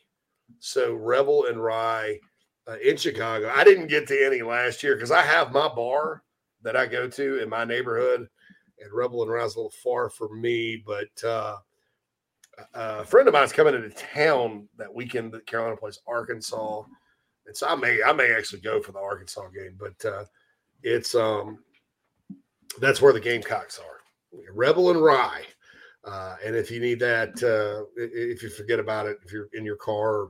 So Rebel and Rye uh, in Chicago. I didn't get to any last year because I have my bar that I go to in my neighborhood, and Rebel and Rye is a little far for me. But uh, a friend of mine's coming into town that weekend that Carolina plays Arkansas, and so I may I may actually go for the Arkansas game. But uh, it's um that's where the Gamecocks are, Rebel and Rye. Uh, and if you need that, uh, if you forget about it, if you're in your car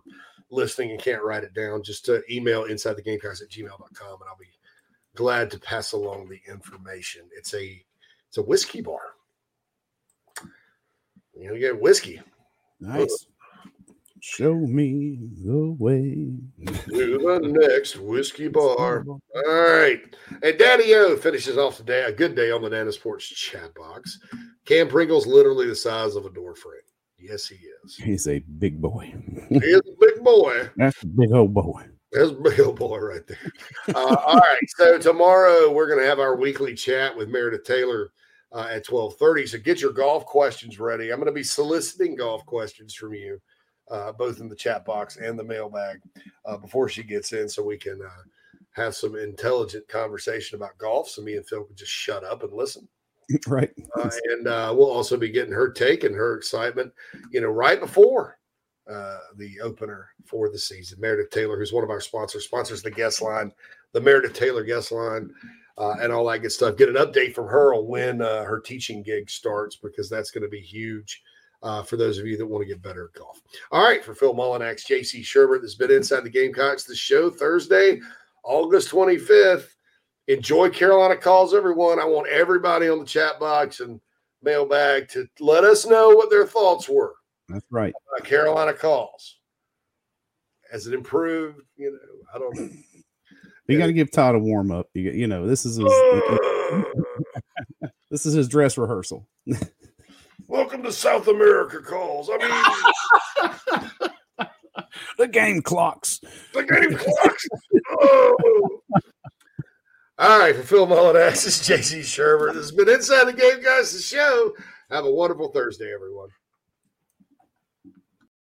listening and can't write it down, just uh, email inside the gamecocks at gmail.com and I'll be glad to pass along the information. It's a it's a whiskey bar. You know, you get whiskey. Nice. Show me the way to the next whiskey bar. All right. And Daddy O finishes off today. A good day on the Nana's Porch chat box. Cam Pringle's literally the size of a door frame. Yes, he is. He's a big boy. he is a big boy. That's a big old boy. That's a big old boy right there. Uh, all right. So tomorrow we're going to have our weekly chat with Meredith Taylor uh, at 1230. So get your golf questions ready. I'm going to be soliciting golf questions from you uh, both in the chat box and the mailbag uh, before she gets in, so we can uh, have some intelligent conversation about golf. So me and Phil can just shut up and listen. Right. Uh, and uh, we'll also be getting her take and her excitement, you know, right before uh, the opener for the season. Meredith Taylor, who's one of our sponsors, sponsors the guest line, the Meredith Taylor guest line. Uh, and all that good stuff. Get an update from her on when uh, her teaching gig starts because that's going to be huge uh, for those of you that want to get better at golf. All right, for Phil Mullinax, JC Shurburtt, this has been Inside the Gamecocks, the show Thursday, August 25th. Enjoy Carolina calls, everyone. I want everybody on the chat box and mailbag to let us know what their thoughts were. That's right. Carolina calls. Has it improved? You know, I don't know. You got to give Todd a warm up. You, you know, this is his, this is his dress rehearsal. Welcome to South America calls. I mean, the game clocks. The game clocks. oh. All right, for Phil Mullinax, this is JC Shurburtt. This has been Inside the Game, guys. The show. Have a wonderful Thursday, everyone.